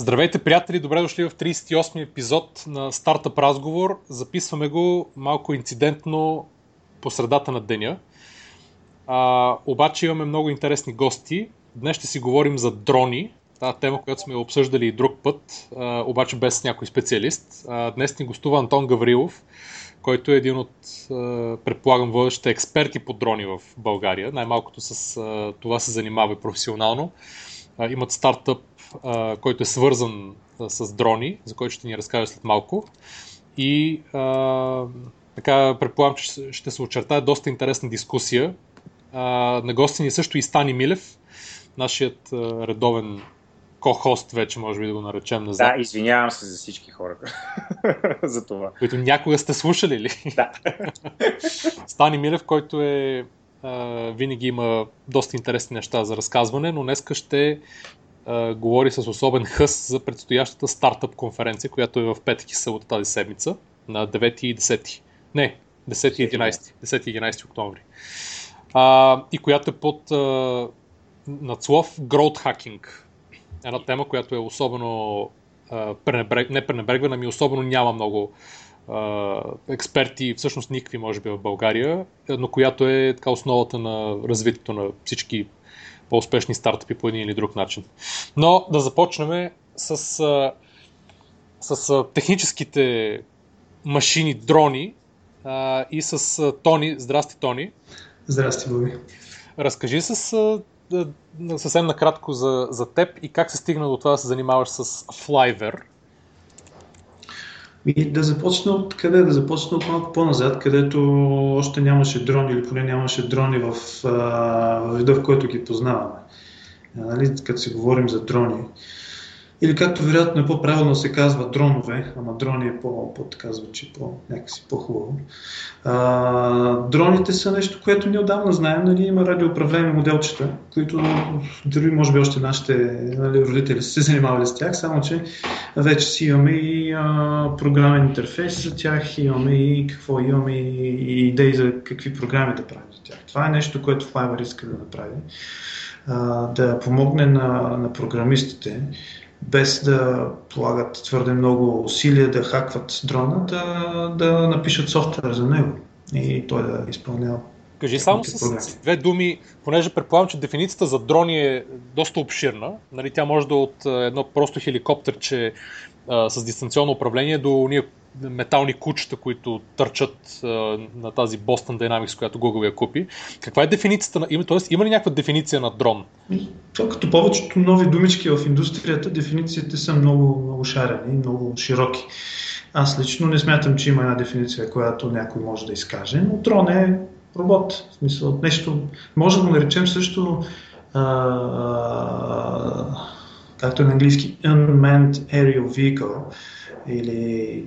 Здравейте, приятели! Добре дошли в 38 епизод на Стартъп разговор. Записваме го малко инцидентно по средата на деня. А, обаче имаме много интересни гости. Днес ще си говорим за дрони. Е тема, която сме обсъждали и друг път, а, обаче без някой специалист. А, днес ни гостува Антон Гаврилов, който е един от, предполагам, водещите експерти по дрони в България. Най-малкото с това се занимава професионално. Имат стартъп а, който е свързан а, с дрони, за който ще ни разкажа след малко. И а, така предполагам, че ще се очертая доста интересна дискусия. А, на гости ни също и Стани Милев, нашият а, редовен ко-хост вече, може би да го наречем назад. Да, извинявам се за всички хора за това. Които някога сте слушали ли? Да. Стани Милев, който е винаги има доста интересни неща за разказване, но днеска ще говори с особен хъс за предстоящата стартъп конференция, която е в петък и събота тази седмица, на 9 и 10. Не, 10 и 11. 10 и 11 октомври. А, и която е под а, надслов Growth Hacking. Една тема, която е особено пренебрег... не пренебрегвана, ами особено няма много експерти, всъщност никакви може би в България, но която е така основата на развитието на всички по-успешни стартъпи по един или друг начин. Но да започнем с, с техническите машини, дрони а, и с Тони. Здрасти, Тони. Здрасти, Боби. Разкажи с, съвсем накратко за, за теб и как се стигна до това да се занимаваш с Flyver. И да започна от къде? Да започна от малко по-назад, където още нямаше дрони или поне нямаше дрони в, в вида, в който ги познаваме. Нали, като си говорим за дрони. Или както вероятно е по-правилно се казва дронове, ама дрони е по, по така звучи по, някакси по-хубаво. А, дроните са нещо, което ние отдавна знаем. Нали, има радиоуправляеми моделчета, които дори може би още нашите нали, родители са се занимавали с тях, само че вече си имаме и а, програмен интерфейс за тях, имаме и какво, имаме и, и идеи за какви програми да правим за тях. Това е нещо, което Fiverr иска да направи. А, да помогне на, на програмистите без да полагат твърде много усилия да хакват дрона, да, да напишат софтуер за него и той да изпълнява. Кажи само с, с две думи, понеже предполагам, че дефиницията за дрони е доста обширна. Нали, тя може да е от едно просто хеликоптерче а, с дистанционно управление до ние метални кучета, които търчат а, на тази Boston Dynamics, която Google я купи. Каква е дефиницията на... Тоест, има ли някаква дефиниция на дрон? То, като повечето нови думички в индустрията, дефинициите са много, много шарени, много широки. Аз лично не смятам, че има една дефиниция, която някой може да изкаже, но дрон е робот. В смисъл, нещо, може да го наречем също а, а, както е на английски Unmanned Aerial Vehicle или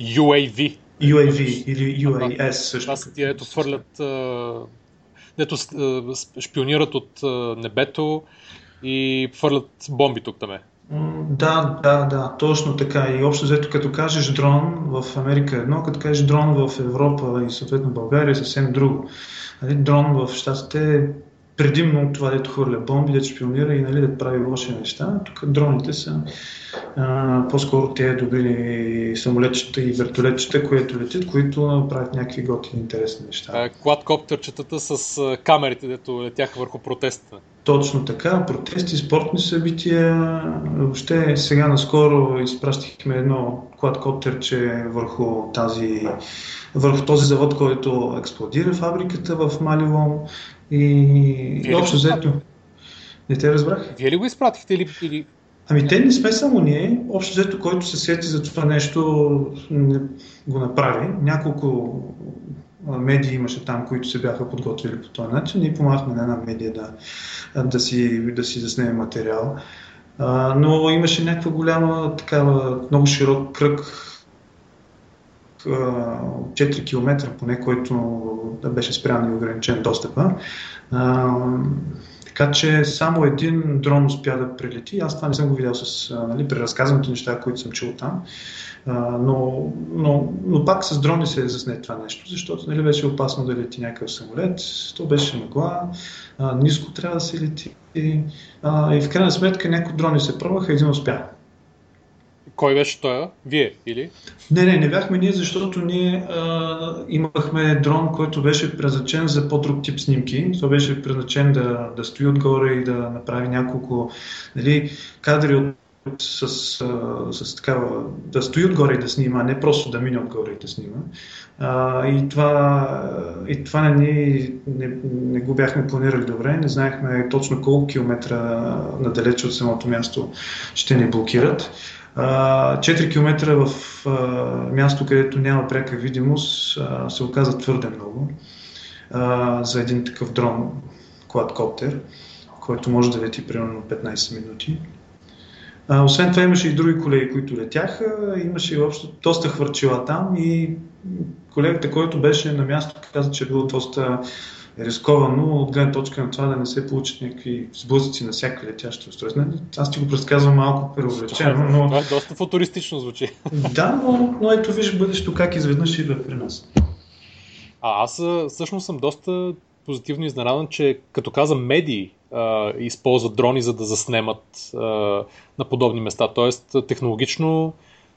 UAV. UAV или UAS също. Това са тия, ето фърлят, дето шпионират от небето и фърлят бомби тук там. Да, да, да, точно така. И общо взето, като кажеш дрон в Америка е едно, като кажеш дрон в Европа и съответно България е съвсем друго. Нали, дрон в Штатите предимно това, дето хвърля бомби, да шпионира и нали, да прави лоши неща. Тук дроните са а, по-скоро тези добри самолетчета и вертолетчета, които летят, които правят някакви готини интересни неща. Кладкоптерчетата с камерите, дето летяха върху протеста. Точно така, протести, спортни събития. Въобще сега наскоро изпращихме едно кладкоптерче върху, тази, върху този завод, който експлодира фабриката в Маливон. И, общо взето. Не те разбрах. Вие ли го изпратихте или, или... Ами те не сме само ние. Общо взето, който се сети за това нещо, го направи. Няколко медии имаше там, които се бяха подготвили по този начин. Ние помахме на една медия да, да, си, да си заснеме материал. А, но имаше някаква голяма, такава, много широк кръг 4 км поне, който да беше спрян и ограничен достъпа. Така че само един дрон успя да прелети. Аз това не съм го видял с нали, при разказаните неща, които съм чул там. Но, но, но пак с дрони се е заснет това нещо, защото нали, беше опасно да лети някакъв самолет, то беше мъгла, ниско трябва да се лети а, и в крайна сметка някои дрони се пробваха, един успя. Кой беше той? Вие или? Не, не, не бяхме ние, защото ние а, имахме дрон, който беше предназначен за по-друг тип снимки. Той беше предназначен да, да стои отгоре и да направи няколко нали, кадри от с, с, с такава, да стои отгоре и да снима, не просто да мине отгоре и да снима. А, и това, и това не, не, не го бяхме планирали добре, не знаехме точно колко километра надалеч от самото място ще ни блокират. 4 км в място, където няма пряка видимост, се оказа твърде много за един такъв дрон, квадкоптер, който може да лети примерно 15 минути. Освен това имаше и други колеги, които летяха, имаше и общо доста хвърчила там и колегата, който беше на място, каза, че е било доста рисковано от гледна точка на това да не се получат някакви сблъсъци на всяка летяща устройства. Аз ти го предсказвам малко преувеличено, но... Това е доста футуристично звучи. Да, но, но ето виж бъдещето как изведнъж идва при нас. А аз всъщност съм доста позитивно изненадан, че като каза медии, а, използват дрони, за да заснемат а, на подобни места. Тоест, технологично,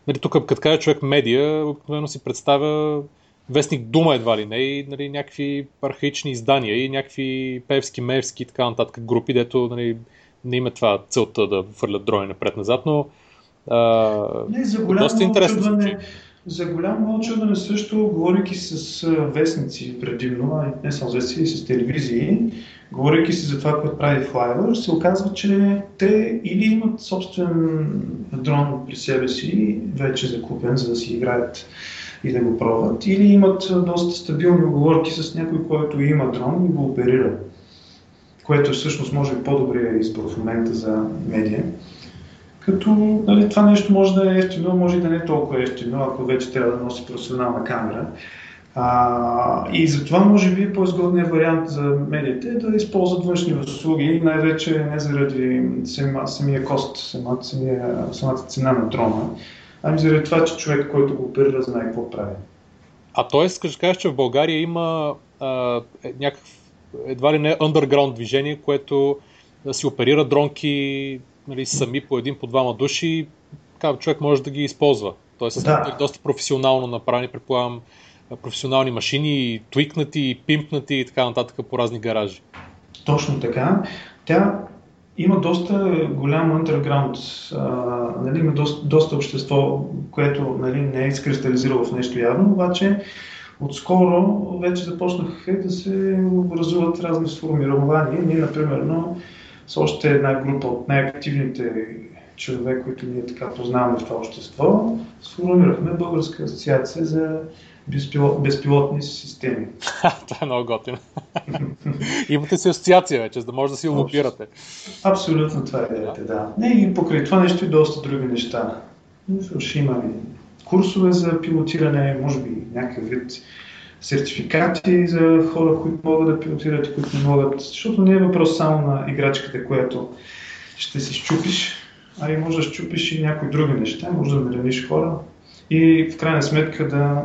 нали, тук като каже човек медия, обикновено си представя вестник Дума едва ли не и нали, някакви архаични издания и някакви певски, мевски и така нататък групи, дето нали, не има това целта да фърлят дрони напред-назад, но а, не, за доста интересно звучи. За голямо очудване също, говорейки с вестници предимно, а не само с вестници, и с телевизии, говорейки си за това, което прави Flyover, се оказва, че те или имат собствен дрон при себе си, вече закупен, за да си играят и да го пробват, или имат доста стабилни оговорки с някой, който има дрон и го оперира, което всъщност може би по-добрия избор в момента за медия. Като нали, това нещо може да е ефтино, може и да не е толкова ефтино, ако вече трябва да носи професионална камера. А, и затова може би по-изгодният вариант за медиите е да използват външни услуги, най-вече не заради сама, самия кост, самата, самия, самата цена на дрона, ами заради това, че човек, който го оперира, знае какво прави. А т.е. кажеш, че в България има а, е, някакъв едва ли не underground движение, което да си оперира дронки нали, сами по един, по двама души, така, човек може да ги използва. Тоест, да. е доста професионално направени, предполагам, професионални машини, твикнати, пимпнати и така нататък по разни гаражи. Точно така. Тя има доста голям underground, а, нали, има доста, доста общество, което нали, не е изкристализирало в нещо явно, обаче отскоро вече започнаха да се образуват разни сформирования. Ние, например, с още една група от най-активните човек, които ние така познаваме в това общество, сформирахме Българска асоциация за безпилот, безпилотни системи. това е много готино. Имате си асоциация вече, за да може да си лобирате. Абсолютно това е идеята, да. Не, и покрай това нещо и доста други неща. Ще има курсове за пилотиране, може би някакъв вид сертификати за хора, които могат да пилотират и които не могат, защото не е въпрос само на играчката, която ще се щупиш, а и може да щупиш и някои други неща, може да нараниш хора и в крайна сметка да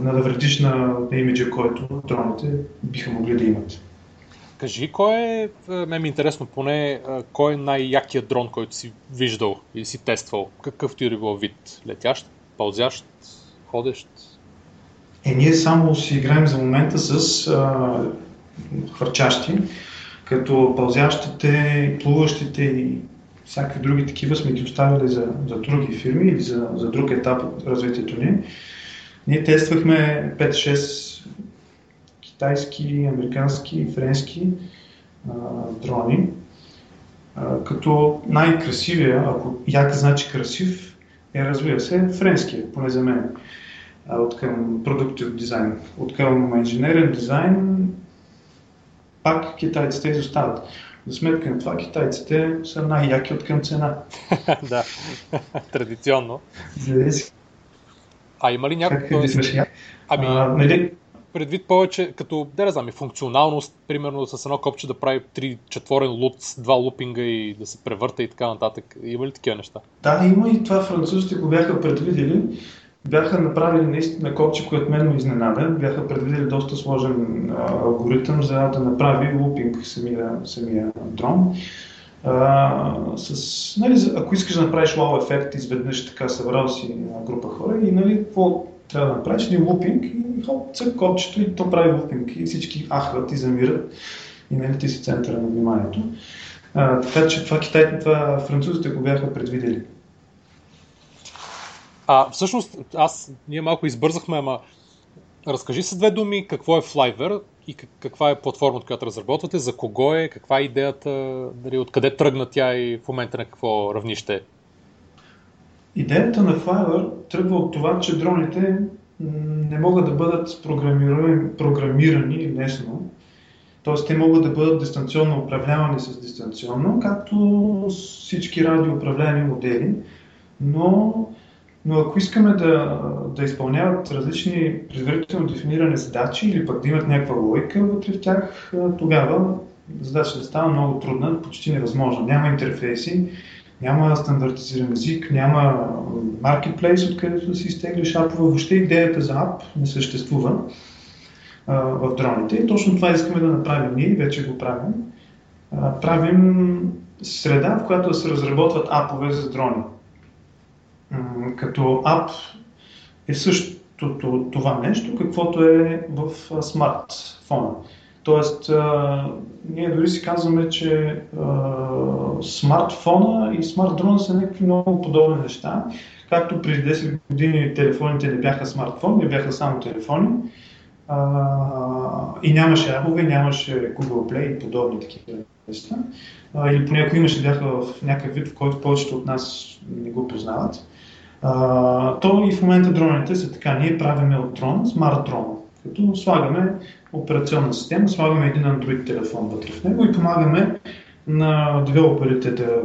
навредиш на, на имиджа, който дроните биха могли да имат. Кажи, кой е, ме ми е интересно поне, кой е най-якият дрон, който си виждал или си тествал? Какъвто и да било вид? Летящ, пълзящ, ходещ? Е, ние само си играем за момента с а, хвърчащи, като пълзящите, плуващите и всякакви други такива сме ги оставили за, за други фирми или за, за друг етап от развитието ни. Ние тествахме 5-6 китайски, американски, френски а, дрони, а, като най-красивия, ако як значи красив, е разбира се френския, поне за мен от към продуктив дизайн, от към инженерен дизайн, пак китайците изостават. За сметка на това китайците са най-яки от към цена. да, традиционно. Зависи. А има ли някакво... Ами... А, нали, предвид повече, като, да не знам, и функционалност, примерно с едно копче да прави три четворен лут, два лупинга и да се превърта и така нататък. Има ли такива неща? Да, има и това французите го бяха предвидели. Бяха направили наистина копче, което мен ме изненада. Бяха предвидели доста сложен алгоритъм за да направи лупинг самия, самия дрон. А, с, нали, ако искаш да направиш вау ефект, изведнъж така събрал си група хора и нали, какво трябва да направиш? Един лупинг и хоп, цък копчето и то прави лупинг и всички ахват и замират и нали, ти си центъра на вниманието. А, така че това, китайците, това французите го бяха предвидели. А, всъщност, аз, ние малко избързахме, ама разкажи с две думи какво е Flyver и каква е платформата, която разработвате, за кого е, каква е идеята, дали, откъде тръгна тя и в момента на какво равнище е. Идеята на Flyver тръгва от това, че дроните не могат да бъдат програмирани, програмирани лесно. Т.е. те могат да бъдат дистанционно управлявани с дистанционно, както всички радиоуправляеми модели, но но ако искаме да, да изпълняват различни предварително дефинирани задачи или пък да имат някаква логика вътре в тях, тогава задачата става много трудна, почти невъзможна. Няма интерфейси, няма стандартизиран език, няма маркетплейс, откъдето да си изтеглиш апове. Въобще идеята за ап не съществува а, в дроните. И точно това искаме да направим ние, вече го правим. А, правим среда, в която да се разработват апове за дрони като ап е същото това нещо, каквото е в смартфона. Тоест, ние дори си казваме, че смартфона и смартдрона са някакви много подобни неща. Както преди 10 години телефоните не бяха смартфони, бяха само телефони. И нямаше апове, нямаше Google Play и подобни такива неща. А, или понякога имаше бяха в някакъв вид, в който повечето от нас не го познават. А, то и в момента дроните са така. Ние правиме от дрон смарт дрон, като слагаме операционна система, слагаме един Android телефон вътре в него и помагаме на девелоперите да,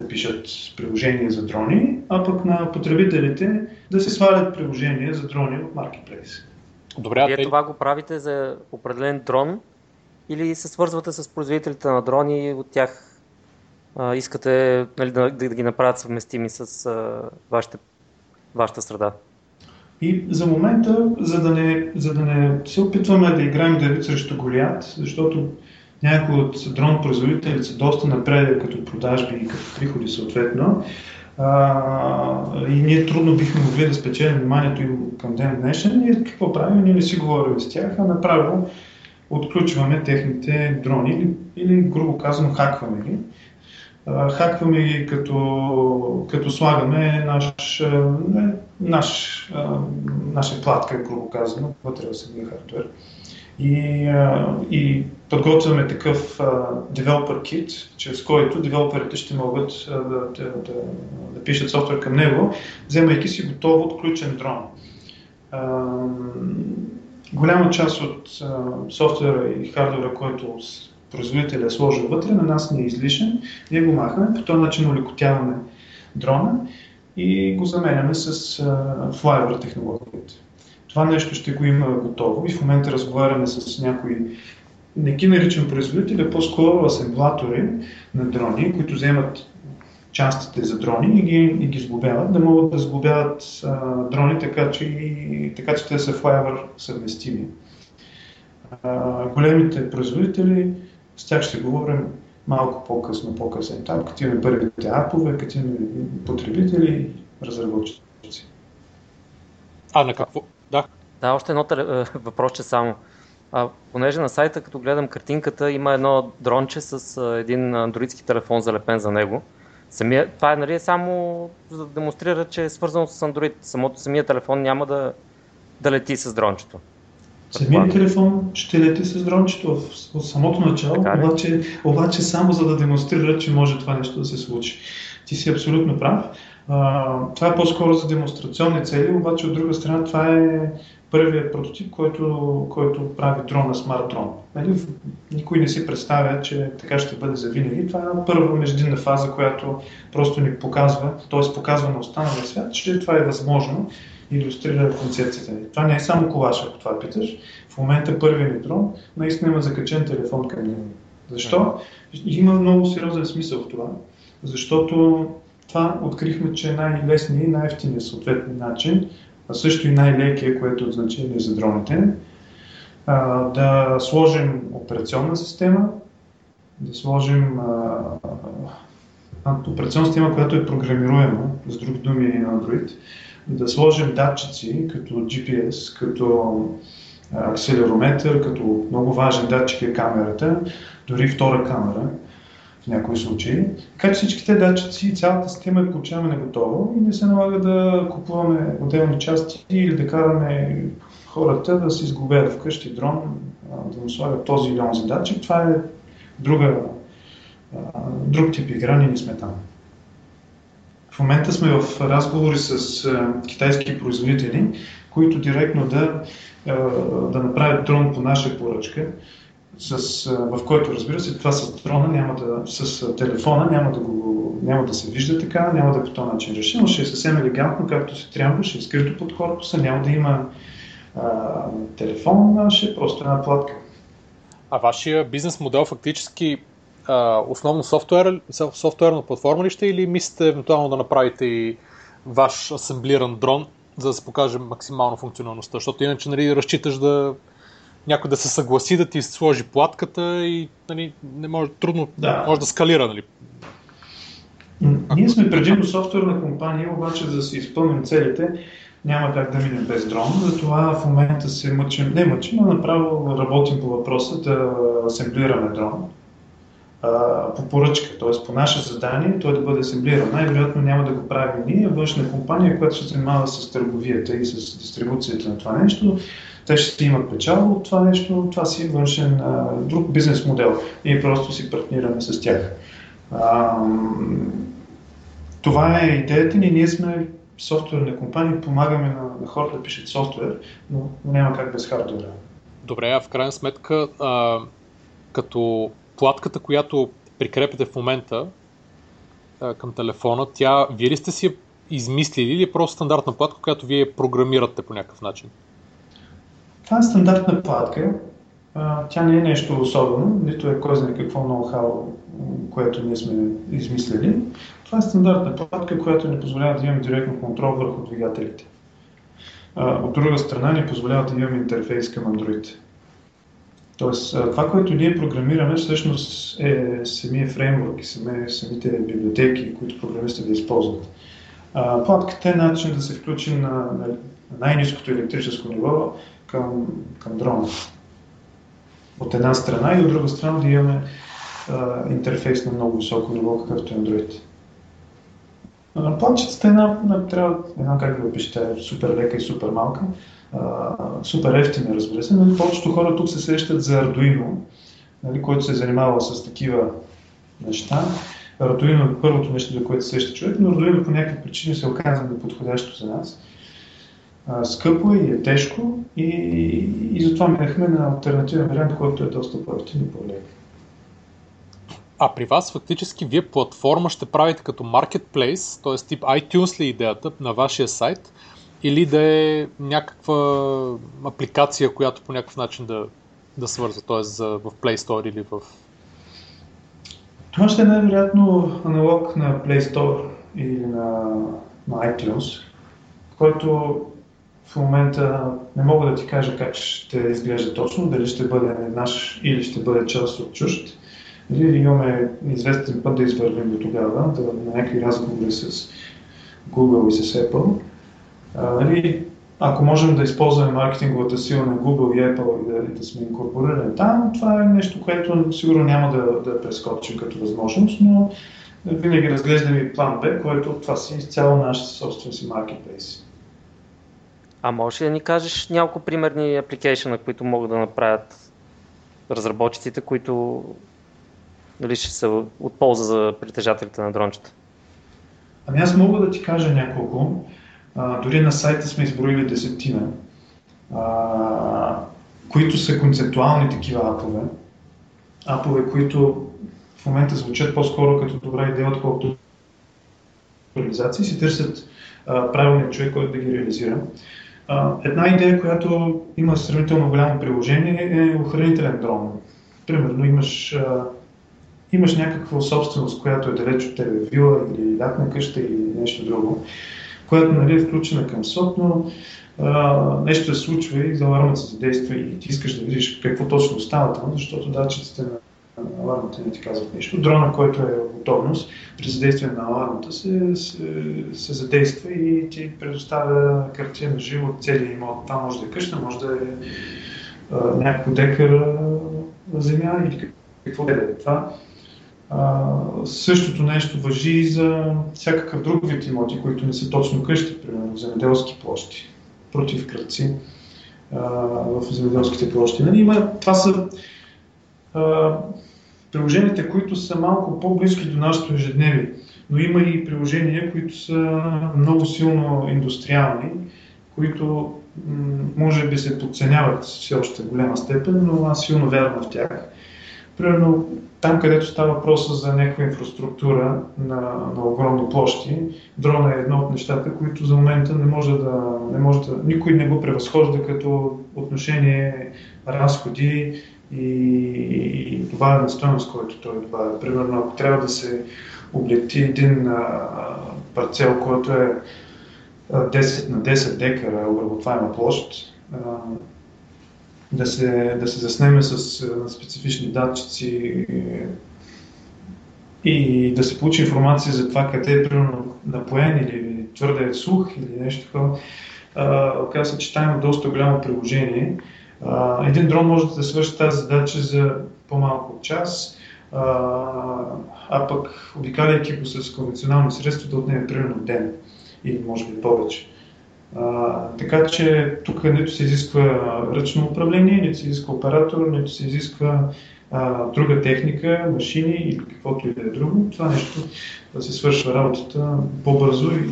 да пишат приложения за дрони, а пък на потребителите да се свалят приложения за дрони от Marketplace. Добре, Вие това го правите за определен дрон или се свързвате с производителите на дрони и от тях а, искате нали, да, да, да ги направят съвместими с а, вашите вашата среда? И за момента, за да не, за да не се опитваме да играем Давид срещу Голият, защото някои от дрон производителите са доста напред като продажби и като приходи съответно, а, и ние трудно бихме могли да спечелим вниманието им към ден днешен. Ние какво правим? Ние не си говорим с тях, а направо отключваме техните дрони или, или грубо казано хакваме ги хакваме ги като, като слагаме наш, не, наш, наша платка, грубо казано, вътре в самия хардвер. И, и подготвяме такъв developer kit, чрез който девелоперите ще могат да, да, да, да пишат софтуер към него, вземайки си готово отключен дрон. Голяма част от софтуера и хардвера, който производителя е вътре, на нас не е излишен, ние го махаме, по този начин улекотяваме дрона и го заменяме с Flyover технологията. Това нещо ще го има готово и в момента разговаряме с някои, не ги наричам производители, а по-скоро асемблатори на дрони, които вземат частите за дрони и ги, и ги сглобяват, да могат да сглобяват а, дрони така че, и, така, че те са Flyover съвместими. А, големите производители с тях ще говорим малко по-късно, по-късен етап, като имаме първите апове, като имаме потребители, разработчици. А на какво? Да. Да, още едно въпросче само. А, понеже на сайта, като гледам картинката, има едно дронче с а, един андроидски телефон залепен за него. Самия, това е нали, само за да демонстрира, че е свързано с Android. Самото самия телефон няма да, да лети с дрончето. Самият телефон ще лети с дрончето в, в самото начало, обаче, обаче само за да демонстрира, че може това нещо да се случи. Ти си абсолютно прав. А, това е по-скоро за демонстрационни цели, обаче от друга страна това е първият прототип, който, който прави дрона смарт дрон. Нали? Никой не си представя, че така ще бъде за винаги. Това е първа междинна фаза, която просто ни показва, т.е. показва на останалия свят, че това е възможно иллюстрира концепцията ни. Това не е само колаш, ако това питаш. В момента първият дрон наистина има закачен телефон към него. Защо? Има много сериозен смисъл в това. Защото това открихме, че е най-лесният и най-ефтиният съответно начин, а също и най-лекия, което е от значение за дроните, да сложим операционна система, да сложим операционна система, която е програмируема, с други думи на Android, да сложим датчици, като GPS, като акселерометър, като много важен датчик е камерата, дори втора камера в някои случаи. Така че всичките датчици и цялата система я получаваме на готово и не се налага да купуваме отделни части или да караме хората да си изгубят вкъщи дрон, да му слагат този или онзи датчик. Това е друга, друг тип игра, ние не сме там. В момента сме в разговори с китайски производители, които директно да, да направят дрон по наша поръчка, с, в който разбира се, това с дрона няма да, с телефона няма да, го, няма да се вижда така, няма да е по този начин решено, ще е съвсем елегантно, както се трябва, ще е скрито под корпуса, няма да има а, телефон, ще е просто една платка. А вашия бизнес модел фактически а, основно софтуер, софтуерна платформа ли ще или мислите евентуално да направите и ваш асемблиран дрон, за да се покаже максимално функционалността? Защото иначе нали, разчиташ да някой да се съгласи да ти сложи платката и нали, не може, трудно да. може да скалира. Нали. Ние сме предимно софтуерна компания, обаче за да си изпълним целите, няма как да минем без дрон. Затова в момента се мъчим, не мъчим, а направо работим по въпроса да асемблираме дрон по поръчка, т.е. по наше задание, той да бъде асемблиран. Най-вероятно няма да го правим ние, външна компания, която се занимава с търговията и с дистрибуцията на това нещо. Те ще имат печал от това нещо, това си външен а, друг бизнес модел. Ние просто си партнираме с тях. А, това е идеята ни. Ние сме софтуерна компания, помагаме на, на хората да пишат софтуер, но няма как без хардуера. Добре, а в крайна сметка, а, като платката, която прикрепяте в момента към телефона, тя, вие ли сте си измислили или е просто стандартна платка, която вие програмирате по някакъв начин? Това е стандартна платка. Тя не е нещо особено, нито е кой знае какво ноу-хау, което ние сме измислили. Това е стандартна платка, която ни позволява да имаме директно контрол върху двигателите. От друга страна ни позволява да имаме интерфейс към Android. Тоест, това, което ние програмираме, всъщност е самия фреймворк и самите библиотеки, които програмистите да използват. платката е начин да се включим на, на най-низкото електрическо ниво към, към дрона. От една страна и от друга страна да имаме а, интерфейс на много високо ниво, какъвто е Android. Планчетата е една, трябва, една как да го пишете, супер лека и супер малка супер ефтина, разбира се, но повечето хора тук се срещат за Arduino, нали, който се е занимавал с такива неща. Arduino е първото нещо, за което се среща човек, но Arduino по някакви причини се оказа неподходящо за нас. А, скъпо е и е тежко и, и затова минахме на альтернативен вариант, който е доста по-ефтин и по-лек. А при вас фактически вие платформа ще правите като marketplace, т.е. тип iTunes ли е идеята на вашия сайт, или да е някаква апликация, която по някакъв начин да, да свързва, т.е. в Play Store или в... Това ще е най-вероятно аналог на Play Store или на, на iTunes, който в момента не мога да ти кажа как ще изглежда точно, дали ще бъде наш или ще бъде част от чужд. Или имаме известен път да извървим до тогава, да, на някакви разговори с Google и с Apple. А, нали, ако можем да използваме маркетинговата сила на Google и Apple и да, да сме инкорпорирани там, това е нещо, което сигурно няма да, да прескочим като възможност, но винаги разглеждаме и план Б, който това си изцяло наш собствен си маркетплейс. А можеш ли да ни кажеш няколко примерни апликейшена, които могат да направят разработчиците, които дали ще са от полза за притежателите на дрончета? Ами аз мога да ти кажа няколко. Дори на сайта сме изброили десетина, а, които са концептуални такива апове. Апове, които в момента звучат по-скоро като добра идея, отколкото реализации, си търсят правилният човек, който да ги реализира. А, една идея, която има сравнително голямо приложение е охранителен дрон. Примерно имаш, а, имаш някаква собственост, която е далеч от тебе, вила или лятна къща или нещо друго, която нали, е включена към СОП, но а, нещо се случва и алармата се задейства и ти искаш да видиш какво точно става там, защото датчиците на алармата не ти казват нещо. Дрона, който е готовност, при задействие на алармата се, се, се задейства и ти предоставя картина живо от целия имот. Това може да е къща, може да е някакво декар на земя или какво да е това. Същото нещо въжи и за всякакъв друг вид имоти, които не са точно къщи, примерно земеделски площи, против кръци в земеделските площи. Нали, има, това са а, приложенията, които са малко по-близки до нашето ежедневие, но има и приложения, които са много силно индустриални, които може би се подценяват все още в голяма степен, но аз силно вярвам в тях. Примерно там, където става въпроса за някаква инфраструктура на, на огромни площи, дрона е едно от нещата, които за момента не може да, не може да, никой не го превъзхожда като отношение разходи и добавена стоеност, който той добавя. Примерно, ако трябва да се облегти един а, парцел, който е 10 на 10 декара обработваема площ, а, да се, да се заснеме с а, специфични датчици и да се получи информация за това къде е примерно напоен или твърде е сух или нещо такова. Оказва се, че там има доста голямо приложение а, един дрон може да свърши тази задача за по-малко от час, а, а пък обикаляйки го с конвенционални средства да отнеме примерно ден или може би повече. А, така че тук нито се изисква ръчно управление, нито се изисква оператор, нито се изисква а, друга техника, машини или каквото и да е друго. Това нещо да се свършва работата по-бързо и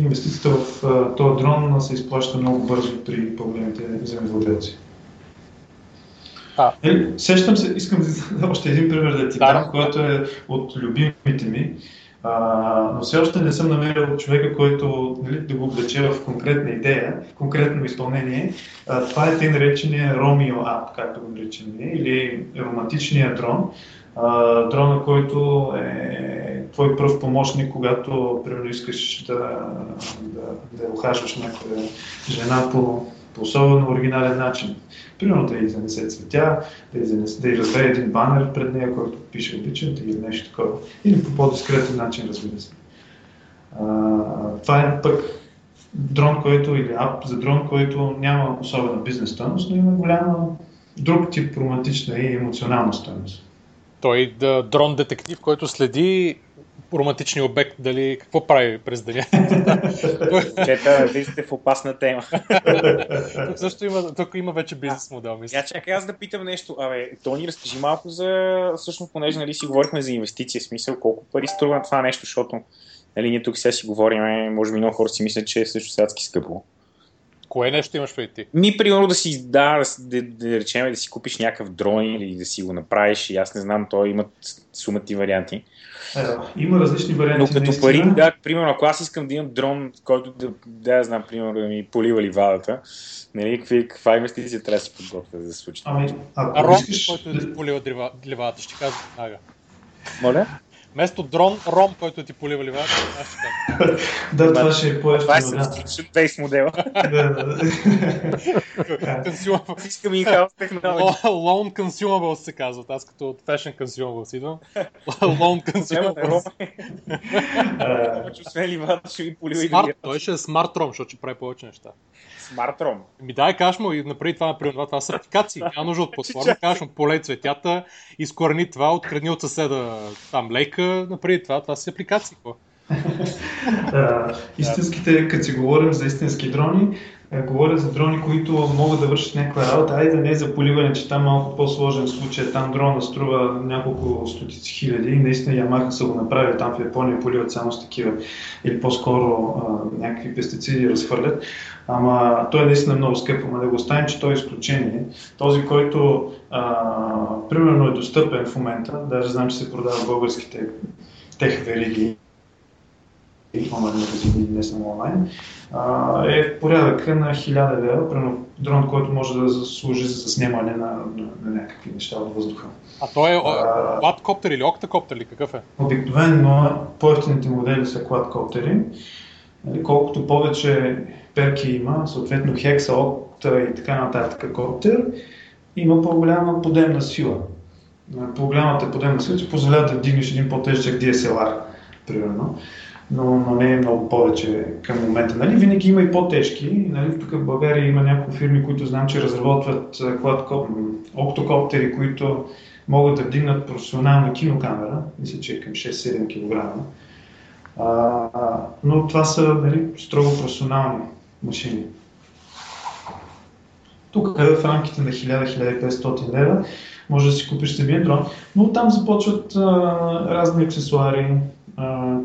инвестицията в а, този дрон се изплаща много бързо при по-големите земевладелци. А. Е, сещам се, искам да още един пример да ти дам, който е от любимите ми. А, но все още не съм намерил човека, който нали, да го облече в конкретна идея, конкретно изпълнение. А, това е тъй наречения Romeo App, както го наричаме, или романтичния дрон. А, дрона, който е твой пръв помощник, когато примерно искаш да, да, да ухажваш някоя жена по, по особено оригинален начин. Примерно да й занесе цветя, да й, занесе, да развее един банер пред нея, който пише обичам или нещо такова. Или по по-дискретен начин, разбира се. Това е пък дрон, който или ап за дрон, който няма особена бизнес стойност, но има голяма друг тип романтична и емоционална стойност. Той да, дрон детектив, който следи романтичния обект, дали какво прави през деня. Чета, вие сте в опасна тема. тук също има, тук има вече бизнес модел, мисля. Я чакай аз да питам нещо. Абе, Тони, разкажи малко за, всъщност, понеже нали, си говорихме за инвестиция, смисъл, колко пари струва това нещо, защото нали, ние тук сега си говорим, може би много хора си мислят, че е също сядски скъпо. Кое нещо имаш преди ти? Ми, примерно да си, да, да, да, да речем да си купиш някакъв дрон или да си го направиш и аз не знам, той имат сумати варианти. Е, има различни варианти. Но като пари, да, примерно, ако аз искам да имам дрон, който да, да, да знам, примерно, да ми полива ливадата, нали, какви, каква инвестиция трябва да си подготвя да се случи? Ами, ако а искаш... който да полива ливадата, ще кажа веднага. Моля? Вместо дрон, ром, който ти полива ще Да, това ще е по Това е subscription based модела. Искам in-house технология. Loan consumables се казват. Аз като от fashion consumables идвам. Loan consumables. Освен ливадата ще ви полива и Той ще е смарт ром, защото ще прави повече неща. Smart ROM. Ми дай, кажеш му и направи това, например, това, това са апликации. Няма нужда от платформа. Кажеш му, полей цветята, изкорени това, открадни от съседа там лейка, направи това, това са апликации. истинските, като си говорим за истински дрони, говоря за дрони, които могат да вършат някаква работа. Айде да не е за поливане, че там малко по-сложен случай. Там дрона струва няколко стотици хиляди наистина Ямаха са го направили. Там в Япония поливат само с такива или по-скоро а, някакви пестициди разхвърлят. Ама той е наистина много скъп, ама да го оставим, че той е изключение. Този, който а, примерно е достъпен в момента, даже знам, че се продава в българските тех вериги, онлайн магазини, не само онлайн, е в порядъка на 1000 лева, примерно дрон, който може да служи за снимане на, на, на някакви неща от въздуха. А той е квадкоптер или октакоптер или какъв е? Обикновено по-ефтините модели са квадкоптери. Нали, колкото повече перки има, съответно хекса, окта и така нататък коптер, има по-голяма подемна сила. По-голямата подемна сила ти позволява да дигнеш един по-тежък DSLR, примерно но, но не е много повече към момента. Нали? Винаги има и по-тежки. Нали? Тук в България има някои фирми, които знам, че разработват октокоптери, които могат да вдигнат професионална кинокамера, мисля, че е към 6-7 кг. Но това са нали, строго професионални машини. Тук е в рамките на 1000-1500 лева може да си купиш самия дрон, но там започват а, разни аксесуари, а,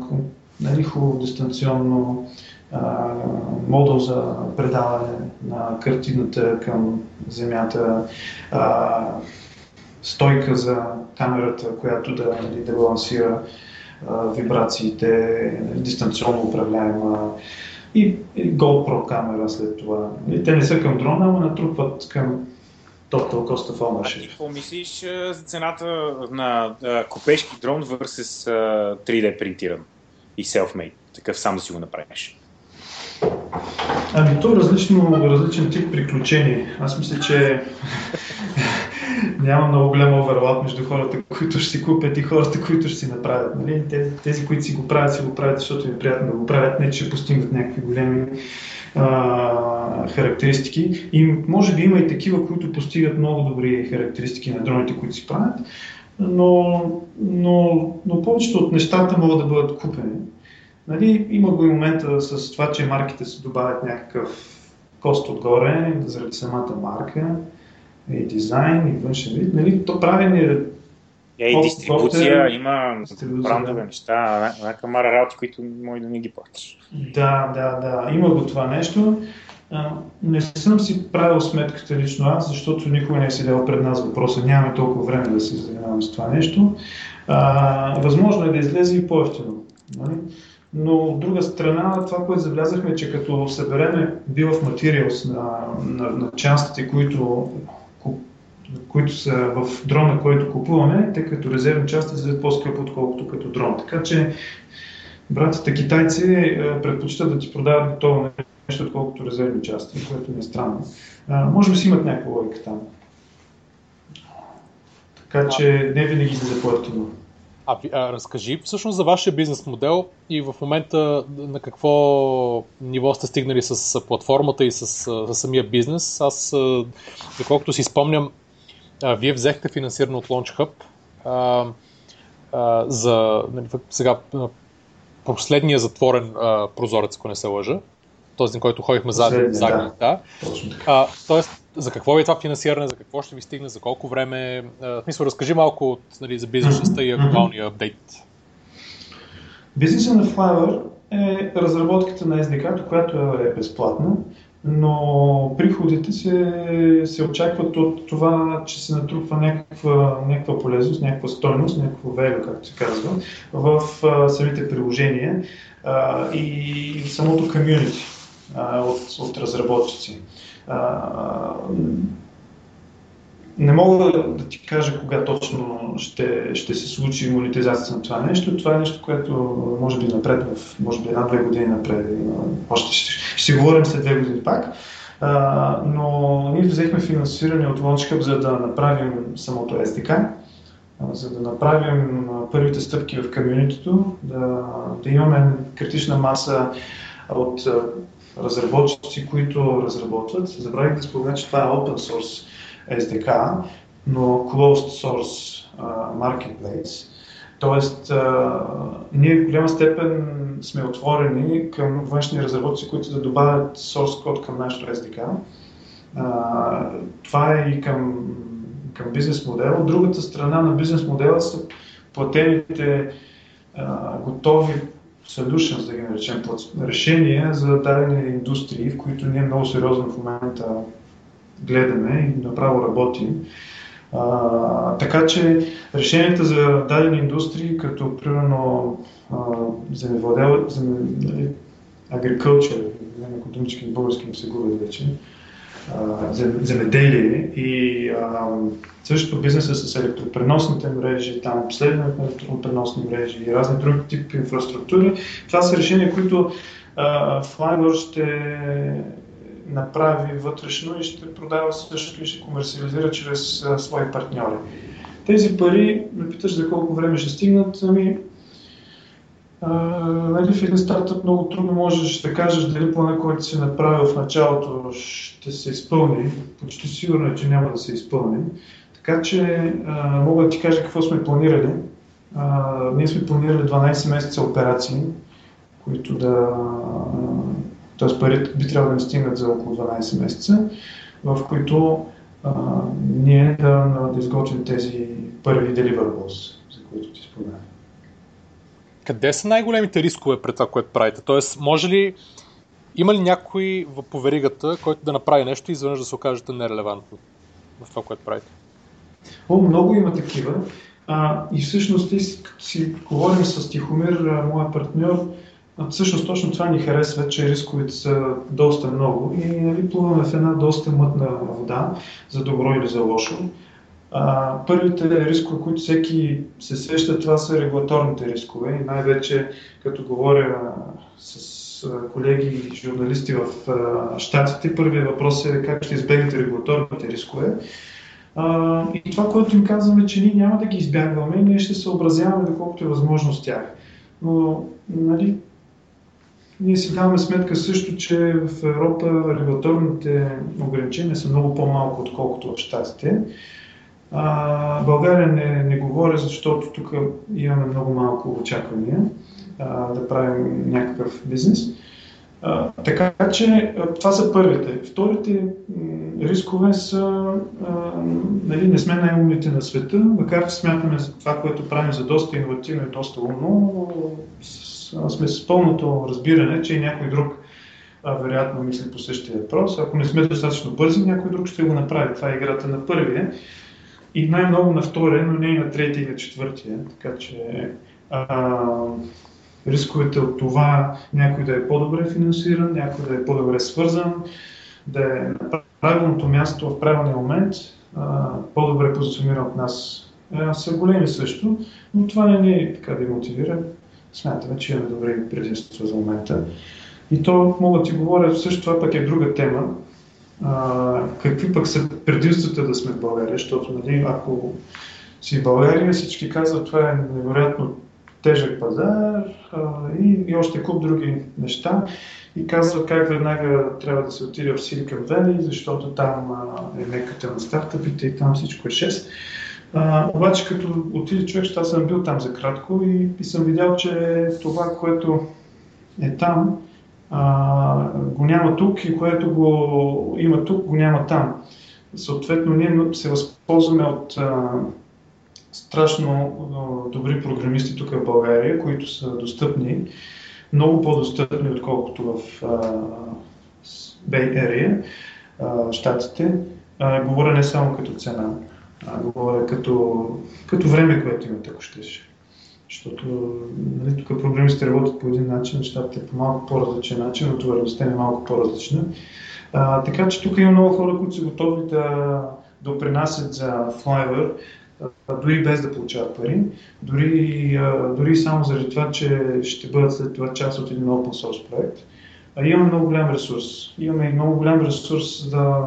нали, хубаво дистанционно а, модул за предаване на картината към земята, а, стойка за камерата, която да, нали, да балансира а, вибрациите, нали, дистанционно управляема и, и GoPro камера след това. И те не са към дрона, но натрупват към Total Cost of Ownership. Какво мислиш за цената на купешки дрон versus 3D принтиран? И self-made, такъв сам да си го направиш? Ами то различно, различен тип приключение. Аз мисля, че няма много голям оверлап между хората, които ще си купят и хората, които ще си направят. Нали? Тези, тези, които си го правят, си го правят, защото им е приятно да го правят, не че постигнат някакви големи а, характеристики. И може би има и такива, които постигат много добри характеристики на дроните, които си правят, но, но, но повечето от нещата могат да бъдат купени. Нали, има го и момента с това, че марките се добавят някакъв кост отгоре, заради самата марка, и дизайн, и външен вид. Нали, то правене е, и дистрибуция, е, има брандове неща, една камара работи, които може да не ги платиш. Да, да, да, има го това нещо. Не съм си правил сметката лично аз, защото никога не е седял пред нас въпроса. Нямаме толкова време да се занимаваме с това нещо. А, възможно е да излезе и по-ефтино. Нали? Но от друга страна, това, което забелязахме, че като събереме бил в материалс на, на, на частите, които, които са в дрона, който купуваме, те като резервни части излизат по-скъпо, отколкото като дрон. Така че братята китайци предпочитат да ти продават готово нещо, отколкото резервни части, което не е странно. А, може би си имат някаква логика там. Така че не винаги се заплатено. А, а разкажи всъщност за вашия бизнес модел и в момента на какво ниво сте стигнали с платформата и с, с самия бизнес. Аз, доколкото си спомням, а, вие взехте финансиране от Launch Hub а, а, за нали, сега последния затворен а, прозорец, ако не се лъжа този, на който ходихме заедно. Да, да. А, тоест, за какво е това финансиране, за какво ще ви стигне, за колко време? В смисъл, разкажи малко от, нали, за бизнеса и актуалния апдейт. Бизнесът на Fiverr е разработката на SDK, която е безплатна, но приходите се, се очакват от това, че се натрупва някаква, някаква полезност, някаква стойност, някакво value, както се казва, в а, самите приложения а, и самото комьюнити от, от разработчици. Не мога да ти кажа кога точно ще, ще се случи монетизацията на това нещо. Това е нещо, което може би напред, може би една-две години напред. Още ще, ще си говорим след две години пак. А, но ние взехме финансиране от LaunchHub, за да направим самото SDK, за да направим първите стъпки в комьюнитито, да, да имаме критична маса от разработчици, които разработват. Забравих да спомена, че това е open source SDK, но closed source marketplace. Тоест, ние в голяма степен сме отворени към външни разработчици, които да добавят source код към нашото SDK. Това е и към, към бизнес модела. Другата страна на бизнес модела са платените готови solutions, да ги наречем, решения за дадени индустрии, в които ние много сериозно в момента гледаме и направо работим. А, така че решенията за дадени индустрии, като примерно земевладел, земе, agriculture, някои думички на български не се губят вече, земеделие и а, също бизнеса с електропреносните мрежи, там обследването на електропреносни мрежи и разни други типи инфраструктури. Това са решения, които Flyware ще направи вътрешно и ще продава също и ще комерциализира чрез а, свои партньори. Тези пари, ме питаш за колко време ще стигнат, ами нали, в един стартъп много трудно можеш да кажеш дали плана, който си направил в началото, ще се изпълни. Почти сигурно е, че няма да се изпълни. Така че а, мога да ти кажа какво сме планирали. А, ние сме планирали 12 месеца операции, които да. Т.е. парите би трябвало да ни стигнат за около 12 месеца, в които а, ние да, да изготвим тези първи deliverables, за които ти споменах къде са най-големите рискове пред това, което правите? Тоест, може ли, има ли някой в поверигата, който да направи нещо и изведнъж да се окажете нерелевантно в това, което правите? О, много има такива. А, и всъщност, ти си говорим с Тихомир, моя партньор, всъщност точно това ни харесва, че рисковете са доста много и нали, плуваме в една доста мътна вода, за добро или за лошо. Първите рискове, които всеки се сеща, това са регулаторните рискове. И най-вече, като говоря с колеги и журналисти в Штатите, първият въпрос е как ще избегнете регулаторните рискове. А, и това, което им казваме, че ние няма да ги избягваме, ние ще съобразяваме доколкото е възможно с тях. Но, нали, ние си даваме сметка също, че в Европа регулаторните ограничения са много по-малко, отколкото в Штатите. А, България не, не говоря, защото тук имаме много малко очаквания а, да правим някакъв бизнес. А, така че това са първите. Вторите рискове са, а, нали, не сме най-умните на света, макар че смятаме за това, което правим за доста иновативно и доста умно, сме с пълното разбиране, че и някой друг а, вероятно мисли по същия въпрос. Ако не сме достатъчно бързи, някой друг ще го направи. Това е играта на първия и най-много на втория, но не и на третия и на четвъртия. Така че а, рисковете от това някой да е по-добре финансиран, някой да е по-добре свързан, да е на правилното място в правилния момент, а, по-добре позициониран от нас, а, са големи също, но това не ни е така да мотивира. Смятаме, че имаме добри предимства за момента. И то мога да ти говоря, също това пък е друга тема, какви пък са предимствата да сме в България, защото нали, ако си в България, всички казват, това е невероятно тежък пазар а, и, и още куп други неща и казват как веднага трябва да се отиде в Silicon Valley, защото там а, е меката на стартъпите и там всичко е 6. А, обаче като отиде човек, аз съм бил там за кратко и, и съм видял, че това, което е там, а, го няма тук и което го има тук, го няма там. Съответно, ние се възползваме от а, страшно добри програмисти тук в България, които са достъпни, много по-достъпни, отколкото в а, Bay Area, а, щатите. А, говоря не само като цена, а говоря като, като време, което имат, ако щеш. Защото нали, тук програмистите работят по един начин, нещата е по малко по-различен начин, натовареността е малко по-различна. А, така че тук има много хора, които са готови да допринасят за Flyware, дори без да получават пари, дори, дори само заради това, че ще бъдат след това част от един open source проект. А имаме много голям ресурс. Имаме и много голям ресурс да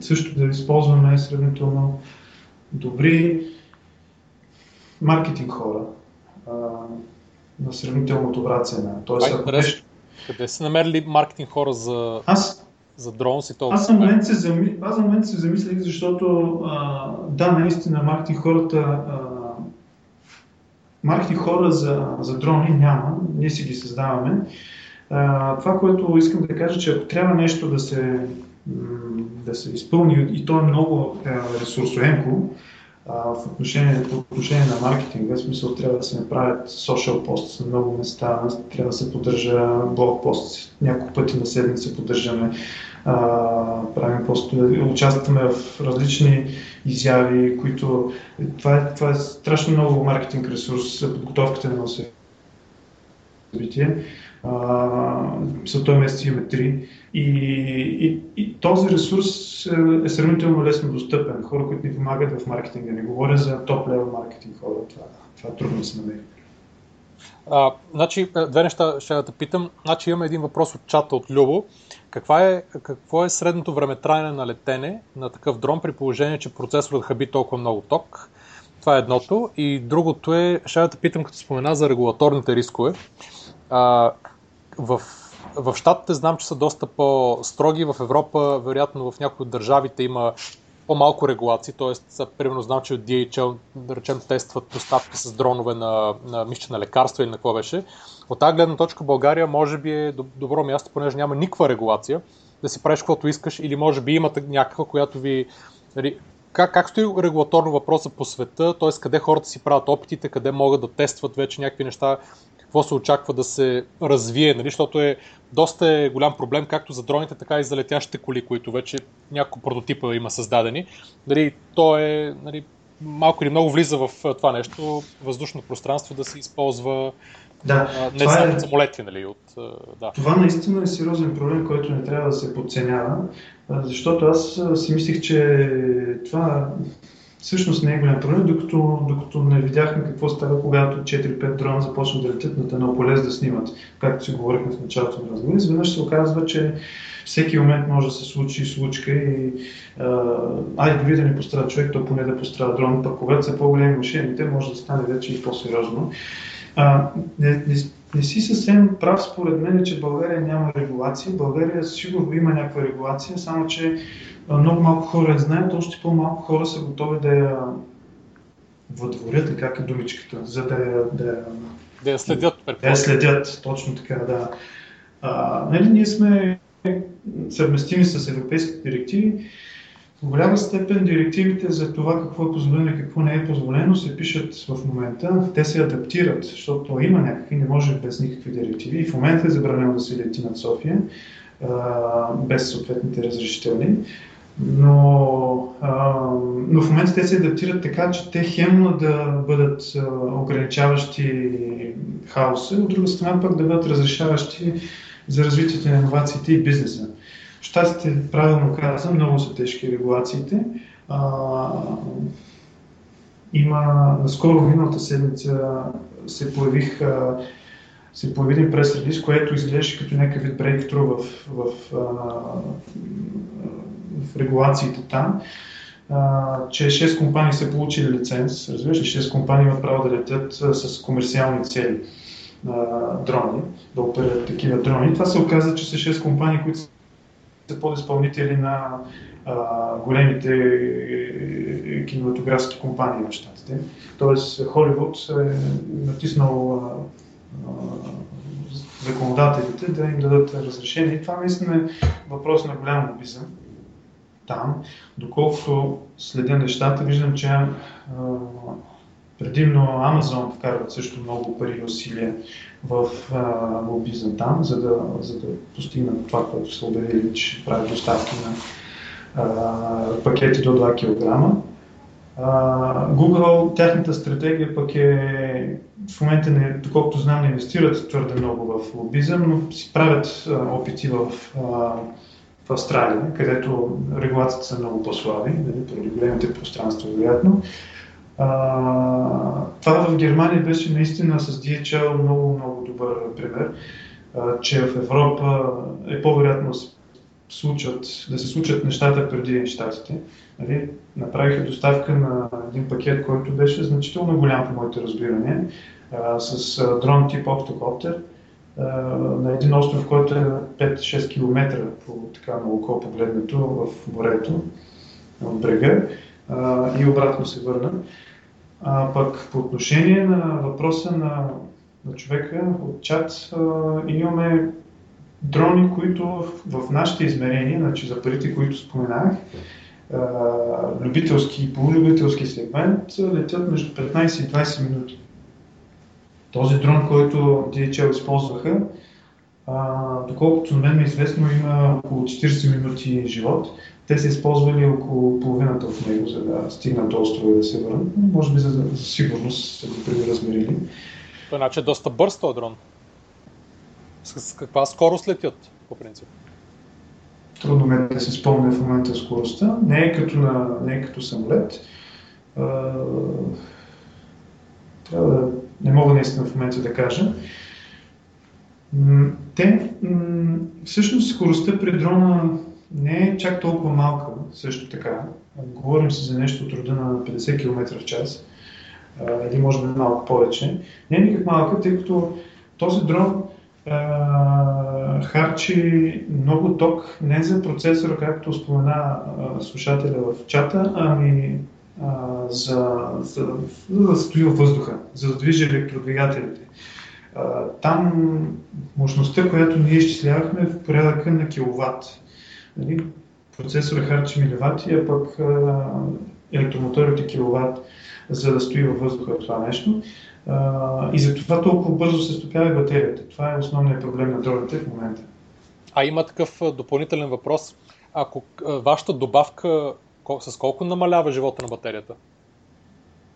също да използваме сравнително добри маркетинг хора а, на сравнително добра цена. Тоест, ако. Къде са намерили маркетинг хора за, аз, за дрон си Аз за момент се, зами... аз за момент се замислих, защото а, да, наистина маркетинг хората а, маркетинг хора за, за дрони няма, ние си ги създаваме. А, това, което искам да кажа, че ако трябва нещо да се, да се изпълни и то е много ресурсоемко, в отношение, по отношение на маркетинга, в смисъл трябва да се направят social пост на много места, трябва да се поддържа блог пост, няколко пъти на седмица поддържаме а, правим постове, участваме в различни изяви, които това е, това е страшно много маркетинг ресурс подготовката на събитие. За този месец имаме три. И, и, и този ресурс е, е сравнително лесно достъпен. Хора, които ни помагат в маркетинга. Не говоря за топ-левел маркетинг хора. Това, това трудно се намери. А, значи, две неща ще да те питам. Значи имаме един въпрос от чата от Любо. Каква е, какво е средното време траяне на летене на такъв дрон при положение, че процесорът хаби толкова много ток? Това е едното. И другото е, ще да те питам, като спомена за регулаторните рискове. А, в, в Штатите знам, че са доста по-строги. В Европа, вероятно, в някои от държавите има по-малко регулации, т.е. примерно знам, че от DHL, да речем, тестват доставки с дронове на, на мисче на лекарства или на какво беше. От тази гледна точка България може би е добро място, понеже няма никаква регулация, да си правиш каквото искаш или може би имате някаква, която ви... Нали, как, как стои регулаторно въпроса по света, т.е. къде хората си правят опитите, къде могат да тестват вече някакви неща, какво се очаква да се развие, нали? защото е доста е голям проблем както за дроните, така и за летящите коли, които вече няколко прототипа има създадени. Нали, то е нали, малко или много влиза в това нещо, въздушно пространство да се използва да, не само е... самолети. Нали, от, да. Това наистина е сериозен проблем, който не трябва да се подценява, защото аз си мислих, че това всъщност не е голям проблем, докато, докато не видяхме какво става, когато 4-5 дрона започнат да летят на едно поле да снимат, както си говорихме в началото на разговор. Изведнъж се оказва, че всеки момент може да се случи случка и а, айде дори да не пострада човек, то поне да пострада дрон, пък когато са по-големи машините, може да стане вече и по-сериозно. А, не, не, не си съвсем прав според мен, че България няма регулация. България сигурно има някаква регулация, само че много малко хора я знаят, още по-малко хора са готови да я въдворят, как е думичката, за да я, да я, да я следят. Да я следят, точно така, да. А, нали, ние сме съвместими с европейските директиви. В голяма степен директивите за това какво е позволено и какво не е позволено се пишат в момента. Те се адаптират, защото има някакви, не може без никакви директиви. И в момента е забранено да се лети над София без съответните разрешителни. Но, но в момента те се адаптират така, че те хемно да бъдат ограничаващи хаоса, от друга страна пък да бъдат разрешаващи за развитието на инновациите и бизнеса. Щатите, правилно каза, много са тежки регулациите. А, има, наскоро миналата седмица се появих а, се появи един прес-релиз, което изглеждаше като някакъв вид брейктру в, в, в, в регулациите там, а, че 6 компании са получили лиценз, разбираш ли, 6 компании имат право да летят с комерциални цели а, дрони, да оперират такива дрони. Това се оказа, че са 6 компании, които са подизпълнители на а, големите е, кинематографски компании в щатите. Тоест Холивуд е натиснал законодателите да им дадат разрешение. И това наистина е въпрос на голям лобизъм там. Доколкото следя нещата, виждам, че а, предимно Amazon вкарват също много пари и усилия в а, лобизъм там, за да, за да постигнат това, което са обявили, че правят доставки на а, пакети до 2 кг. Google, тяхната стратегия пък е, в момента, не, доколкото знам, не инвестират твърде много в лобизъм, но си правят а, опити в, а, в Австралия, където регулациите са много по-слаби, нали, поради големите пространства, вероятно. А, това в Германия беше наистина с DHL много, много добър пример, а, че в Европа е по-вероятно случат, да се случат нещата преди щатите. Нали, направиха доставка на един пакет, който беше значително голям по моите разбирания, с дрон тип Octocopter на един остров, който е 5-6 км по така на око погледнато в морето, от брега и обратно се върна. А, пък по отношение на въпроса на, на човека от чат, имаме дрони, които в, в нашите измерения, значи за парите, които споменах, любителски и полулюбителски сегмент летят между 15 и 20 минути. Този дрон, който DHL използваха, А, доколкото на мен е известно, има около 40 минути живот. Те са използвали около половината от него, за да стигнат до острова и да се върнат. Може би за, за сигурност са го преразмерили. Той значи е доста бърз този дрон. С, с каква скорост летят, по принцип? Трудно ме да се спомня в момента скоростта. Не е като, на, не е като самолет. А, трябва да... Не мога наистина в момента да кажа. Те, всъщност скоростта при дрона не е чак толкова малка, също така. Говорим се за нещо от рода на 50 км в час, или може би малко повече. Не е никак малка, тъй като този дрон а, харчи много ток не за процесора, както спомена а, слушателя в чата, ами а, за, за, за да стои във въздуха, за да движи електродвигателите. А, там мощността, която ние изчислявахме е в порядъка на киловатт. Нали? Процесора харчи миливати, а пък а, електромоторите киловатт, за да стои във въздуха това нещо. А, и затова толкова бързо се стопява и батерията. Това е основният проблем на дроните в момента. А има такъв допълнителен въпрос. Ако вашата добавка с колко намалява живота на батерията?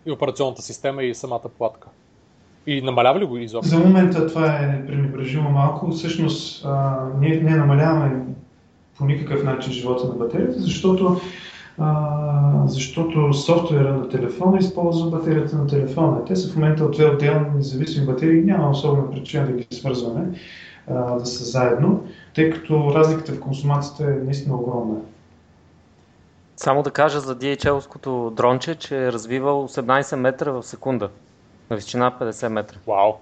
И операционната система и самата платка? И намалява ли го изобщо? За момента това е пренебрежимо малко. Всъщност а, ние не намаляваме по никакъв начин живота на батерията, защото, а, защото софтуера на телефона използва батерията на телефона. Те са в момента от две отделни независими батерии, няма особена причина да ги свързваме, а, да са заедно, тъй като разликата в консумацията е наистина огромна. Само да кажа за DHL-ското дронче, че е развивал 18 метра в секунда. На височина 50 метра. Вау!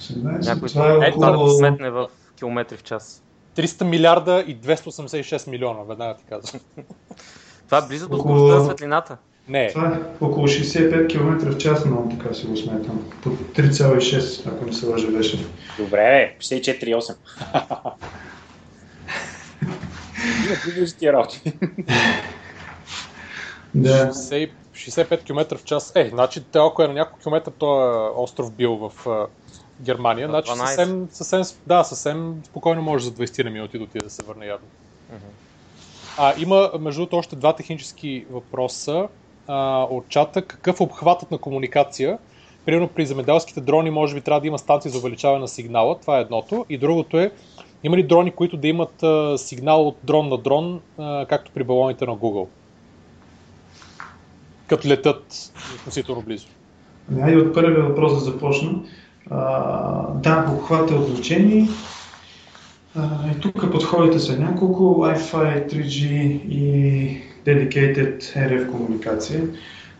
18, Някой това е да около... го сметне в километри в час. 300 милиарда и 286 милиона, веднага ти казвам. Това е близо до Около- скоростта на светлината. Не, Това е около 65 км в час, но така си го сметам. По 3,6, ако не се лъжа беше. Добре, бе, 64,8. Има приближи тия работи. Да. 60 65 км в час. Е, значи те ако е на няколко километра този остров бил в Германия, На значи 12. съвсем, съвсем, да, съвсем спокойно може за 20 на минути да отиде да се върне явно. А, има, между другото, още два технически въпроса а, от чата. Какъв е обхватът на комуникация? Примерно при земеделските дрони може би трябва да има станции за увеличаване на сигнала, това е едното. И другото е, има ли дрони, които да имат а, сигнал от дрон на дрон, а, както при балоните на Google? Като летят относително близо. Ами, Айде от първия въпрос да започна. Да, обхват е от значение. А, и тук подходите са няколко. Wi-Fi, 3G и Dedicated RF комуникация.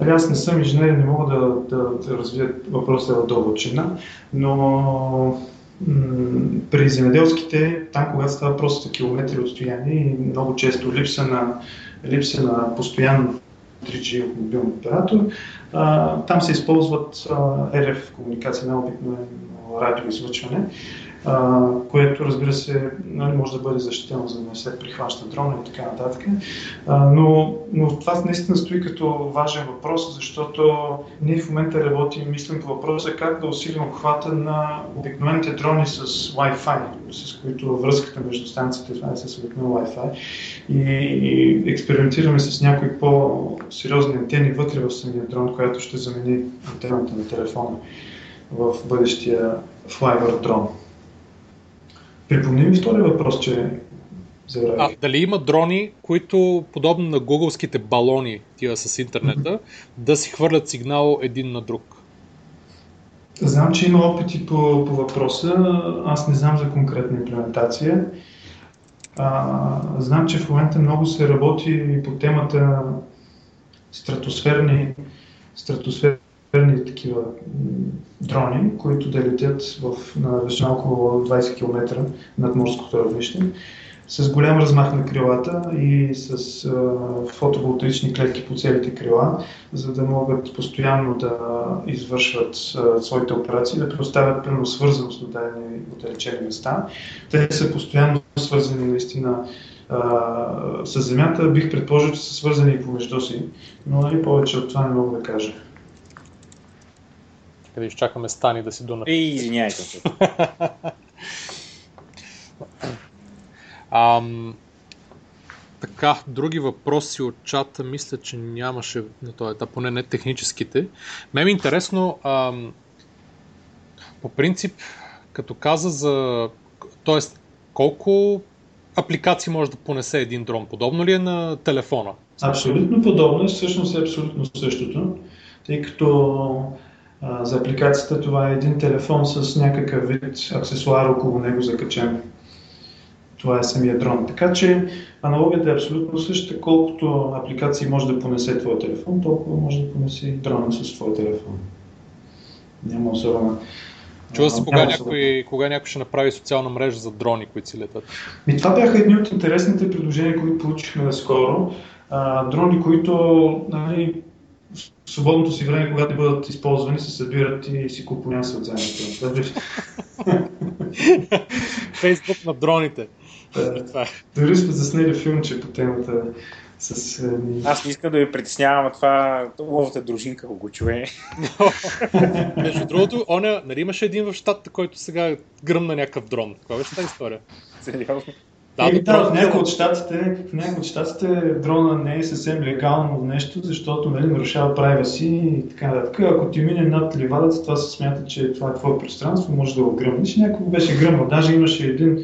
Аз не съм инженер, не мога да, да, да развия въпроса в дълбочина, но при земеделските, там когато става просто километри отстояние и много често липса на, липса на постоянно 3G от мобилен оператор, а, там се използват а, RF комуникация, на обикновено радиоизлъчване, което разбира се нали, може да бъде защитено, за да не се прихваща дрона и така нататък. А, но, но това наистина стои като важен въпрос, защото ние в момента работим, мислим по въпроса как да усилим обхвата на обикновените дрони с Wi-Fi, с които връзката между станциите това е с обикновен Wi-Fi и, и експериментираме с някои по-сериозни антени вътре в самия дрон, която ще замени антената на телефона в бъдещия Flyver дрон. Припомни ми втория въпрос, че забравих. А, дали има дрони, които, подобно на гугълските балони, тия с интернета, да си хвърлят сигнал един на друг? Знам, че има опити по, по въпроса. Аз не знам за конкретна имплементация. А, знам, че в момента много се работи по темата стратосферни, стратосферни такива дрони, които да летят в, на височина около 20 км над морското равнище, с голям размах на крилата и с а, фотоволтаични клетки по целите крила, за да могат постоянно да извършват а, своите операции, да предоставят примерно свързаност до дадени отдалечени места. Те са постоянно свързани наистина а, с Земята. Бих предположил, че са свързани и помежду си, но нали, повече от това не мога да кажа. Къде изчакаме Стани да си дуна. И извиняйте. Ам, така, други въпроси от чата, мисля, че нямаше на този етап, поне не техническите. Ме ми е интересно, ам, по принцип, като каза за... Тоест, колко апликации може да понесе един дрон? Подобно ли е на телефона? Абсолютно подобно, всъщност е абсолютно същото, тъй като а, за апликацията това е един телефон с някакъв вид аксесуар около него закачен. Това е самия дрон. Така че аналогията е абсолютно същата, колкото апликации може да понесе твой телефон, толкова може да понесе и дрона с твой телефон. Няма особено. Чува се кога някой, кога някой ще направи социална мрежа за дрони, които си летат. И това бяха едни от интересните предложения, които получихме скоро. А, дрони, които нали, в свободното си време, когато бъдат използвани, се събират и си купонясват заедно. Фейсбук на дроните. Да. Дори сме заснели филмче по темата. С, е, Аз не искам да ви притеснявам, това ловата дружинка го чуе. Между другото, оня, нали имаше един в щатата, който сега гръмна някакъв дрон. Каква беше тази история? Сериозно? Да, е, да, в някои от щатите, в някои от щатите дрона не е съвсем легално нещо, защото нали, нарушава права си и така нататък. Ако ти мине над ливадата, това се смята, че това е твое пространство, може да го гръмнеш. Някой беше гръмнал. Даже имаше един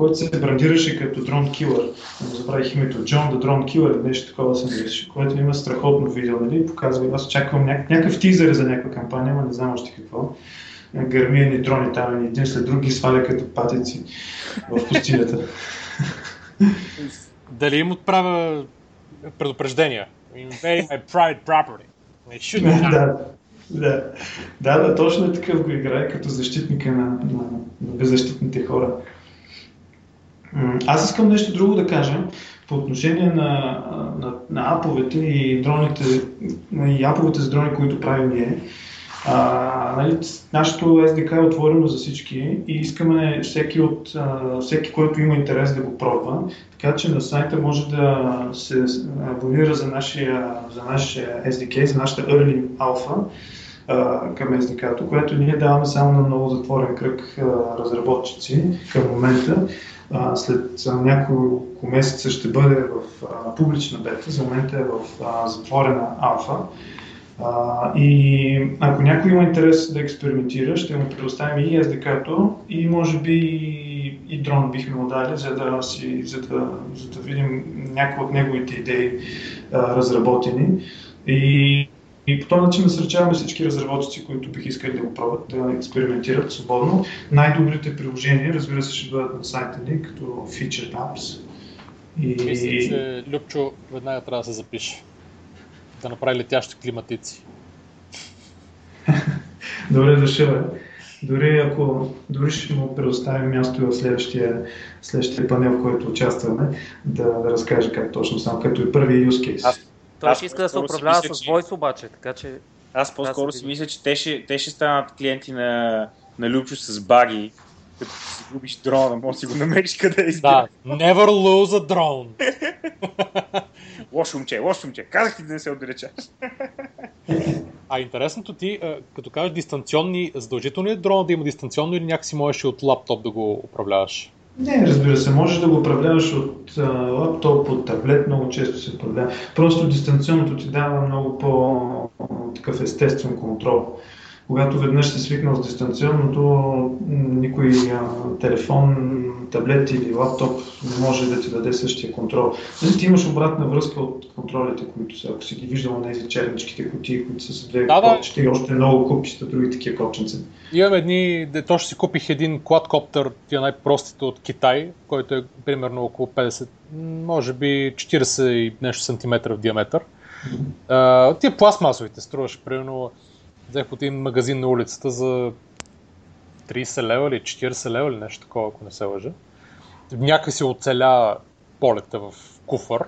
който се брандираше като дрон килър. Не забравих името. Джон да дрон килър или нещо такова съм беше, което има страхотно видео, нали? Показва, аз очаквам няк- някакъв тизър за някаква кампания, но не знам още какво. Гърмияни дрони там, един след други сваля като патици в пустинята. Дали им отправя предупреждения? Invade my private property. да, да, да, да, точно е такъв го играе като защитника на, на, на беззащитните хора. Аз искам нещо друго да кажа по отношение на, на, на аповете и дроните, и аповете за дрони, които правим ние. А, нали, нашето SDK е отворено за всички и искаме всеки, от, а, всеки, който има интерес да го пробва. Така че на сайта може да се абонира за нашия, за нашия SDK, за нашата Early Alpha а, към SDK, което ние даваме само на много затворен кръг а, разработчици към момента а, след няколко месеца ще бъде в а, публична бета, за момента е в а, затворена алфа. А, и ако някой има интерес да експериментира, ще му предоставим и SDK-то и може би и дрон бихме му дали, за да, си, за да, за да видим някои от неговите идеи а, разработени. И и по този начин насърчаваме всички разработчици, които бих искали да го пробват, да експериментират свободно. Най-добрите приложения, разбира се, ще бъдат на сайта ни, като Featured Apps. И... Мисля, че Любчо веднага трябва да се запише. Да направи летящи климатици. Добре дошъл. Дори ако дори ще му предоставим място в следващия, следващия панел, в който участваме, да, да разкаже как точно само, като и първи use case. Аз той ще иска да се управлява мисля, с Voice обаче, така че... Аз по-скоро си мисля, че те ще, те ще станат клиенти на, на Любчо с баги, като си губиш дрона, може да си го намериш къде е Да, never lose a drone. лошо момче, лошо момче. Казах ти да не се отдалечаш. а интересното ти, като кажеш дистанционни, задължително е дрона да има дистанционно или някакси можеш от лаптоп да го управляваш? Не, разбира се, можеш да го управляваш от а, лаптоп, от таблет, много често се управлява. Просто дистанционното ти дава много по-такъв естествен контрол когато веднъж си свикнал с дистанционното, никой телефон, таблет или лаптоп не може да ти даде същия контрол. Нали, ти имаш обратна връзка от контролите, които са, ако си ги виждал на тези черничките кутии, които са с две да, копчета и още много купчета, други такива копченца. Имам едни, точно си купих един квадкоптер, тия най-простите от Китай, който е примерно около 50, може би 40 и нещо сантиметра в диаметър. Uh, тия пластмасовите струваше примерно взех от един магазин на улицата за 30 лева или 40 лева или нещо такова, ако не се лъжа. Някак си оцеля полета в куфър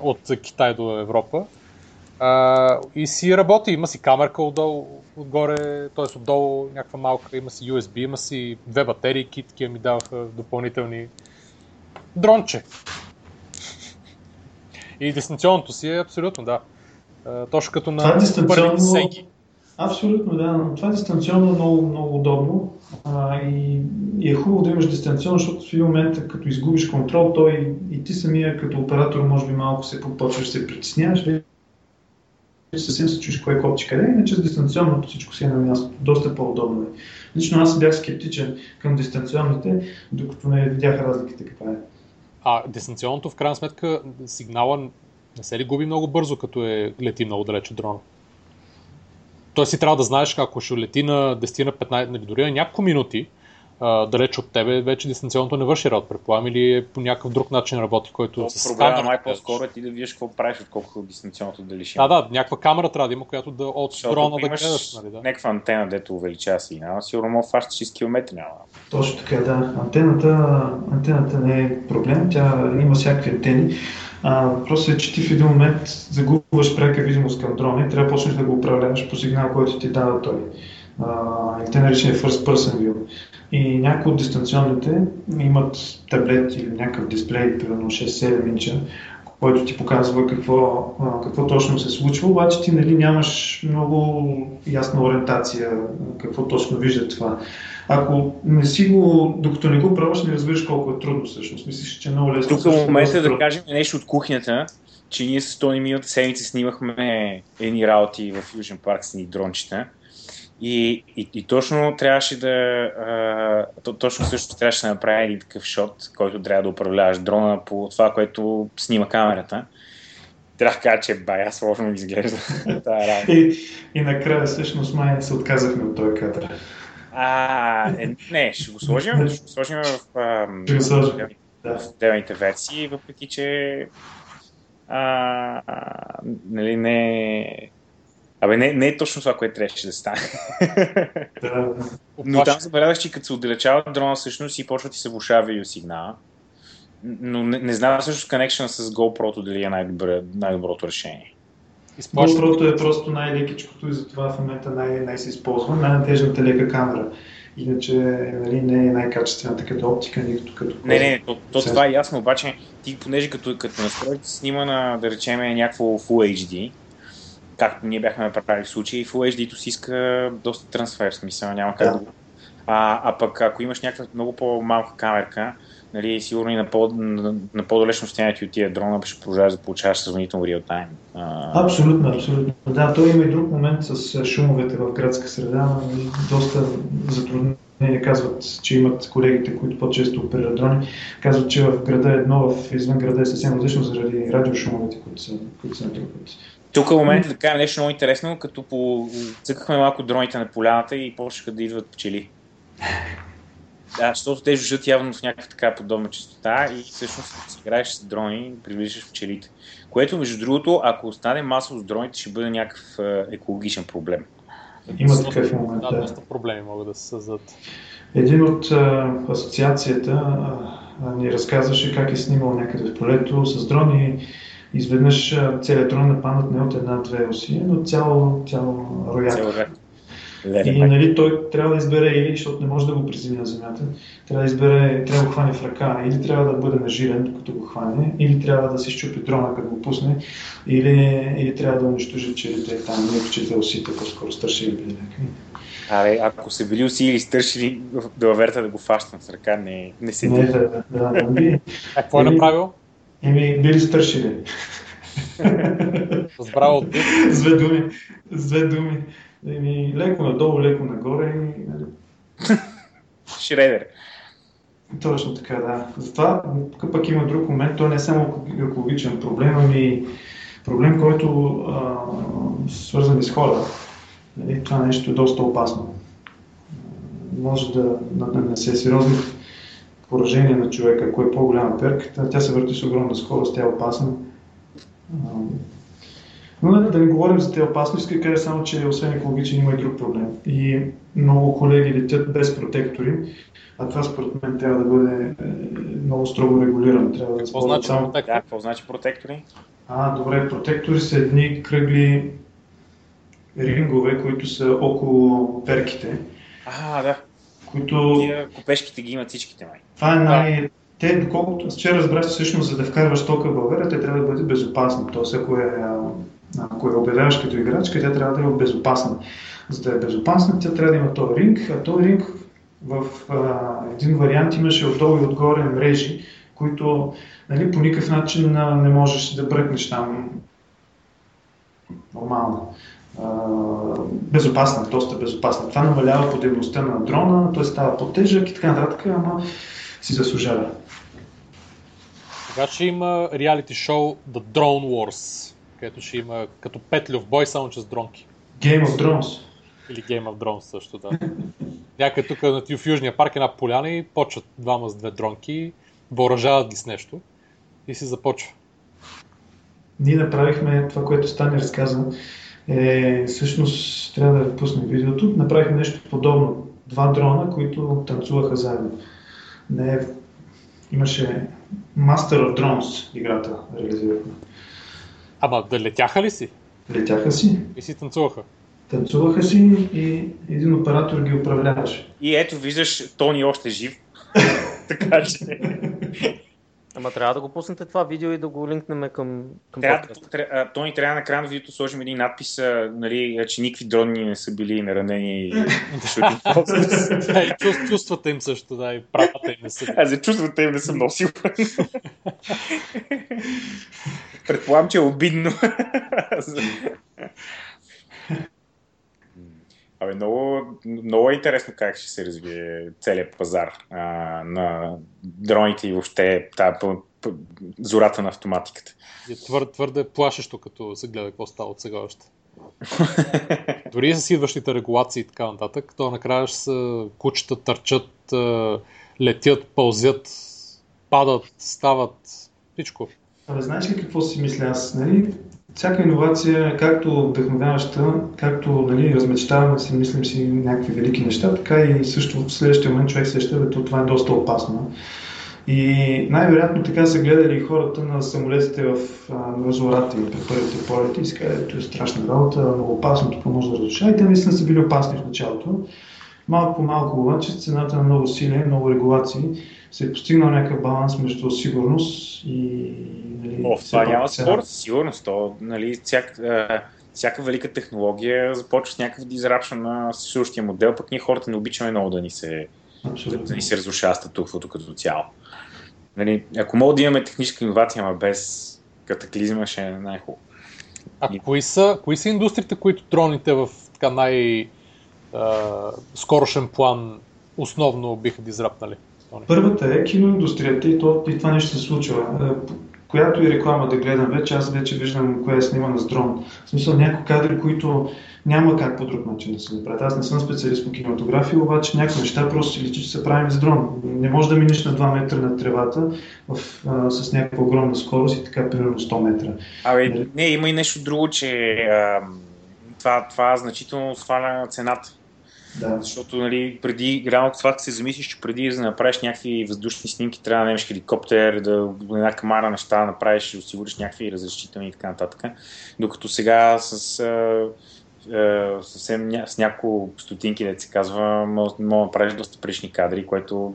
от Китай до Европа. А, и си работи, има си камерка отдолу, отгоре, т.е. отдолу някаква малка, има си USB, има си две батерии, такива ми даваха допълнителни дронче. И дистанционното си е абсолютно, да. Точно като на това дистанционно... Сеги. Абсолютно, да. Това е дистанционно много, много удобно. А, и, и, е хубаво да имаш дистанционно, защото в един момент, като изгубиш контрол, той и ти самия като оператор, може би малко се почваш се притесняваш, съвсем се чуеш кое копче къде, иначе с дистанционното всичко си е на място. Доста по-удобно е. Лично аз бях скептичен към дистанционните, докато не видях разликите каква е. А дистанционното в крайна сметка сигнала не се ли губи много бързо, като е лети много далеч от дрона? Той си трябва да знаеш, ако ще лети на 10 на 15, нали, дори на няколко минути, а, далеч от тебе, вече дистанционното не върши работа, предполагам, или е по някакъв друг начин работи, който с проблема май по-скоро е ти да видиш какво правиш, отколкото дистанционното да лиши. Да, да, някаква камера трябва да има, която да от дрона да гледаш. Нали, да. Някаква антена, дето увеличава сигнала, сигурно мога фаща 6 км няма. Точно така, да. Антената, антената не е проблем, тя има всякакви антени. А, просто е, че ти в един момент загубваш прека видимост към дрона и трябва да почнеш да го управляваш по сигнал, който ти дава той. и те наричани First Person View. И някои от дистанционните имат таблет или някакъв дисплей, примерно 6-7 инча, който ти показва какво, какво точно се случва, обаче ти нали, нямаш много ясна ориентация какво точно вижда това. Ако не си го, докато не го пробваш, не разбираш колко е трудно всъщност. Мислиш, че е много лесно. Тук в момента е да кажем нещо от кухнята, че ние с Тони миналата седмица снимахме едни работи в Южен парк с ни дрончета. И, и, и точно трябваше да. А, то, точно също трябваше да направи един такъв шот, който трябва да управляваш дрона по това, което снима камерата. Трябва да кажа, че бая сложно изглежда. и, и накрая всъщност май се отказахме от този кадър. А, е, не, ще го сложим, ще го сложим в, а, в отделните версии, въпреки че а, а, нали, не, Абе, не, не е точно това, което трябваше да стане. Но там забелязах, че като се отдалечава дрона, всъщност и почва ти се влушава видеосигнала. Но не, не знам всъщност connection с GoPro дали е най-добро, най-доброто решение. GoPro е просто най-лекичкото и затова в момента най- най-се използва, най-натежната лека камера. Иначе нали, не е най-качествената като оптика, нито като... Не, не, то, то това е ясно, обаче ти понеже като, като настройите снима на, да речем, някакво Full HD, както ние бяхме направили в случай, Full HD-то си иска доста трансфер, смисъл, няма как да, да а, а пък ако имаш някаква много по-малка камерка, нали, сигурно и на, по, на, на по-далечно стояние от тия дрона ще продължаваш да получаваш сравнително реал тайм. Абсолютно, абсолютно. Да, той има и друг момент с шумовете в градска среда. Доста затруднения казват, че имат колегите, които по-често оперират дрони, казват, че в града едно, в извън града е съвсем различно заради радиошумовете, които са, които са натрупват. Тук е момента да кажем нещо много интересно, като по... цъкахме малко дроните на поляната и почнаха да идват пчели. Да, защото те жужжат явно в някаква така подобна частота и всъщност си играеш с дрони, приближаш пчелите. Което, между другото, ако остане масово с дроните, ще бъде някакъв екологичен проблем. Има такъв момент. Да, доста проблеми могат да се създадат. Един от а, асоциацията а, ни разказваше как е снимал някъде в полето с дрони изведнъж целият дрон нападнат не от една-две оси, но цял, цял рояк. И нали, той трябва да избере или, защото не може да го приземи на земята, трябва да избере, трябва да го хване в ръка, или трябва да бъде нажилен, докато го хване, или трябва да се щупи дрона, като го пусне, или, или трябва да унищожи челите там, не печете осите, по-скоро стършили били някакви. Абе, ако са били усили стършили до аверта да го фащат с ръка, не, не се Не, да, да, да. Нали, какво е направил? Еми, били стършили. Разбрал от С две думи. С две думи. Еми, леко надолу, леко нагоре. И, нали. Шредер. Точно така, да. Затова пък има друг момент, той не е само екологичен проблем, ами проблем, който а, свързан с хора. Нали, това нещо е доста опасно. Може да нанесе сериозни поражение на човека, ако е по-голяма перката, тя се върти с огромна скорост, тя е опасна. Но да не говорим за тези опасности, да кажа само, че освен екологичен има и друг проблем. И много колеги летят без протектори, а това според мен трябва да бъде е, много строго регулирано. Трябва да какво значи само... Да, какво значи протектори? А, добре, протектори са едни кръгли рингове, които са около перките. А, да. Които... Тия копешките ги имат всичките май. Това е най... Те, доколкото вчера разбрах, всъщност, за да вкарваш тока в България, те трябва да бъдат безопасни. Тоест, ако е, ако е обявяваш като играчка, тя трябва да е безопасна. за да е безопасна, тя трябва да има този ринг, а този ринг в а, един вариант имаше отдолу и отгоре мрежи, които нали, по никакъв начин а, не можеш да бръкнеш там нормално. Безопасна, доста безопасна. Това намалява подебността на дрона, той става по-тежък и така нататък, ама си заслужава. Сега ще има реалити шоу The Drone Wars, където ще има като петлю в бой, само че с дронки. Game of Drones. Или Game of Drones също, да. Някъде тук на в Южния парк една поляна и почват двама с две дронки, въоръжават ги с нещо и си започва. Ние направихме това, което Стани разказа. Е, всъщност трябва да пуснем видеото. Направихме нещо подобно. Два дрона, които танцуваха заедно. Не, имаше Master of Drones играта реализирахме. Ама да летяха ли си? Летяха си. И си танцуваха. Танцуваха си и един оператор ги управляваше. И ето виждаш, Тони още жив. така че... Ама трябва да го пуснете това видео и да го линкнем към, към трябва, тря, Тони трябва на края на видеото сложим един надпис, нали, че никакви дрони не са били наранени. чувствата им също, да, и правата им не са. Аз за чувствата им не съм много сигурен. Предполагам, че е обидно. Абе, много, много е интересно как ще се развие целият пазар а, на дроните и въобще тази зората на автоматиката. Е твърде, твърде плашещо, като се гледа какво става от сега още. Дори с идващите регулации и така нататък, то накрая ще са кучета търчат, летят, пълзят, падат, стават, всичко. Абе, знаеш ли какво си мисля аз? Нали? Всяка иновация е както вдъхновяваща, както нали, размечтаваме си, мислим си някакви велики неща, така и също в следващия момент човек сеща, че това е доста опасно. И най-вероятно така са гледали хората на самолетите в Мазората и при първите полети и си казали, е страшна работа, много опасно, тук може да разрушава. И те наистина са били опасни в началото. Малко по малко обаче, цената на много сили, много регулации, се е постигнал някакъв баланс между сигурност и... Нали, О, това няма спор, сигурност. То, нали, всяк, всяка велика технология започва с някакъв дизрапшн на същия модел, пък ние хората не обичаме много да ни се, да, да ни се разрушава статуквото като цяло. Нали, ако мога да имаме техническа инновация, ама без катаклизма, ще е най-хубаво. А и... кои, са, кои са индустриите, които троните в така най- скорошен план основно биха дизрапнали? Първата е киноиндустрията и, то, и това нещо се случва. Която и реклама да гледам вече, аз вече виждам коя е снимана с дрон. В смисъл някои кадри, които няма как по друг начин да се направят. Аз не съм специалист по кинематография, обаче някои неща просто си личи, че са правени с дрон. Не може да минеш на 2 метра над тревата в, а, с някаква огромна скорост и така примерно 100 метра. Абе, не има и нещо друго, че а, това, това значително сваля цената да. Защото нали, преди, реално това се замислиш, че преди да направиш някакви въздушни снимки, трябва да немеш хеликоптер, да една камара неща направиш, да осигуриш някакви разрешителни и така нататък. Докато сега с, а, а, съвсем с няколко стотинки, да се казва, може да направиш доста прилични кадри, което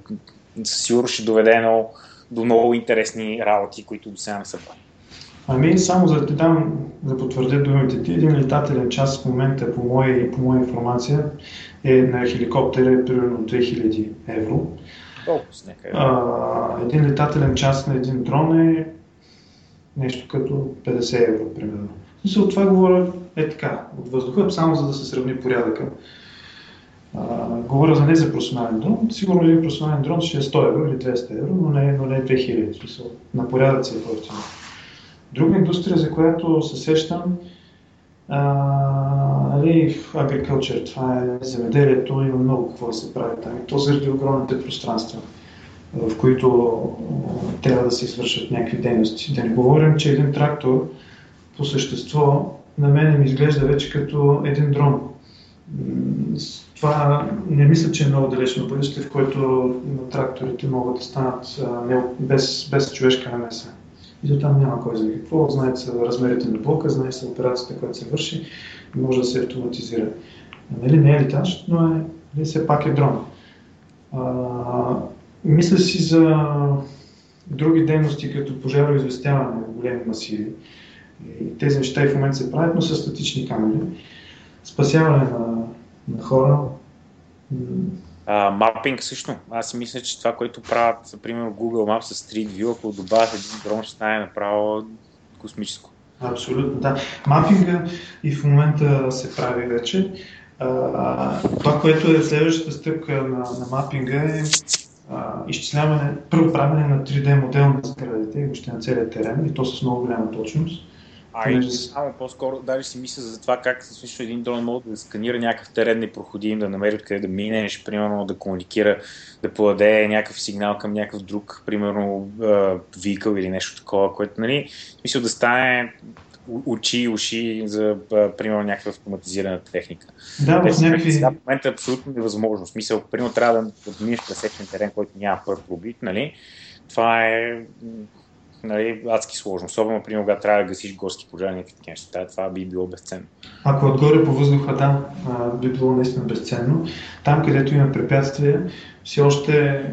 със сигурност ще доведе едно, до много интересни работи, които до сега не са правили. Ами, само за да ти дам, да потвърдя думите ти, един летателен час в момента, по моя, по моя информация, е на хеликоптер е примерно 2000 евро. А, един летателен час на един дрон е нещо като 50 евро, примерно. И от това говоря е така, от въздуха, само за да се сравни порядъка. А, говоря за не за професионален дрон. Сигурно един професионален дрон ще е 100 евро или 200 евро, но не, но не 2000. Смисъл, на порядъци е по-ефтино. Друга индустрия, за която се сещам, нали, agriculture, това е земеделието, има много какво да се прави там. И то заради огромните пространства, в които трябва да се извършат някакви дейности. Да не говорим, че един трактор по същество на мен ми изглежда вече като един дрон. Това не мисля, че е много далечно бъдеще, в което тракторите могат да станат без, без човешка намеса. И до там няма кой за какво. Знаете се размерите на блока, знае се операцията, която се върши и може да се автоматизира. Нали, не е летащ, но е, нали, все пак е дрон. А, мисля си за други дейности, като пожароизвестяване на големи масиви. И тези неща и в момента се правят, но са статични камери. Спасяване на на хора. А, мапинг също. Аз си мисля, че това, което правят, примерно Google Maps с Street View, ако добавят един дрон, ще стане направо космическо. Абсолютно, да. Мапинга и в момента се прави вече. А, това, което е следващата стъпка на, на мапинга е а, изчисляване, първо правене на 3D модел на сградите и въобще на целият терен и то с много голяма точност. А и само по-скоро даже си мисля за това как също един дрон може да сканира някакъв терен непроходим, да намери откъде да минеш, примерно да комуникира, да подаде някакъв сигнал към някакъв друг, примерно викъл или нещо такова, което, нали, мисля да стане очи и уши за, примерно, някаква автоматизирана техника. Да, в някакви... Сега в момента е абсолютно невъзможно. В смисъл, примерно, трябва да, да минеш пресечен терен, който няма първ пробит, нали? Това е нали, адски сложно. Особено, примерно, когато трябва да гасиш горски пожари, някакви такива неща, това би било безценно. Ако отгоре по въздуха, да, би било наистина безценно. Там, където има препятствия, все още,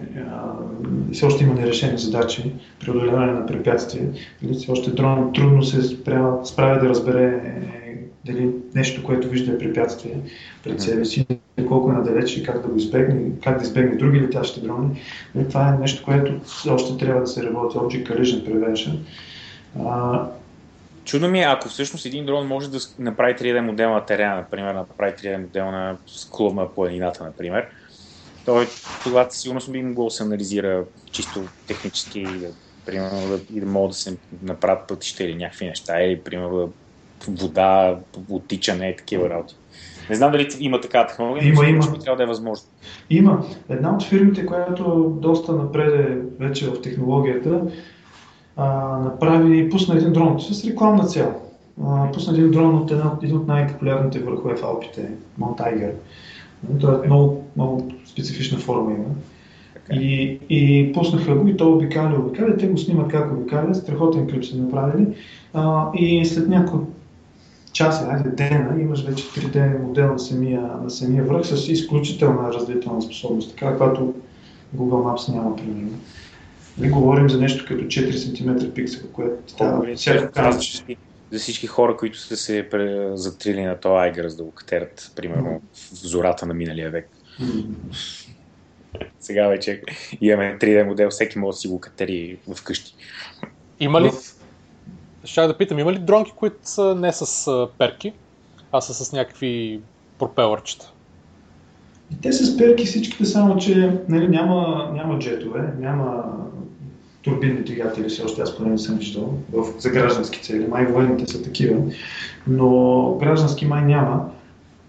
все още има нерешени задачи при преодоляване на препятствия. Или все още дрон трудно се справя да разбере дали нещо, което вижда е препятствие пред себе си, колко е надалеч и как да го избегне, как да избегне други летящи дрони. И нали, това е нещо, което още трябва да се работи, Object Collision Prevention. А, Чудо ми е, ако всъщност един дрон може да направи 3D модел на терена, например, да направи 3D модел на склон на планината, например, той тогава сигурно би могло да се анализира чисто технически да, примерно, да, и да могат да се направят пътища или някакви неща, или примерно да вода, оттичане и такива работи. Не знам дали има така технология, има, но има. би трябва да е възможно. Има. Една от фирмите, която доста напреде вече в технологията, а, направи, пусна един дрон с рекламна цел. А, пусна един дрон от една, един от най-популярните върхове в Алпите, Монт Айгер. Той е много, много специфична форма има. Така. И, и пуснаха го и то обикаля, обикаля. Те го снимат как обикаля, страхотен клип са направили. А, и след няколко часа, айде дена, имаш вече 3D модел на самия, на самия връх с изключителна разделителна способност, така каквато Google Maps няма примерно. И нали, говорим за нещо като 4 см пиксел, което става всяко за всички хора, които са се затрили на този Айгър, за да го катерят, примерно, в зората на миналия век. Сега вече имаме 3D модел, всеки може да си го катери вкъщи. Има ли ще да питам, има ли дронки, които са не с перки, а са с някакви пропелърчета? Те са с перки всичките, само че нали, няма, няма джетове, няма турбинни двигатели, все още аз поне не съм виждал, в, за граждански цели. Май военните са такива, но граждански май няма.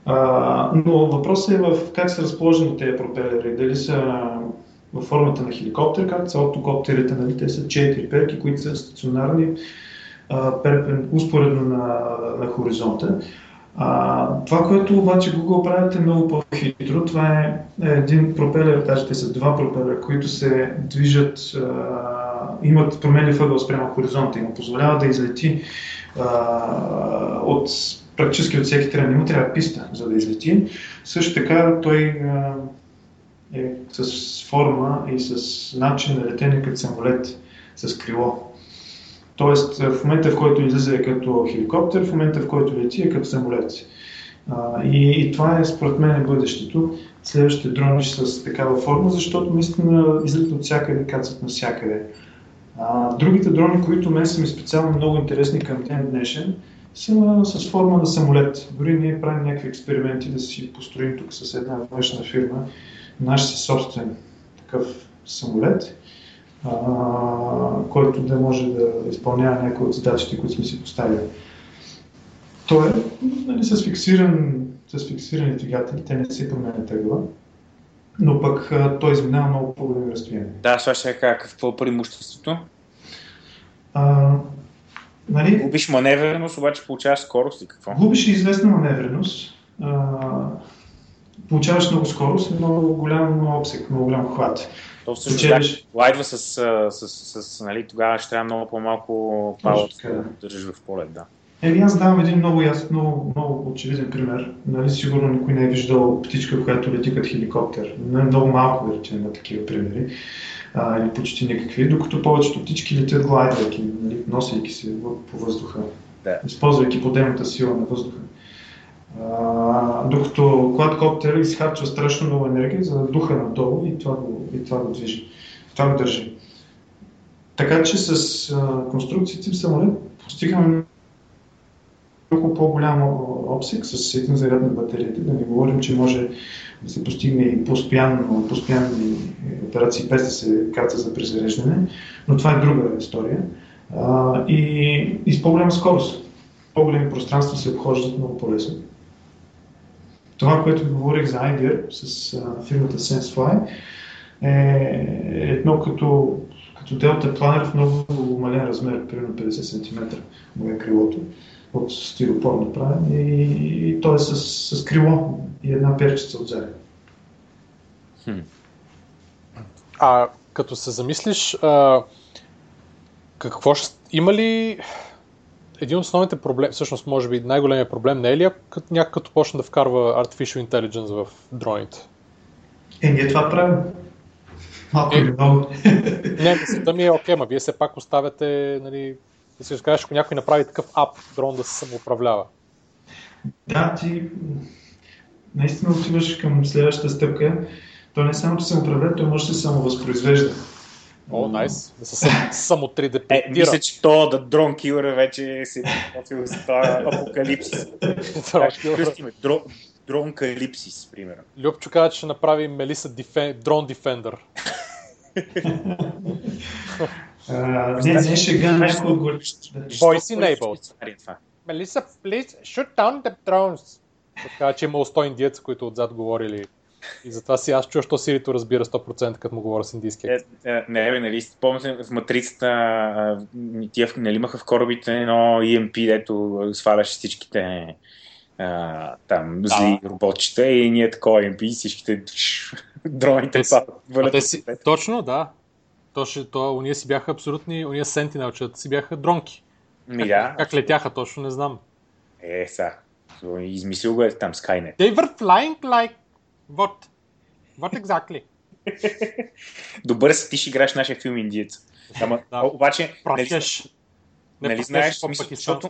А, но въпросът е в как са разположени тези пропелери. Дали са във формата на хеликоптер, както са оптокоптерите, нали, те са четири перки, които са стационарни, успоредно на, на хоризонта. А, това, което обаче Google правят е много по-хитро. Това е един пропелер, даже те са два пропелера, които се движат, а, имат промени въгъл спрямо хоризонта и му позволява да излети а, от практически от всеки терен. му трябва писта, за да излети. Също така той а, е с форма и с начин на летене като самолет с крило. Тоест, в момента, в който излиза е като хеликоптер, в момента, в който лети е като самолет. А, и, и това е, според мен, е бъдещето. Следващите дрони с такава форма, защото наистина излитат от всякъде, кацат навсякъде. А, другите дрони, които мен са ми специално много интересни към ден днешен, са с форма на самолет. Дори ние правим някакви експерименти да си построим тук с една външна фирма наш си собствен такъв самолет а, който да може да изпълнява някои от задачите, които сме си поставили. Той е нали, с, фиксиран, с фиксирани двигатели, те не се променят тъгла, но пък а, той изминава много по-големи разстояния. Да, това ще е какво е преимуществото? А, нали, губиш маневреност, обаче получаваш скорост и какво? Губиш известна маневреност, а, получаваш много скорост и много голям обсек, много голям хват. То всъщност Учебиш... лайдва с, с, с, с, нали, тогава ще трябва много по-малко пауза да държиш в полет, да. Еми аз давам един много ясен, много, много очевиден пример. Нали, сигурно никой не е виждал птичка, която лети като хеликоптер. Е много малко да речем на такива примери. А, или почти никакви, докато повечето птички летят глайдвайки, нали, носейки се по въздуха, да. използвайки подемната сила на въздуха. Докато квадкоптер изхарчва страшно много енергия, за духа надолу и това го, и това го движи. Това го държи. Така че с а, конструкциите в самолет постигаме много по-голям обсек с един заряд на батериите. Да не говорим, че може да се постигне и постоянно, постоянни операции без да се карта за презареждане, но това е друга история. А, и, и с по-голяма скорост. По-големи пространства се обхождат много по-лесно. Това, което говорих за iGear с а, фирмата SenseFly, е едно като, като Delta Planner в много мален размер, примерно 50 см му е крилото от стиропор направен и, и той е с, с крило и една перчица отзади. Хм. А като се замислиш, а, какво ще... Има ли един от основните проблеми, всъщност може би най-големият проблем не е ли като някак като почне да вкарва Artificial Intelligence в дроните? Е, ние това правим. Малко е, или много. Не, мисълта ми е окей, ма вие се пак оставяте, нали, да си кажеш, ако някой направи такъв ап, дрон да се самоуправлява. Да, ти наистина отиваш към следващата стъпка. То не само, че се управлява, той може да се самовъзпроизвежда. О, найс. Да се само 3D Е, мисля, че то да дрон килър вече се подготвил за това апокалипсис. дрон калипсис, примерно. Любчо каза, че ще направи Мелиса дрон дефендър. Не, не шега, някой го... Voice enabled. Melissa, please shoot down the drones. Така че има 100 индиеца, които отзад говорили и затова си аз чуя, що Сирито разбира 100% като му говоря с индийски. Е, е, не, бе, нали, спомняте в матрицата, тия нали, имаха в корабите едно EMP, дето сваляше всичките а, там да. зли роботчета и ние такова EMP всичките дроните те си, Точно, да. То, ще, то, уния си бяха абсолютни, уния сентинелчета си бяха дронки. Ми, да. Как, как летяха точно, не знам. Е, са. Измислил го е там Skynet. They were flying like What? What exactly? Добър си, ти ще играеш нашия филм Индиец. Ама, да. обаче. Нали, нали знаеш, смисъл, защото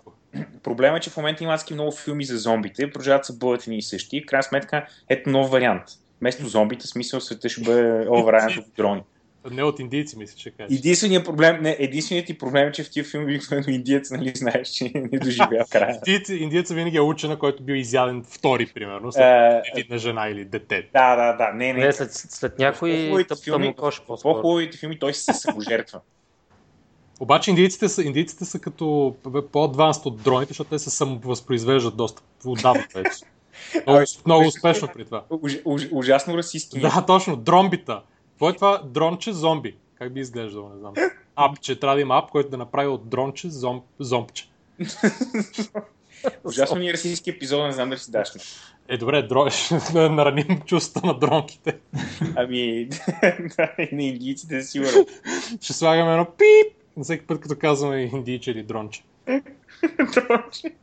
проблема е, че в момента има много филми за зомбите, продължават са бъдат и същи. В крайна сметка, ето нов вариант. Вместо зомбите, смисъл света ще бъде овраен в дрони. Не от индийци, мисля, че кажеш. Единственият проблем, не, единственият ти проблем е, че в тия филми обикновено индиец, нали знаеш, че не доживя края. Индиец, индиец винаги е учена, който бил изяден втори, примерно, след uh, на жена или дете. Да, да, да. Не, не. не след, след някои тъмнокош по-скоро. По-хубавите филми той се саможертва. Обаче индийците са, индийците са като по-адванст от дроните, защото те се самовъзпроизвеждат доста отдавна вече. Много, много успешно при това. Уж, уж, ужасно расистски. Да, точно. Дромбита. Какво е това дронче зомби? Как би изглеждало, не знам. Апче, трябва да има ап, който да направи от дронче зомб, зомбче. Ужасно ни е расистски епизод, не знам дали си даш. Е, добре, дро... да нараним чувствата на дронките. Ами, да, на индийците сигурно. Ще слагаме едно пип, на всеки път като казваме индийче или дронче. дронче.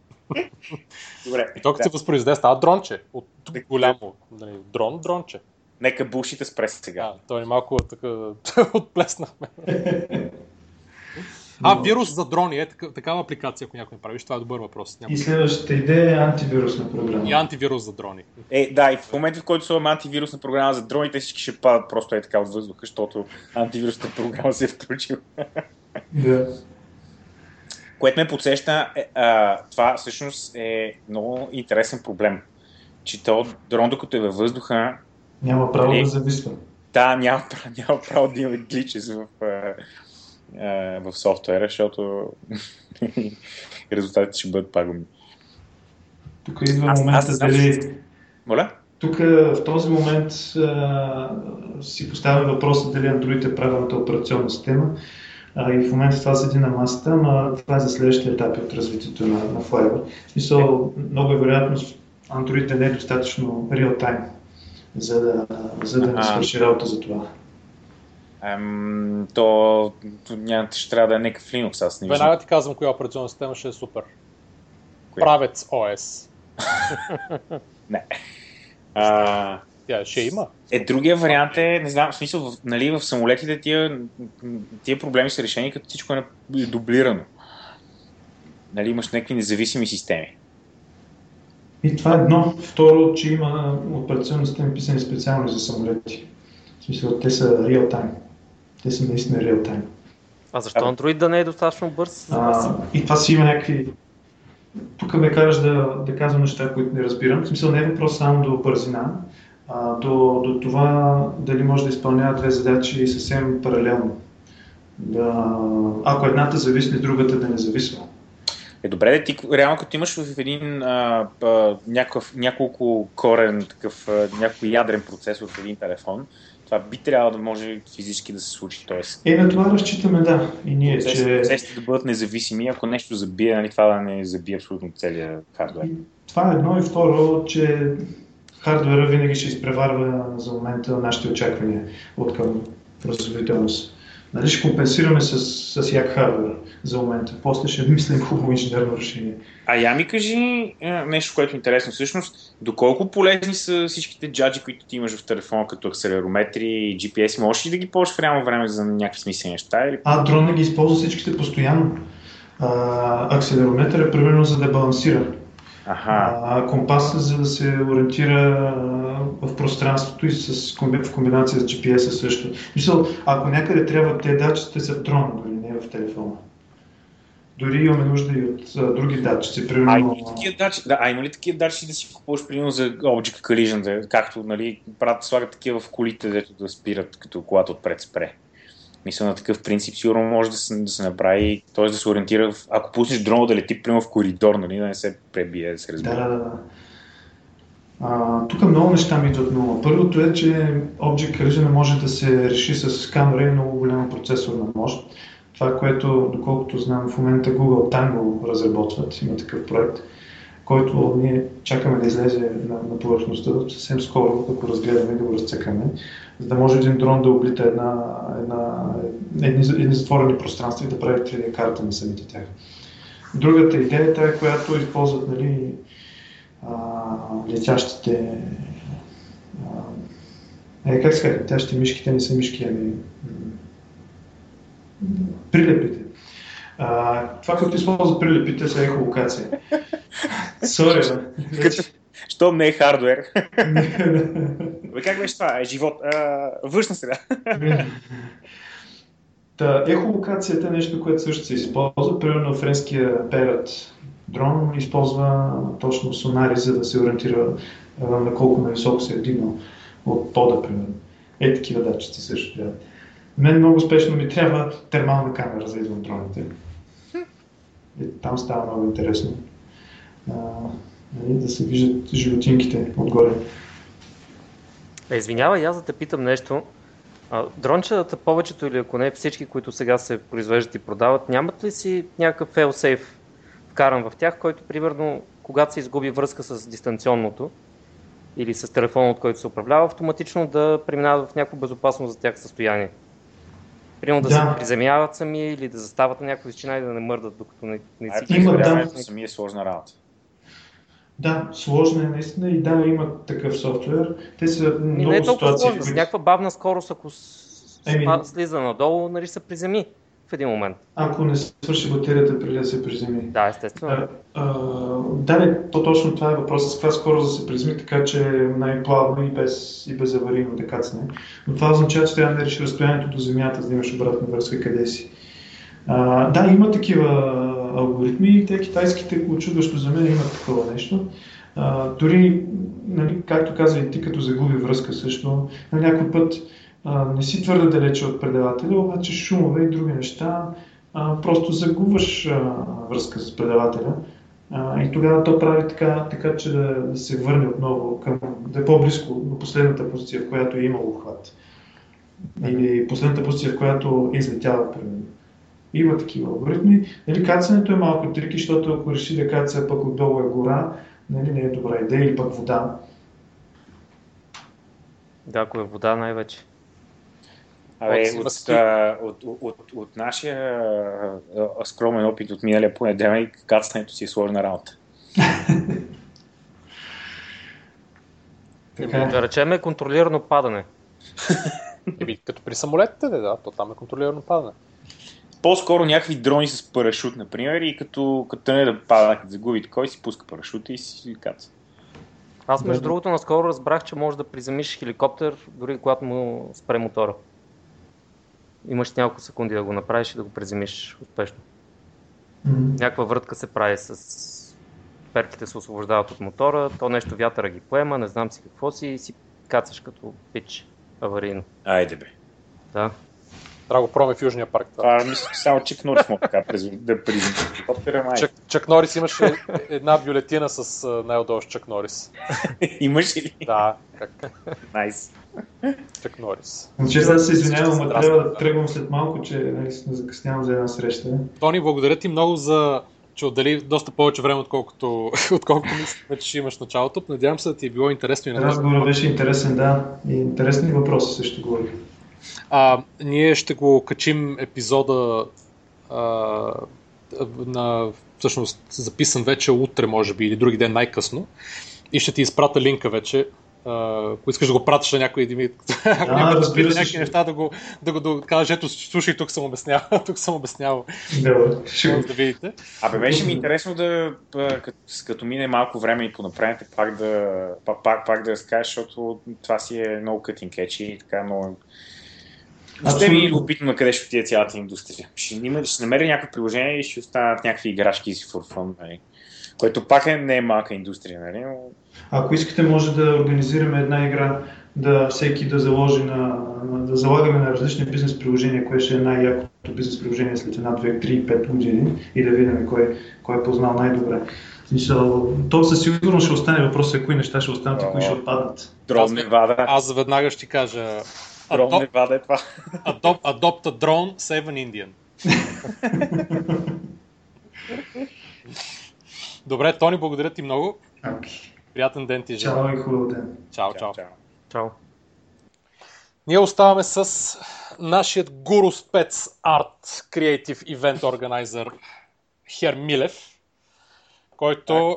Добре. И то като да. се възпроизведе става дронче. От голямо. Нали, дрон, дронче. Нека бушите спре сега. А, той е малко така отплеснахме. А, вирус за дрони, е такава апликация, ако някой правиш, това е добър въпрос. Някой... И следващата идея е антивирусна програма. И антивирус за дрони. Е, да, и в момента, в който слагаме антивирусна програма за дроните, всички ще падат просто е така от въздуха, защото антивирусната програма се е включила. Да. Което ме подсеща, е, а, това всъщност е много интересен проблем. Че то дрон, докато е във въздуха, няма право нали? да зависва. Да, няма, няма право да има гличес в, в софтуера, защото резултатите ще бъдат пагубни. Тук идва аз, момента аз, дали... Моля? Тук в този момент а, си поставя въпроса дали Android е правилната операционна система. А, и в момента това седи на масата, но това е за следващия етап от развитието на, на Fiber. Смисъл, много е вероятно Android да не е достатъчно real-time за да, за да не свърши работа за това. Ем, то, то няма, ще трябва да е някакъв Linux, аз не виждам. Веднага ти казвам коя операционна система ще е супер. Коя? Правец OS. не. А, Тя ще има. Е, другия вариант е, не знам, в смисъл, в, нали, в самолетите тия, тия проблеми са решени, като всичко е дублирано. Нали, имаш някакви независими системи. И това е едно. Второ, че има операционни системи писани специално за самолети. В смисъл, те са real time. Те са наистина real time. А защо Android да не е достатъчно бърз? А, и това си има някакви... Тук ме караш да, да казвам неща, които не разбирам. В смисъл не е въпрос само до бързина, а, до, до това дали може да изпълнява две задачи съвсем паралелно. Да, ако едната зависи, другата да не зависва. Е, добре, да ти, реално като имаш в един а, а, някакъв, няколко корен, такъв, а, някой ядрен процесор в един телефон, това би трябвало да може физически да се случи. Тоест, Е, на това разчитаме, да. И ние, процесите, че... процесите да бъдат независими, ако нещо забие, нали, това да не забие абсолютно целият хардвер. И Това е едно и второ, че хардвера винаги ще изпреварва за момента нашите очаквания от към производителност. Нали, ще компенсираме с, с як хардвер за момента. После ще мислим хубаво инженерно решение. А я ми кажи е, нещо, което е интересно всъщност. Доколко полезни са всичките джаджи, които ти имаш в телефона, като акселерометри и GPS? Можеш ли да ги ползваш в реално време за някакви смислени неща? Или... А, дрона ги използва всичките постоянно. А, акселерометър е примерно за да балансира. Аха. А, компас е за да се ориентира а, в пространството и с, в комбинация с GPS също. Мисъл, ако някъде трябва те датчиците са в дрон, дори не в телефона. Дори имаме нужда и от а, други датчици. А Примерно, има ли такива датчи, да, а има ли такива датчици да си купуваш примерно за Object Collision, да, както нали, правят, слагат такива в колите, дето да спират, като колата отпред спре. Мисля на такъв принцип сигурно може да се, да се направи, т.е. да се ориентира, в, ако пуснеш дрона да лети примерно в коридор, нали, да не се пребие, да се разбира. Да, да, да. Тук много неща ми идват много. Първото е, че Object Collision може да се реши с камера и много голяма процесорна мощ. Това, което, доколкото знам, в момента Google Tango разработват, има такъв проект, който ние чакаме да излезе на, на повърхността съвсем скоро, ако разгледаме и да го разцъкаме, за да може един дрон да облита една, една, едни, едни затворени пространства и да прави 3D карта на самите тях. Другата идея е тая, която използват нали, а, летящите а, е, как се казва, летящите мишки, те не са мишки, ами прилепите. А, това, което използват прилепите, са ехолокация. Сори. Като- Щом не е хардвер. Бе, как беше това? Е, живот. А, външна среда. Та, ехолокацията е нещо, което също се използва. Примерно френския Перът дрон използва точно сонари, за да се ориентира а, на колко нависоко се е вдигнал от пода, примерно. Е, такива датчици също трябва. Мен много спешно ми трябва термална камера за извън дроните. И там става много интересно. А, нали, да се виждат животинките отгоре. Е, извинявай, аз да те питам нещо. А, дрончетата, повечето или ако не всички, които сега се произвеждат и продават, нямат ли си някакъв fail-safe вкаран в тях, който примерно, когато се изгуби връзка с дистанционното или с телефона, от който се управлява, автоматично да преминават в някакво безопасно за тях състояние? Примерно да, Да. се приземяват сами или да застават на някаква височина и да не мърдат, докато не, не си Има, да. сами е сложна работа. Да, сложно е наистина и да, има такъв софтуер. Те са И много не е толкова ситуации, сложно. С някаква бавна скорост, ако Еми- слиза надолу, нали се приземи в един момент. ако не свърши батерията преди да се приземи. Да, естествено. А, а, да, не, то точно това е въпросът. Каква скорост да се приземи, така че най-плавно и без, и без аварийно да кацне. Но това означава, че трябва да реши разстоянието до Земята, за да имаш обратна връзка къде си. А, да, има такива алгоритми и те китайските, очудващо за мен, имат такова нещо. А, дори, нали, както каза и ти, като загуби връзка също, на някой път не си твърде далече от предавателя, обаче шумове и други неща, а, просто загубваш а, връзка с предавателя. А, и тогава то прави така, така че да, да се върне отново към, да е по-близко до последната позиция, в която е имал обхват. Или последната позиция, в която е излетяла, примерно. Има такива алгоритми. Нали, кацането е малко трики, защото ако реши да каца пък отдолу е гора, нали, не е добра идея, или пък вода. Да, ако е вода най-вече. Абе, От- от, от, от, от, от нашия скромен опит от миналия понеделник, кацането си е сложна работа. Така. Да речем е контролирано падане. Еми, като при самолетите, да, да, то там е контролирано падане. По-скоро някакви дрони с парашут, например, и като, като не да пада, като загуби кой си пуска парашута и си каца. Аз между другото наскоро разбрах, че можеш да приземиш хеликоптер, дори когато му спре мотора. Имаш няколко секунди да го направиш и да го приземиш успешно. Mm-hmm. Някаква въртка се прави с перките се освобождават от мотора, то нещо вятъра ги поема, не знам си какво си и си кацаш като пич аварийно. Айде бе. Да. Трябва го пробваме в Южния парк. Това мисля, че само Чик Норис му така да май. Чак, Чак Норис имаше една бюлетина с най-удобно Чак Норис. Имаш ли? Да, как? Найс. Чак Норис. Значи аз се извинявам, но трябва да тръгвам след малко, че нали, закъснявам за една среща. Тони, благодаря ти много за че отдели доста повече време, отколкото, отколкото мислихме, че имаш началото. Надявам се да ти е било интересно и на Разговорът беше интересен, да. И интересни въпроси също говорих. А, ние ще го качим епизода а, на, всъщност записан вече утре, може би, или други ден най-късно. И ще ти изпрата линка вече ако искаш да го пратиш на някой да ми... Ако да, разбира се. Някакви неща да го, да го да кажеш, ето, слушай, тук съм обяснявал, тук съм обяснявал. Да, да видите. Абе, беше ми интересно да, като, като мине малко време и понаправите, пак да, пак, пак да разкажеш, защото това си е много cutting catch и така много... Ще ми е любопитно на къде ще отиде цялата индустрия. Ще, има, ще намеря някакво приложение и ще останат някакви играчки си for fun, нали? Което пак е, не е малка индустрия, нали? Ако искате, може да организираме една игра, да всеки да заложи на, на да залагаме на различни бизнес приложения, кое ще е най-якото бизнес приложение след една, две, три, пет години и да видим кой, кой е познал най-добре. То със сигурност ще остане въпросът, кои неща ще останат и кои ще отпаднат. Дрон Невада. Аз веднага ще кажа. Дрон Невада е това. Adopt, adopt a drone, save an Indian. Добре, Тони, благодаря ти много. Okay. Приятен ден ти, Чао и хубав ден. Чао, чао. чао. Чао. Ние оставаме с нашият гуру спец арт креатив ивент органайзер Хер Милев, който...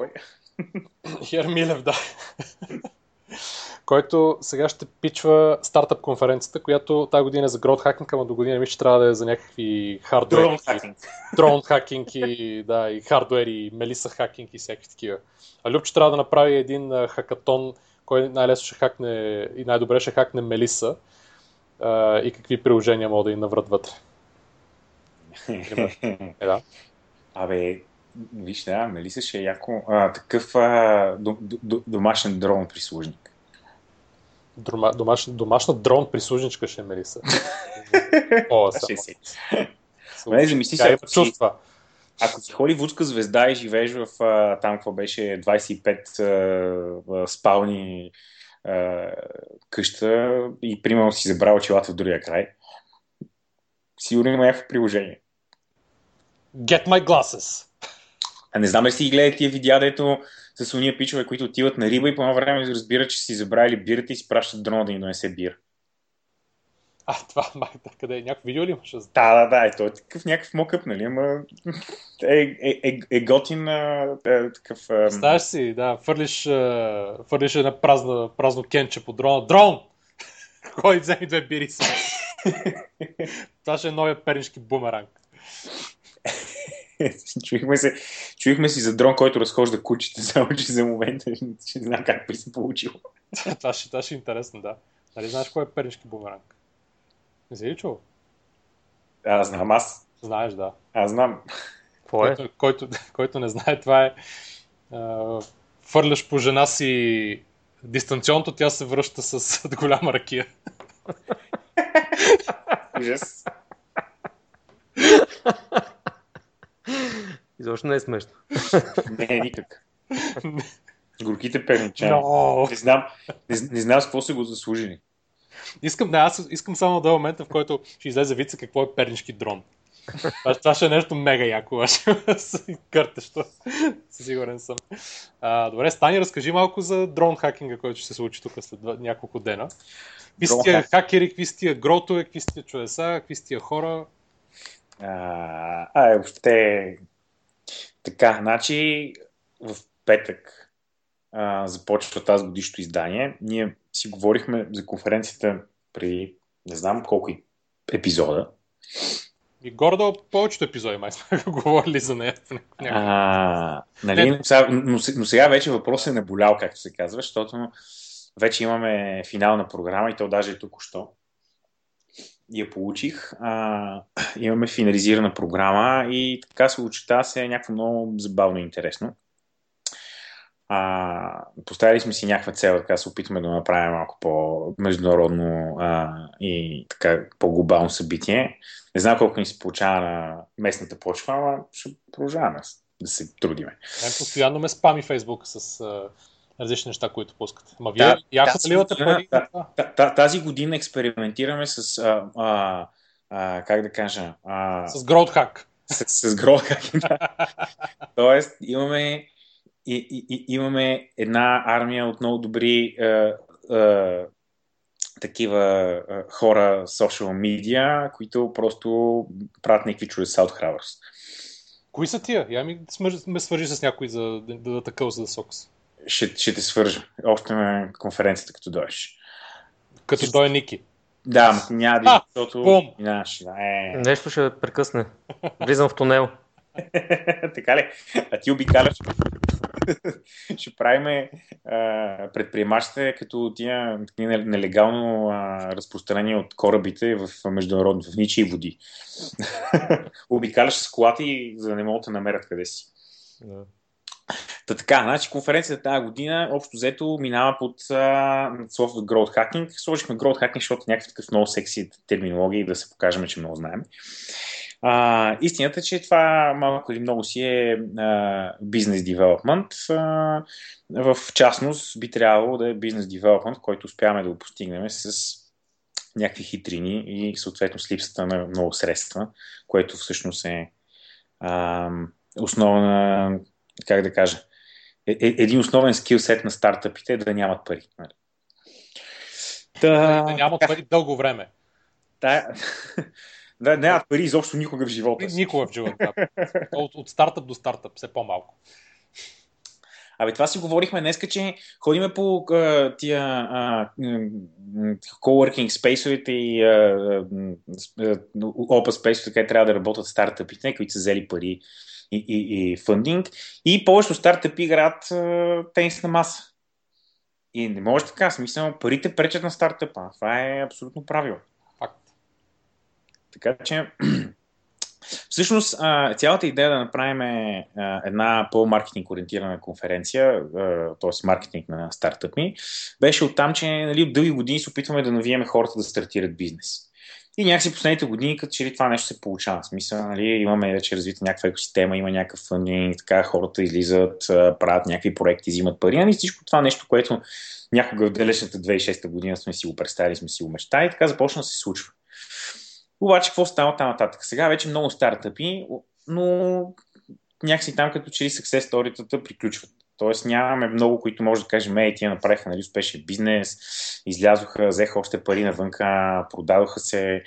Хер Милев, да. който сега ще пичва стартъп конференцията, която тази година е за Growth Hacking, ама до година мисля, че трябва да е за някакви хардвер. Дрон хакинг. Дрон хакинг и, да, и хардвер и мелиса хакинг и всякакви такива. А Любче трябва да направи един хакатон, кой най-лесно ще хакне и най-добре ще хакне Мелиса и какви приложения могат да им наврат вътре. е, да. Абе, виж, да, Мелиса ще е яко. А, такъв а, домашен дрон прислужник. Дома, домаш, домашна дрон прислужничка ще е Мелиса. О, само. Замисли се, ако чувства. Ако си холивудска звезда и живееш в там, какво беше 25 а, спални а, къща и примерно си забрал очилата в другия край, сигурно има някакво приложение. Get my glasses! А не знам ли си гледате тия видеа, дето с уния пичове, които отиват на риба и по едно време разбират, че си забравили бирата и си пращат дрона да ни донесе бира. А, това май, да, къде е? Някакво видео ли имаш? Да, да, да, е, той е такъв някакъв мокъп, нали, ама е, е, е, е готин е, такъв... Е... Знаеш си, да, фърлиш, фърлиш една празна, празно кенче по дрона. Дрон! Кой вземи две бири си? това ще е новия пернишки бумеранг. чуихме, се, чуихме си за дрон, който разхожда кучите, само че за момента ще знам как би се получило. това, ще, това ще е интересно, да. Нали знаеш кой е пернишки бумеранг? Не си ли чул? Аз знам, аз. Знаеш, да. Аз знам. Какво е? Който, който, който не знае, това е а, фърляш по жена си дистанционното, тя се връща с голяма ракия. Ужас. Изобщо не е смешно. Не, е никак. Горките перничани. No. Не знам, не, не знам с какво са го заслужили. Искам, не, аз искам само до момента, в който ще излезе вица какво е пернишки дрон. Това, това ще е нещо мега яко, къртещо. Сигурен съм. А, добре, Стани, разкажи малко за дрон хакинга, който ще се случи тук след няколко дена. Какви сте тия хакери, какви сте тия гротове, какви сте тия чудеса, какви сте тия хора? А, а е, въобще така, значи в петък а, започва тази годишното издание. Ние си говорихме за конференцията при не знам колко епизода. И гордо повечето епизоди май сме говорили за нея. А, нали, но, сега, но, но сега вече въпросът е наболял, както се казва, защото вече имаме финална програма и то даже е току-що. Я получих. А, имаме финализирана програма и така се очита се някакво много забавно и интересно. А, поставили сме си някаква цел, така се опитваме да направим малко по-международно а, и така по-глобално събитие. Не знам колко ни се получава на местната почва, ама ще продължаваме да се трудиме. Мен постоянно ме спами Фейсбук с различни неща, които пускат. Ма вие да, яко пари? Да, тази година експериментираме с а, а, а, как да кажа? А, с GrowthHack. С, с GrowthHack, да. Тоест, имаме и, и, и, имаме една армия от много добри а, а, такива а, хора, social media, които просто правят някакви чудеса от храброст. Кои са тия? Я ми ме свържи с някой за да даде такъв за Сокс. Ще, ще те свържа. Още на конференцията, като дойдеш. Като дойде Ники. Да, няма да защото... Бум! Наш, да, е. Нещо ще прекъсне. Влизам в тунел. така ли? А ти обикаляш. ще правим предприемачите като тия нелегално а, разпространение от корабите в международно, в ничии води. Обикаляш с колата и за да не могат да намерят къде си. Yeah. Та така, значи конференцията тази година общо взето минава под словото Growth Hacking. Сложихме Growth Hacking, защото някакъв такъв много секси терминология и да се покажем, че много знаем. А, истината е, че това малко или много си е бизнес девелопмент. В частност би трябвало да е бизнес девелопмент, който успяваме да го постигнем с някакви хитрини и съответно с липсата на много средства, което всъщност е а, основна, как да кажа, е, е, един основен скил сет на стартъпите е да нямат пари. Нали? Да, нямат пари дълго време. Да, да, нямат пари изобщо никога в живота си. Никога в живота. От, от стартъп до стартъп, все по-малко. Абе, това си говорихме днес, че ходиме по а, тия а, coworking спейсовете и а, open спейсовете, където трябва да работят стартъпите, които са взели пари и, и, и фандинг. И повечето стартъпи играят тенис на маса. И не може така, смисъл, парите пречат на стартъпа. Това е абсолютно правило. Факт. Така че, всъщност, цялата идея да направим една по-маркетинг ориентирана конференция, т.е. маркетинг на стартъпи, беше оттам, че нали, дълги години се опитваме да навиеме хората да стартират бизнес. И някакси последните години, като че ли това нещо се получава. Смисъл, нали, имаме вече развита някаква екосистема, има някакъв фъндинг, така хората излизат, правят някакви проекти, взимат пари. Нали, всичко това нещо, което някога в далечната 2006 година сме си го представили, сме си го мечтали и така започна да се случва. Обаче, какво става там нататък? Сега вече много стартъпи, но някакси там като че ли success приключват. Тоест нямаме много, които може да кажем, ей, тия направиха нали, успешен бизнес, излязоха, взеха още пари навънка, продадоха се,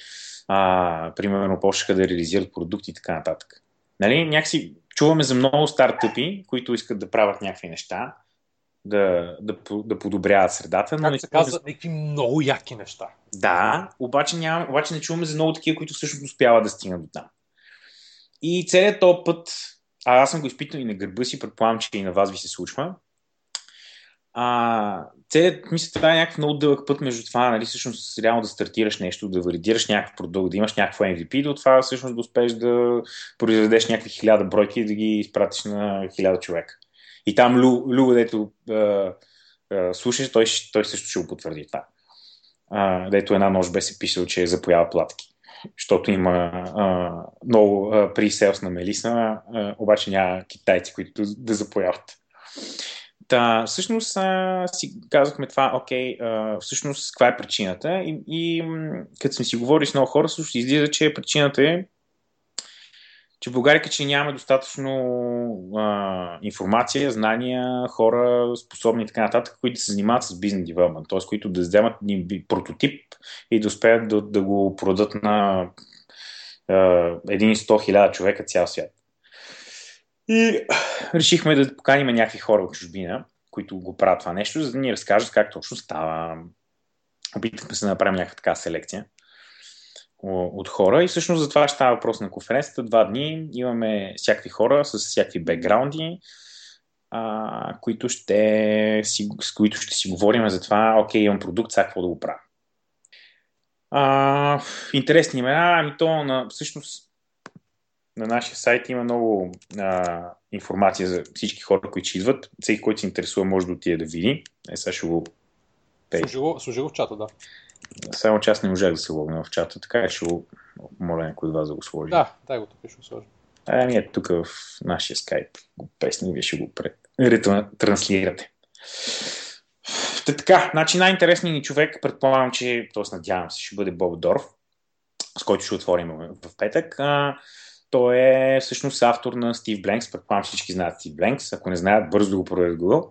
а, примерно почнаха да реализират продукти и така нататък. Нали, някакси чуваме за много стартъпи, които искат да правят някакви неща, да, да, да подобряват средата. Но как се казва, някакви много яки неща. Да, обаче, няма, обаче не чуваме за много такива, които всъщност успяват да стигнат до там. И целият този път а аз съм го изпитал и на гърба си, предполагам, че и на вас ви се случва. А, целият, мисля, това е някакъв много дълъг път между това, нали, всъщност реално да стартираш нещо, да валидираш някакъв продукт, да имаш някакво MVP, до това всъщност да успееш да произведеш някакви хиляда бройки и да ги изпратиш на хиляда човека. И там Лю, дето слушаш, той, той също ще го потвърди това. А, дето една нощ бе се писал, че е запоява платки защото има а, много при селс на Мелиса, а, обаче няма китайци, които да запояват. Та, всъщност а, си казахме това, окей, а, всъщност каква е причината и, и като сме си говорили с много хора, всъщност излиза, че причината е че в България че нямаме достатъчно а, информация, знания, хора, способни и така нататък, които се занимават с бизнес девелопмент, т.е. които да вземат прототип и да успеят да, да го продадат на един 100 хиляда човека цял свят. И решихме да поканим някакви хора от чужбина, които го правят това нещо, за да ни разкажат как точно става. Опитахме се да направим някаква така селекция. От хора и всъщност за това ще става въпрос на конференцията. Два дни имаме всякакви хора с всякакви бекграунди, а, които ще си, с които ще си говорим за това, окей, имам продукт, сега какво да го правя. А, интересни имена, ами то на, всъщност на нашия сайт има много а, информация за всички хора, които ще идват. Всеки, който се интересува, може да отиде да види. Е, сега ще го... Служи го, в чата, да. Само че аз не можах да се логна в чата, така го моля някой от вас да го сложи. Да, дай го тук, ще го сложим. А, ние тук в нашия скайп го песни, вие ще го пред... ретранслирате. Та така, значи най-интересният ни човек, предполагам, че, т.е. надявам се, ще бъде Боб Дорф, с който ще отворим в петък. А, той е всъщност автор на Стив Бленкс. Предполагам всички знаят Стив Бленкс. Ако не знаят, бързо да го проверят Google.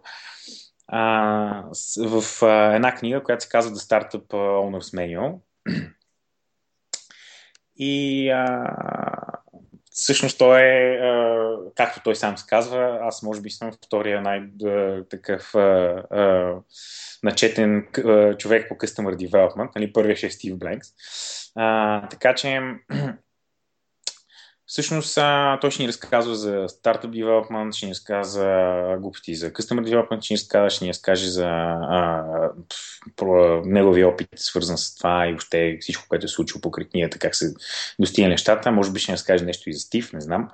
А, в а, една книга, която се казва The Startup Owner's Manual. И а, всъщност той е, а, както той сам се казва, аз може би съм втория най-такъв начетен човек по Customer Development. Нали, първият ще е Стив Бленкс. А, така че Всъщност а, той ще ни разказва за Startup Development, ще ни разказва глупости за Customer Development, ще ни разказва, ще ни разкаже за а, про, неговия опит, свързан с това и въобще всичко, което е случило по книгата, как се достига нещата. Може би ще ни разкаже нещо и за Стив, не знам.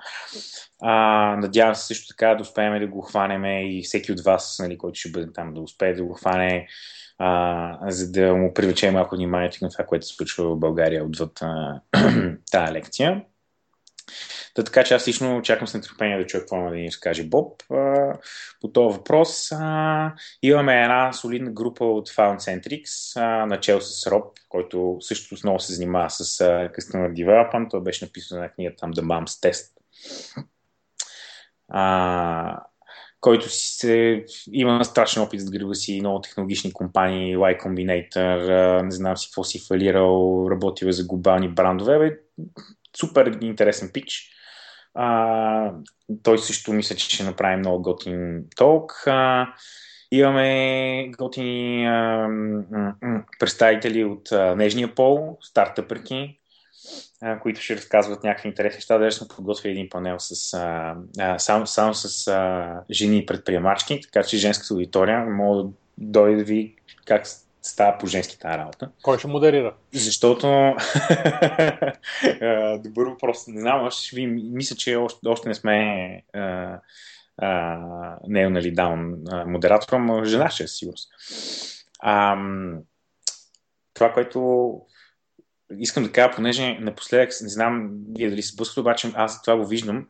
А, надявам се също така да успеем да го хванем и всеки от вас, нали, който ще бъде там, да успее да го хване, а, за да му привлече малко вниманието на това, което се случва в България отвъд тази лекция. Та, така че аз лично очаквам с нетърпение да чуя какво да ни разкаже Боб а, по този въпрос. А, имаме една солидна група от а, начал с Роб, който също основно се занимава с Customer Development. Той беше написан на книга там The Mom's Test. А, който се, има страшен опит с гриба си, много технологични компании, Y Combinator, не знам си какво си фалирал, работил е за глобални брандове. Бе, супер интересен пич. А, той също мисля, че ще направи много готин толк. Имаме готини а, представители от а, нежния пол, стартъпърки, а, които ще разказват някакви интересни неща. Даже сме подготвили един панел с, а, а, само, само с а, жени предприемачки, така че женската аудитория може да дойде да ви как става по женски тази работа. Кой ще модерира? Защото добър въпрос. Не знам, още ви мисля, че още, още не сме а, а, не е нали даун модератора, но жена ще е сигурност. А, това, което искам да кажа, понеже напоследък, не знам вие дали се сблъсквате, обаче аз това го виждам,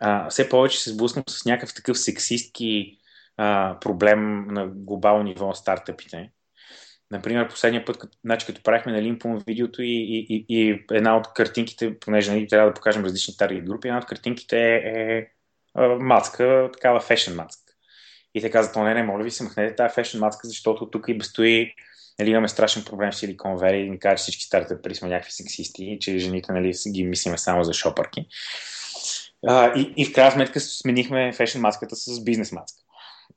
а, все повече се сблъсквам с някакъв такъв сексистки а, проблем на глобално ниво на стартъпите Например, последния път, като, значи, като правихме на Лимпон видеото и, и, и, и една от картинките, понеже нали, трябва да покажем различни таргет групи, една от картинките е, е, е мацка, такава фешен мацка. И те казват, не, не, моля ви се, махнете тази фешен мацка, защото тук и стои нали, имаме страшен проблем с Silicon Valley и ни кажа, че всички стартъпери сме някакви сексисти че жените нали, ги мислиме само за шопърки. А, и, и в крайна сметка сменихме фешен маската с бизнес маска.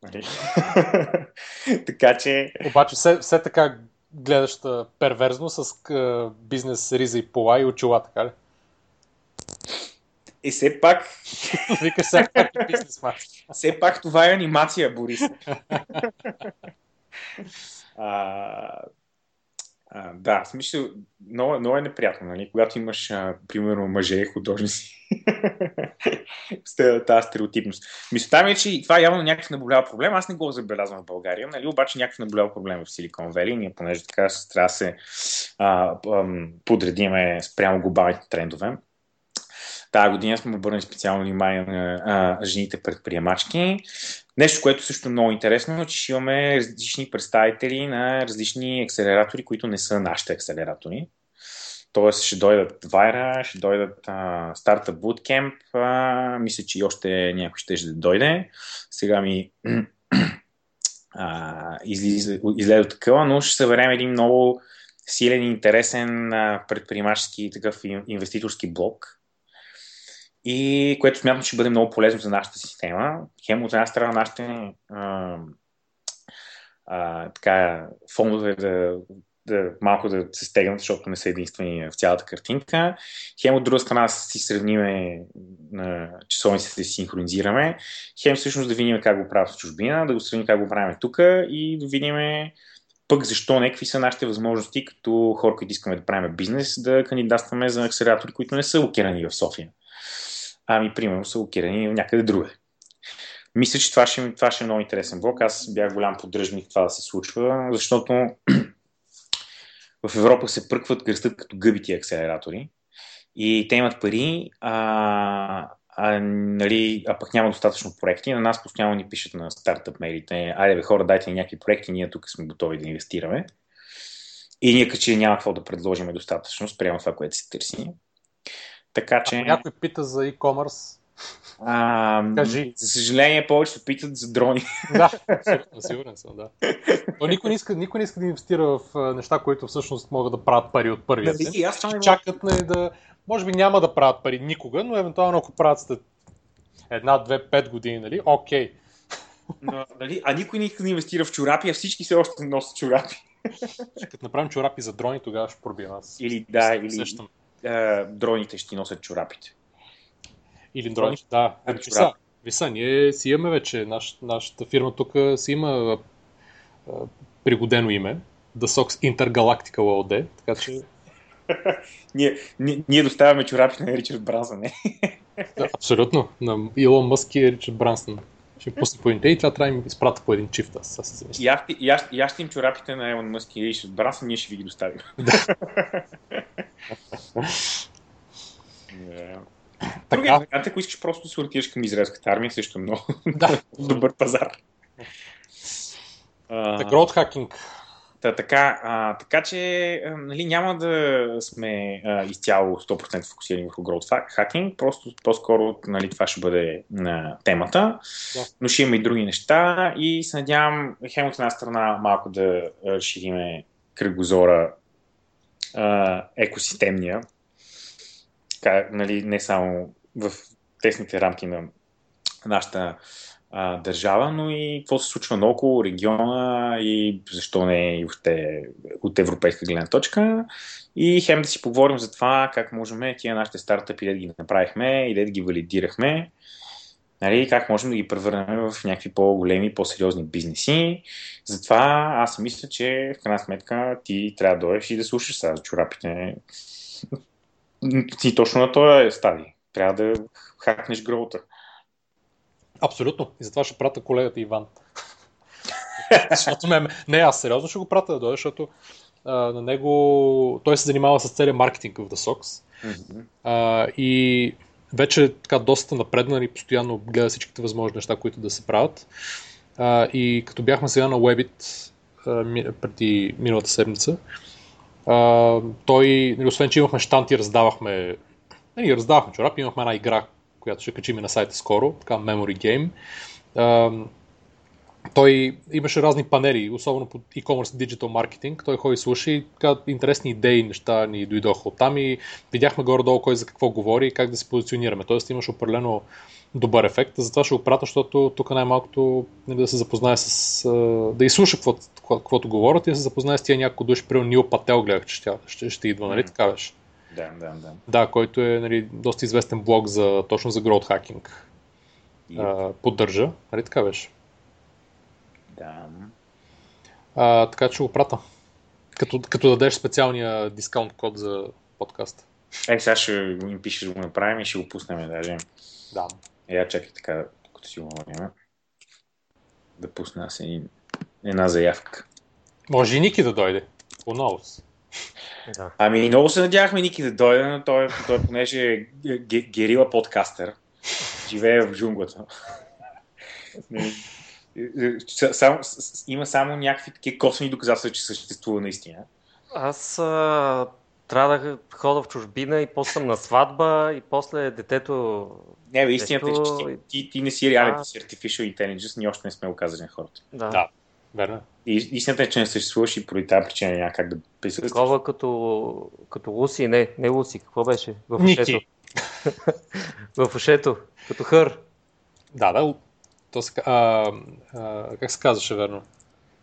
Нали? така че... Обаче все, все така гледаш перверзно с бизнес риза и пола и очила, така ли? И все пак... Вика все пак и бизнес маска. все пак това е анимация, Борис. а, да, смисъл, много, много е неприятно, нали? когато имаш, а, примерно, мъже художници с тази стереотипност. Мисълта ми е, че това явно някакъв наболява проблем. Аз не го забелязвам в България, нали? обаче някакъв наболява проблем в Силикон Вели. Ние, понеже така трябва да се а, а, подредиме спрямо глобалните трендове. Тази година сме обърнали специално внимание на а, жените предприемачки. Нещо, което също е много интересно, е, че имаме различни представители на различни акселератори, които не са нашите акселератори. Тоест ще дойдат Вайра, ще дойдат Startup Bootcamp, uh, мисля, че и още някой ще ще дойде. Сега ми uh, излезе, излезе такъва, но ще съберем един много силен и интересен uh, предприемачески такъв инвеститорски блок, и което смятам, че ще бъде много полезно за нашата система. Хем от една страна нашите а, а, така, фондове да да, малко да се стегнат, защото не са единствени в цялата картинка. Хем от друга страна си сравниме на часовниците си синхронизираме. Хем всъщност да видим как го правят в чужбина, да го сравним как го правим тук и да видим пък защо не, какви са нашите възможности като хора, които искаме да правим бизнес, да кандидатстваме за акселератори, които не са локирани в София. Ами, примерно, са локирани някъде друге. Мисля, че това ще, това ще е много интересен блок. Аз бях голям поддръжник това да се случва, защото в Европа се пръкват, кръстът като гъбити акселератори и те имат пари, а, а, нали, а пък няма достатъчно проекти. На нас постоянно ни пишат на стартъп мейлите, айде бе хора, дайте ни някакви проекти, ние тук сме готови да инвестираме. И ние че няма какво да предложим достатъчно спрямо това, което се търси. Така че... Ако някой пита за e-commerce, а, Кажи. За съжаление, повечето питат за дрони. Да, сигурен, сигурен съм, да. Но никой не, иска, никой не иска да инвестира в неща, които всъщност могат да правят пари от първия Нали, ден. и аз Ще не чакат нали, да... Може би няма да правят пари никога, но евентуално ако правят след една, две, пет години, нали, окей. Но, нали, а никой не иска да инвестира в чорапи, а всички все още носят чорапи. Като направим чорапи за дрони, тогава ще пробия аз. Или да, или Сещам. А, дроните ще ти носят чорапите. Или дрони, да. Ами, Виса, виса, ние си имаме вече, наш, нашата фирма тук си има а, пригодено име. The Sox Intergalactica LLD, така че Ние, ние, ние доставяме чорапи на Ричард Брансън, не? да, абсолютно. На Илон Мъск и Ричард Брансън. Ще пусне по един и това трябва да им изпрата по един чифт, аз. И аз, и, аз, и аз ще им чорапите на Елон Мъск и Ричард Брансън, ние ще ви ги доставим. Yeah. Други Така. вариант, ако искаш просто да се ориентираш към израелската армия, също е много Да. добър пазар. Growth Hacking. Та, така, а, така че а, нали, няма да сме а, изцяло 100% фокусирани върху growth hack- hacking, просто по-скоро нали, това ще бъде на темата, Да. но ще има и други неща и се надявам хем от една страна малко да разшириме кръгозора а, екосистемния, така, нали, не само в тесните рамки на нашата държава, но и какво се случва наоколо региона и защо не и от европейска гледна точка. И хем да си поговорим за това как можем тия нашите стартъпи да ги направихме и да ги валидирахме, нали, как можем да ги превърнем в някакви по-големи, по-сериозни бизнеси. Затова аз мисля, че в крайна сметка ти трябва да дойдеш и да слушаш сега чорапите. Ти точно на този стадий. Трябва да хакнеш гроута. Абсолютно. И затова ще пратя колегата Иван. защото ме... Не, аз сериозно ще го пратя да дойде, защото а, на него той се занимава с целият маркетинг в The Sox. А, и вече така доста напреднал и постоянно гледа всичките възможни неща, които да се правят. А, и като бяхме сега на Webit а, ми- преди миналата седмица, а, той, нали, освен че имахме щанти, раздавахме, нали, раздавахме чорапи, имахме една игра, която ще качим и на сайта скоро, така Memory Game. Той имаше разни панели, особено по e-commerce digital маркетинг. Той ходи и слуша и така интересни идеи неща ни дойдоха от там и видяхме горе-долу кой за какво говори и как да се позиционираме. Тоест имаш определено добър ефект. Затова ще го пратя, защото тук най-малкото нали, да се запознае с... да изслуша каквото, каквото говорят и да се запознае с тия няколко души. При Нил Пател гледах, че ще, ще, ще идва, нали? Така беше. Да, да, да. Да, който е нали, доста известен блог за, точно за growth hacking. И, А, поддържа, нали така беше. да. А, така че го прата. Като, като дадеш специалния дискаунт код за подкаста. Е, сега ще им пишеш да го направим и ще го пуснем даже. Да. Е, я чакай така, докато си говорим. Да пусна аз един, една заявка. Може и Ники да дойде. Who knows? Да. Ами, много се надявахме Ники да дойде, но той, той понеже е ге- герила подкастър, живее в джунглата. С- Само, има само някакви такива косвени доказателства, че съществува наистина. Аз а, трябва да хода в чужбина и после съм на сватба и после детето... Не, бе, истината е, че ти, ти, ти не си реален, ти си Artificial Intelligence, ние още не сме го казали на хората. Да. Да. Верно. И истината е, че не съществуваш и поради тази причина няма как да присъстваш. Такова като, като Луси, не, не Луси, какво беше? В Ники. ушето. в ушето, като хър. Да, да. То се, а, а, как се казваше, верно?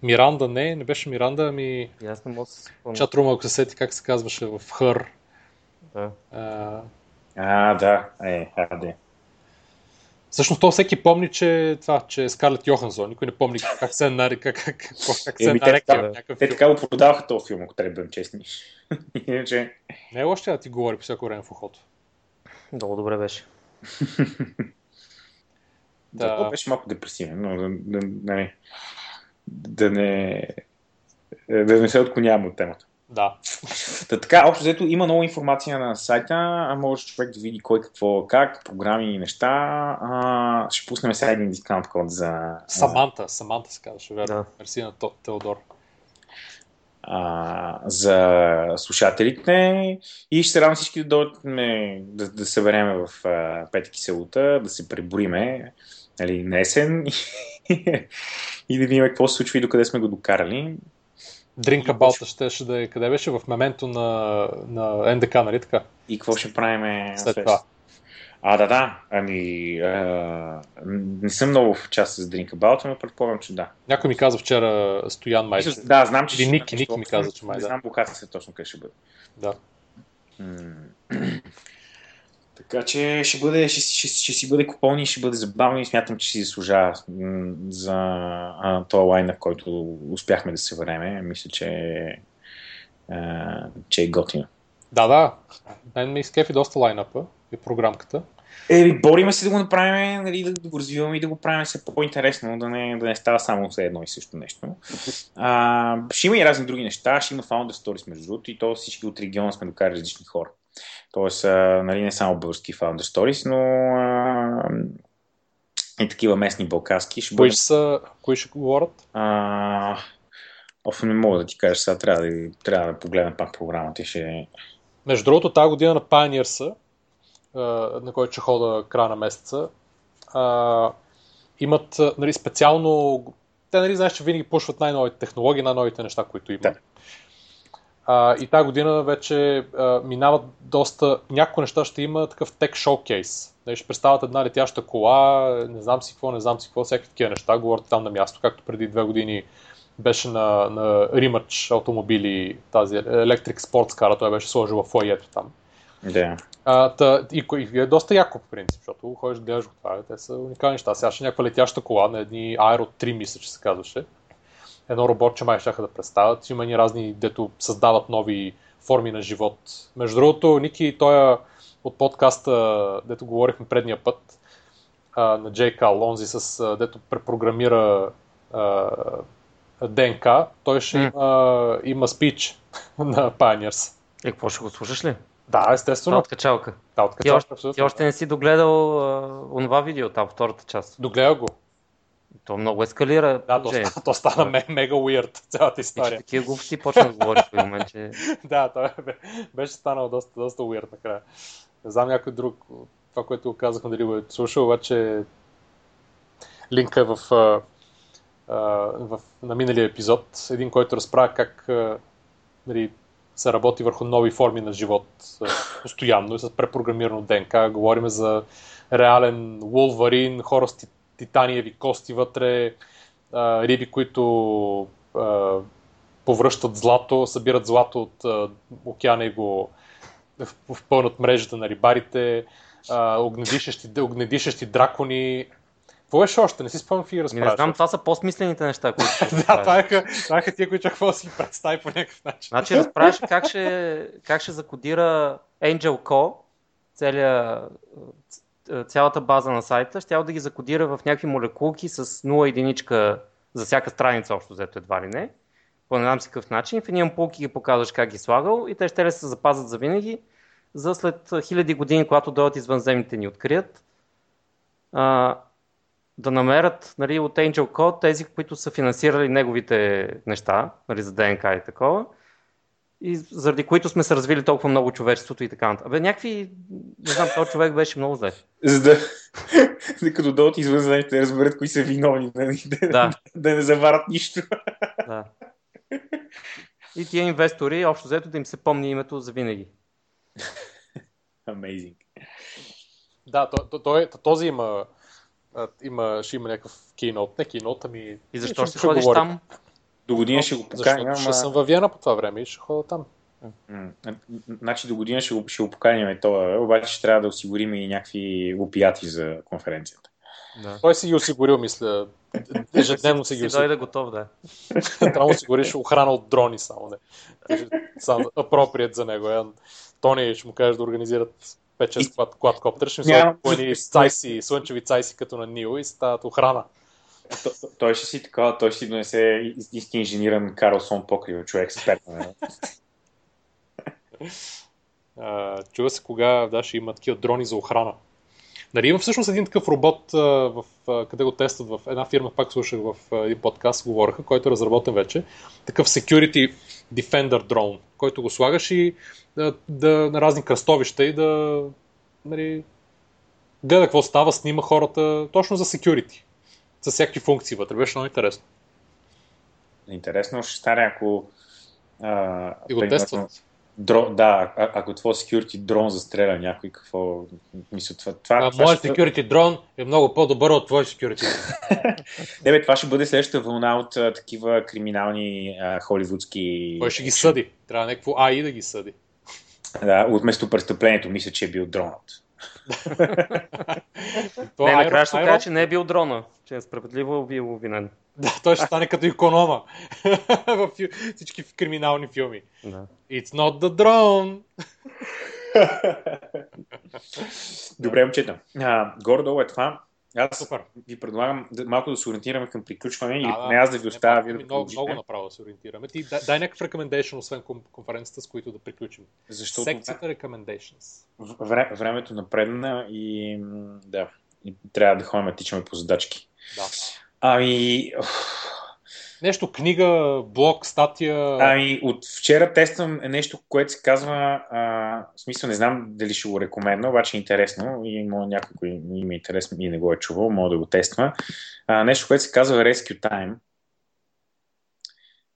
Миранда не, не беше Миранда, ами аз не мога да се спомня. чатрума, ако се сети как се казваше в Хър. Да. А, А, да. Е, а, да. Всъщност то всеки помни, че това, че е Скарлет Йохансон. Никой не помни как се нарека, как, как, как се е Еми, те така- Те го продаваха този филм, ако трябва да бъдем честни. Иначе, Не е още да ти говори по всяко време в ухото. Много добре беше. Да. да. то беше малко депресивен, но да, да, да, не, да не да не се отклоняваме от темата. Да. Та, така, общо взето има много информация на сайта, а може човек да види кой какво, как, програми и неща. А, ще пуснем сега един дискаунт код за, Саманта, Саманта се казваше, верно. Да. Мерси на Теодор. а, за слушателите и ще се радвам всички да дойдат да, да събереме в а, Пети киселота, да се преброиме нали, на есен и да видим какво се случва и докъде сме го докарали. Дринка Балта щеше да е къде беше? В мементо на, на НДК, нали така? И какво ще правим След това. А, да, да. Ами, а, не съм много в част с Drink About, но предполагам, че да. Някой ми каза вчера Стоян. Мисля, да, знам, че Или ще Ники, ми каза, че май Не да. знам локацията точно къде ще бъде. Да. Така че ще, бъде, ще, ще, ще си бъде купон и ще бъде забавно и смятам, че си заслужава за а, този лайнъп, който успяхме да се време. Мисля, че, а, че е готино. Да, да. Мен ми изкефи доста лайнапа и програмката. Еми, бориме се да го направим, нали, да, да го развиваме и да го правим все по-интересно, да не, да не става само все едно и също нещо. А, ще има и разни други неща, ще има Founder Stories между другото и то всички от региона сме докарали различни хора. Тоест, а, нали, не само български Founder Stories, но а, и такива местни балкански. Ще Кои бъдем, ще са, кои ще говорят? а, Оф, не мога да ти кажа, сега трябва да, трябва да погледна пак програмата и ще... Между другото, тази година на Pioneers, на който ще хода края на месеца, а, имат нали, специално... Те, нали, знаеш, че винаги пушват най-новите технологии, най-новите неща, които имат. Да. А, и тази година вече а, минават доста... Някои неща ще има такъв тек шоукейс. Нали, ще представят една летяща кола, не знам си какво, не знам си какво, всякакви такива неща. Говорят там на място, както преди две години беше на, на Римач автомобили, тази Electric Sports Car, той беше сложил в фойето там. Да. А, та, и, и е доста яко по принцип, защото ходиш, гледаш го това, те са уникални неща. Сега ще е някаква летяща кола на едни Aero 3, мисля, че се казваше. Едно роботче май ще да представят. Има ни разни, дето създават нови форми на живот. Между другото, Ники, той от подкаста, дето говорихме предния път, на Джей Кал, онзи с, дето препрограмира а, ДНК, той ще М. има, има спич на Pioneers. Е, какво ще го слушаш ли? Да, Това естествено. от качалка. Да, от Ти още, ти още не си догледал а, онова видео там, втората част. Догледа го. То много ескалира. Да, то, положението. ста- то стана ме- мега уирд, цялата И че история. такива глупости почна да говориш в момент, че да, той бе- беше станал доста, доста уирд накрая. Не знам някой друг, това, което го казахме, дали го е слушал, обаче линка е в, а, а, в, на миналия епизод, един, който разправя как а, нали, се работи върху нови форми на живот постоянно и с препрограмирано ДНК. Говорим за реален вулварин, хора с титаниеви кости вътре, а, риби, които а, повръщат злато, събират злато от а, океана и го впълнат мрежата на рибарите, а, огнедишещи дракони. Какво беше още? Не си спомням какви разправяш. не знам, това са по-смислените неща, които да, това е, това е тия, които да си представи по някакъв начин. Значи разправяш как ще, как ще закодира Angel Co, целия, ц- цялата база на сайта, ще да ги закодира в някакви молекулки с 0 единичка за всяка страница общо взето едва ли не. По не знам си какъв начин. В един ампулки ги показваш как ги слагал и те ще ли се запазят за винаги за след хиляди години, когато дойдат извънземните ни открият. А, да намерят нали, от Angel Code тези, които са финансирали неговите неща, нали, за ДНК и такова, и заради които сме се развили толкова много човечеството и така нататък. Абе, някакви, не знам, този човек беше много зле. За да, да като дойдат извън знаете, да разберат кои са виновни, да, да, Да, не заварят нищо. да. И тия инвестори, общо взето да им се помни името за винаги. Amazing. Да, то, то, той, този има, има, ще има някакъв кейнот, не кейнот, ами... И защо ще- ще ще ходиш говорим. там? До година ще го поканим. Защото ще съм във Виена по това време и ще ходя там. Значи до година ще го, ще го поканим това, обаче ще трябва да осигурим и някакви опияти за конференцията. Да. Той си ги осигурил, мисля. Ежедневно си ги Си осигурил. дойде готов, да. Трябва да осигуриш охрана от дрони само. Не. Сам апроприят за него. Е. Тони ще му кажеш да организират 5-6 клад, квадкоптера, ще ми слагат слънчеви цайси като на Нио и стават охрана. Т- т- Той ще си така, той ще си донесе ис- истински инжениран Карлсон покрива, човек експерт. нали? Чува се кога да, ще има такива дрони за охрана. Нали, има всъщност един такъв робот, в, къде го тестват в една фирма, пак слушах в един подкаст, говореха, който е разработен вече. Такъв Security Defender дрон, който го слагаш и да, да на разни кръстовища и да нали, гледа какво става, снима хората точно за security. С всякакви функции вътре. Беше много интересно. Интересно ще стане, ако... А, И го тестват. Дро, да, а, ако твой security дрон застреля някой, какво мисля това? това, А, това моят ще... security дрон е много по-добър от твой security. Не, бе, това ще бъде следващата вълна от а, такива криминални а, холивудски... Той ще ги съди. Трябва някакво АИ да ги съди. Да, от местопрестъплението мисля, че е бил дронът. То не, накрая ще каже, че не е бил дрона, че е справедливо бил обвинен. Да, той ще стане като иконома в всички криминални филми. Да. It's not the drone. Добре, момчета. А, горе-долу е това. Аз Супер. ви предлагам да, малко да се ориентираме към приключване или Да, поне аз да ви оставя вие да много, продължите, много направо да се ориентираме. Ти дай, дай някакъв recommendation, освен кон- конференцията, с които да приключим. защото Секцията recommendations. вре, времето напредна и да, и трябва да ходим да тичаме по задачки. Да. Ами, Нещо, книга, блог, статия. ами, от вчера тествам нещо, което се казва, а, в смисъл не знам дали ще го рекомендна, обаче е интересно и има някой, който има интерес и не го е чувал, мога да го тества. А, нещо, което се казва Rescue Time.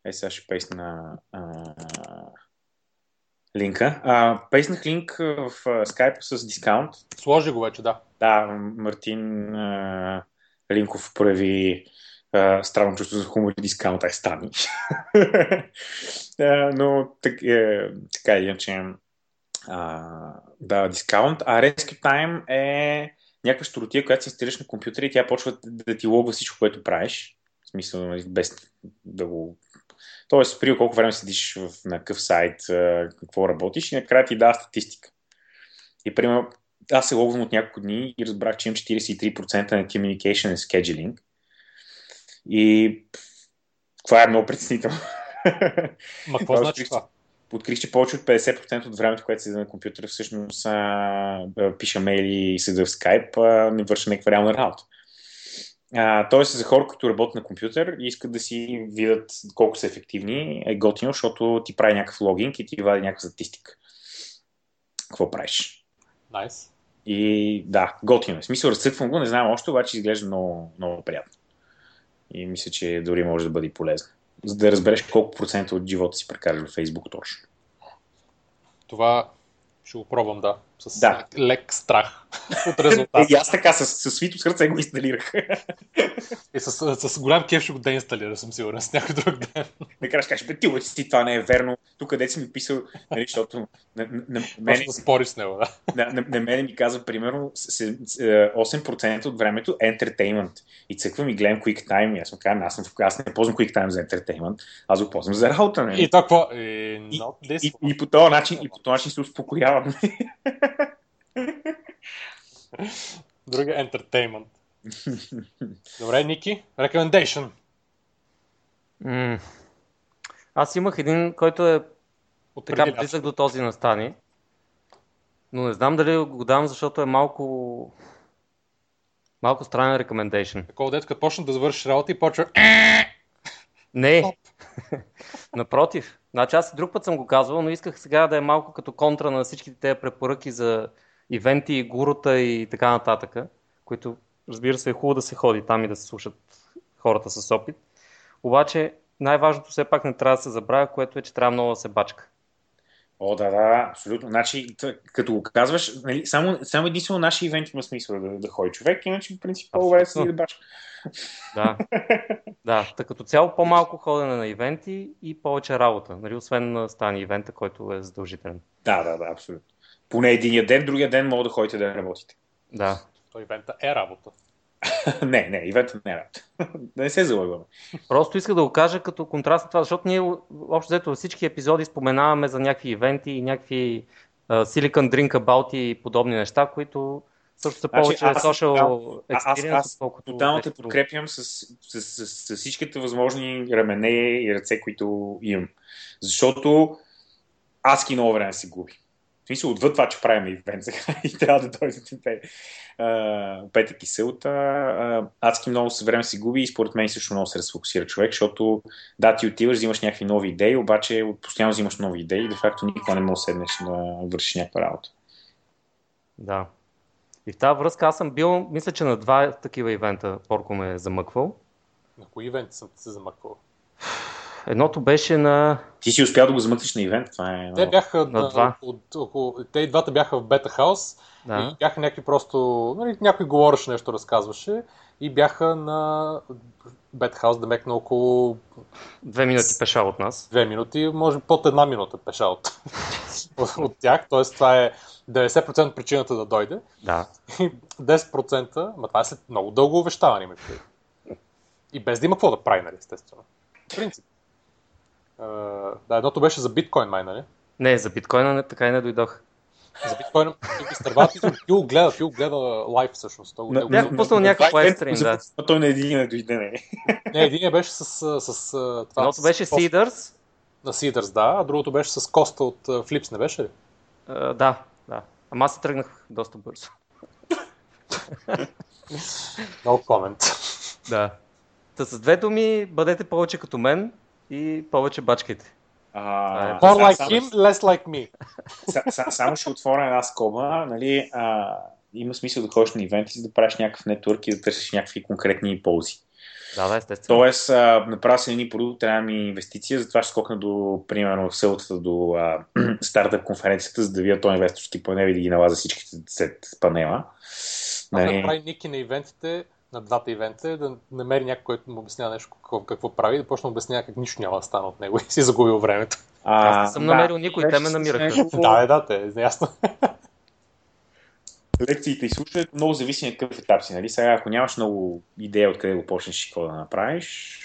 Е, сега ще пейсна а, линка. А, пейснах линк в Skype с дискаунт. Сложи го вече, да. Да, Мартин а, Линков прояви а, странно чувство за хумор и дискаунт, ай стани. но так, е, така или иначе а, да, дискаунт. А Rescue Time е някаква щуротия, която се инсталираш на компютъра и тя почва да, ти логва всичко, което правиш. В смисъл, нали, без да го... Тоест, при колко време седиш в, на какъв сайт, а, какво работиш и накрая ти дава статистика. И примерно, аз се логвам от няколко дни и разбрах, че имам 43% на communication and scheduling. И това е много притеснително. Ма какво значи това? Открих, че повече от 50% от времето, което седа на компютъра, всъщност а, пиша мейли и седа в скайп, а, не върша някаква реална работа. А, тоест за хора, които работят на компютър и искат да си видят колко са ефективни, е готино, защото ти прави някакъв логинг и ти вади някаква статистика. Какво правиш? Найс. И да, готино е. В смисъл, разцъквам го, не знам още, обаче изглежда много, много приятно. И мисля, че дори може да бъде и полезно. За да разбереш колко процента от живота си прекараш във Facebook точно. Това ще го пробвам, да. С Да. лек страх от резултата. Е, и аз така с, с свито сърце го инсталирах. И с, с, с голям кеф ще го деинсталира, съм сигурен, с някой друг ден. Накрая ще кажеш, бе, ти, си, това не е верно. Тук къде си ми писал, нали, защото на, на, да спориш с него, да. на, на, на мене ми казва, примерно, с- с- е, 8% от времето е entertainment. И цъквам и гледам QuickTime. И аз му казвам, аз, съм, аз не ползвам QuickTime за entertainment, аз го ползвам за работа. Нали? И то какво? Е, И- И, one. и, по този начин, и по този начин се успокоявам. Друга entertainment. Добре, Ники, recommendation. М. Аз имах един, който е От така близък до този на Стани. Но не знам дали го дам, защото е малко... Малко странен recommendation. Такова дето, като почна да завършиш работа и почва... Не! Напротив. Значи аз и друг път съм го казвал, но исках сега да е малко като контра на всичките тези препоръки за ивенти, гурута и така нататък, които разбира се е хубаво да се ходи там и да се слушат хората с опит. Обаче най-важното все пак не трябва да се забравя, което е, че трябва много да се бачка. О, да, да, абсолютно. Значи, като го казваш, нали, само, само единствено наши ивенти има смисъл да, да ходи човек, иначе в принцип по-добре да баш. Да, да. Та като цяло по-малко ходене на ивенти и повече работа, нали, освен на стани ивента, който е задължителен. Да, да, да, абсолютно. Поне единия ден, другия ден мога да ходите да работите. Да. То ивента е работа. не, не, ивентът не е работа. да не се залъгваме. Просто иска да го кажа като контраст на това, защото ние общо взето във всички епизоди споменаваме за някакви ивенти и някакви uh, Silicon Drink About и подобни неща, които също са повече значи, social experience, аз, аз, аз тотално те подкрепям с, с, с, с, с всичките възможни рамене и ръце, които имам. Защото аз много време се губи. В смисъл, отвъд това, че правим ивент сега и трябва да дойдете пе, пете киселта, адски много се време си губи и според мен също много се разфокусира човек, защото да, ти отиваш, взимаш някакви нови идеи, обаче постоянно взимаш нови идеи и де факто никога не можеш да седнеш да вършиш някаква работа. Да. И в тази връзка аз съм бил, мисля, че на два такива ивента Порко ме е замъквал. На кои ивенти съм се замъквал? Едното беше на... Ти си успял да го замъкнеш на ивент, това е... Те бяха на, на два. От, около, те и двата бяха в Бета Хаус да. и бяха някакви просто... Нали, някой говореше нещо, разказваше и бяха на Бета Хаус, да мекна около... Две минути пеша от нас. Две минути, може под една минута пеша от, от тях, т.е. това е 90% причината да дойде. Да. 10%, ма това е след много дълго увещаване. И без да има какво да прави, нали, естествено. В принцип. Uh, да, едното беше за биткоин май, нали? Не, за биткоина не, така и не дойдох. За биткоина изтървати, ти го гледа, го гледа лайв всъщност. Той го Бях пуснал някакъв лайвстрим, да. Той на един не дойде, не. Не, един беше с, с, с това. Едното беше Seeders. На Seeders, да, а другото беше с Коста от Flips, не беше ли? Uh, да, да. Ама аз се тръгнах доста бързо. No comment. Да. Та с две думи, бъдете повече като мен и повече бачкайте. Uh, More like him, less like me. Само ще отворя една скоба. Нали, а, има смисъл да ходиш на ивенти, за да правиш някакъв нетворк и да търсиш някакви конкретни ползи. Да, да, естествено. Тоест, направя се едни продукт, трябва ми инвестиция, затова ще скокна до, примерно, в селата до а, стартъп конференцията, за да видя този инвесторски панел и да ги налаза всичките 10 панела. Аз нали... направи ники на ивентите, на двата ивента, е да намери някой, който му обяснява нещо какво, какво прави, да почне да обяснява как нищо няма да стане от него и си загубил времето. А, Аз не съм да, намерил никой, те ме намираха. Да, да, те, е ясно. лекциите и слушането много зависи на какъв етап си. Нали? Сега, ако нямаш много идея откъде го почнеш и какво да направиш,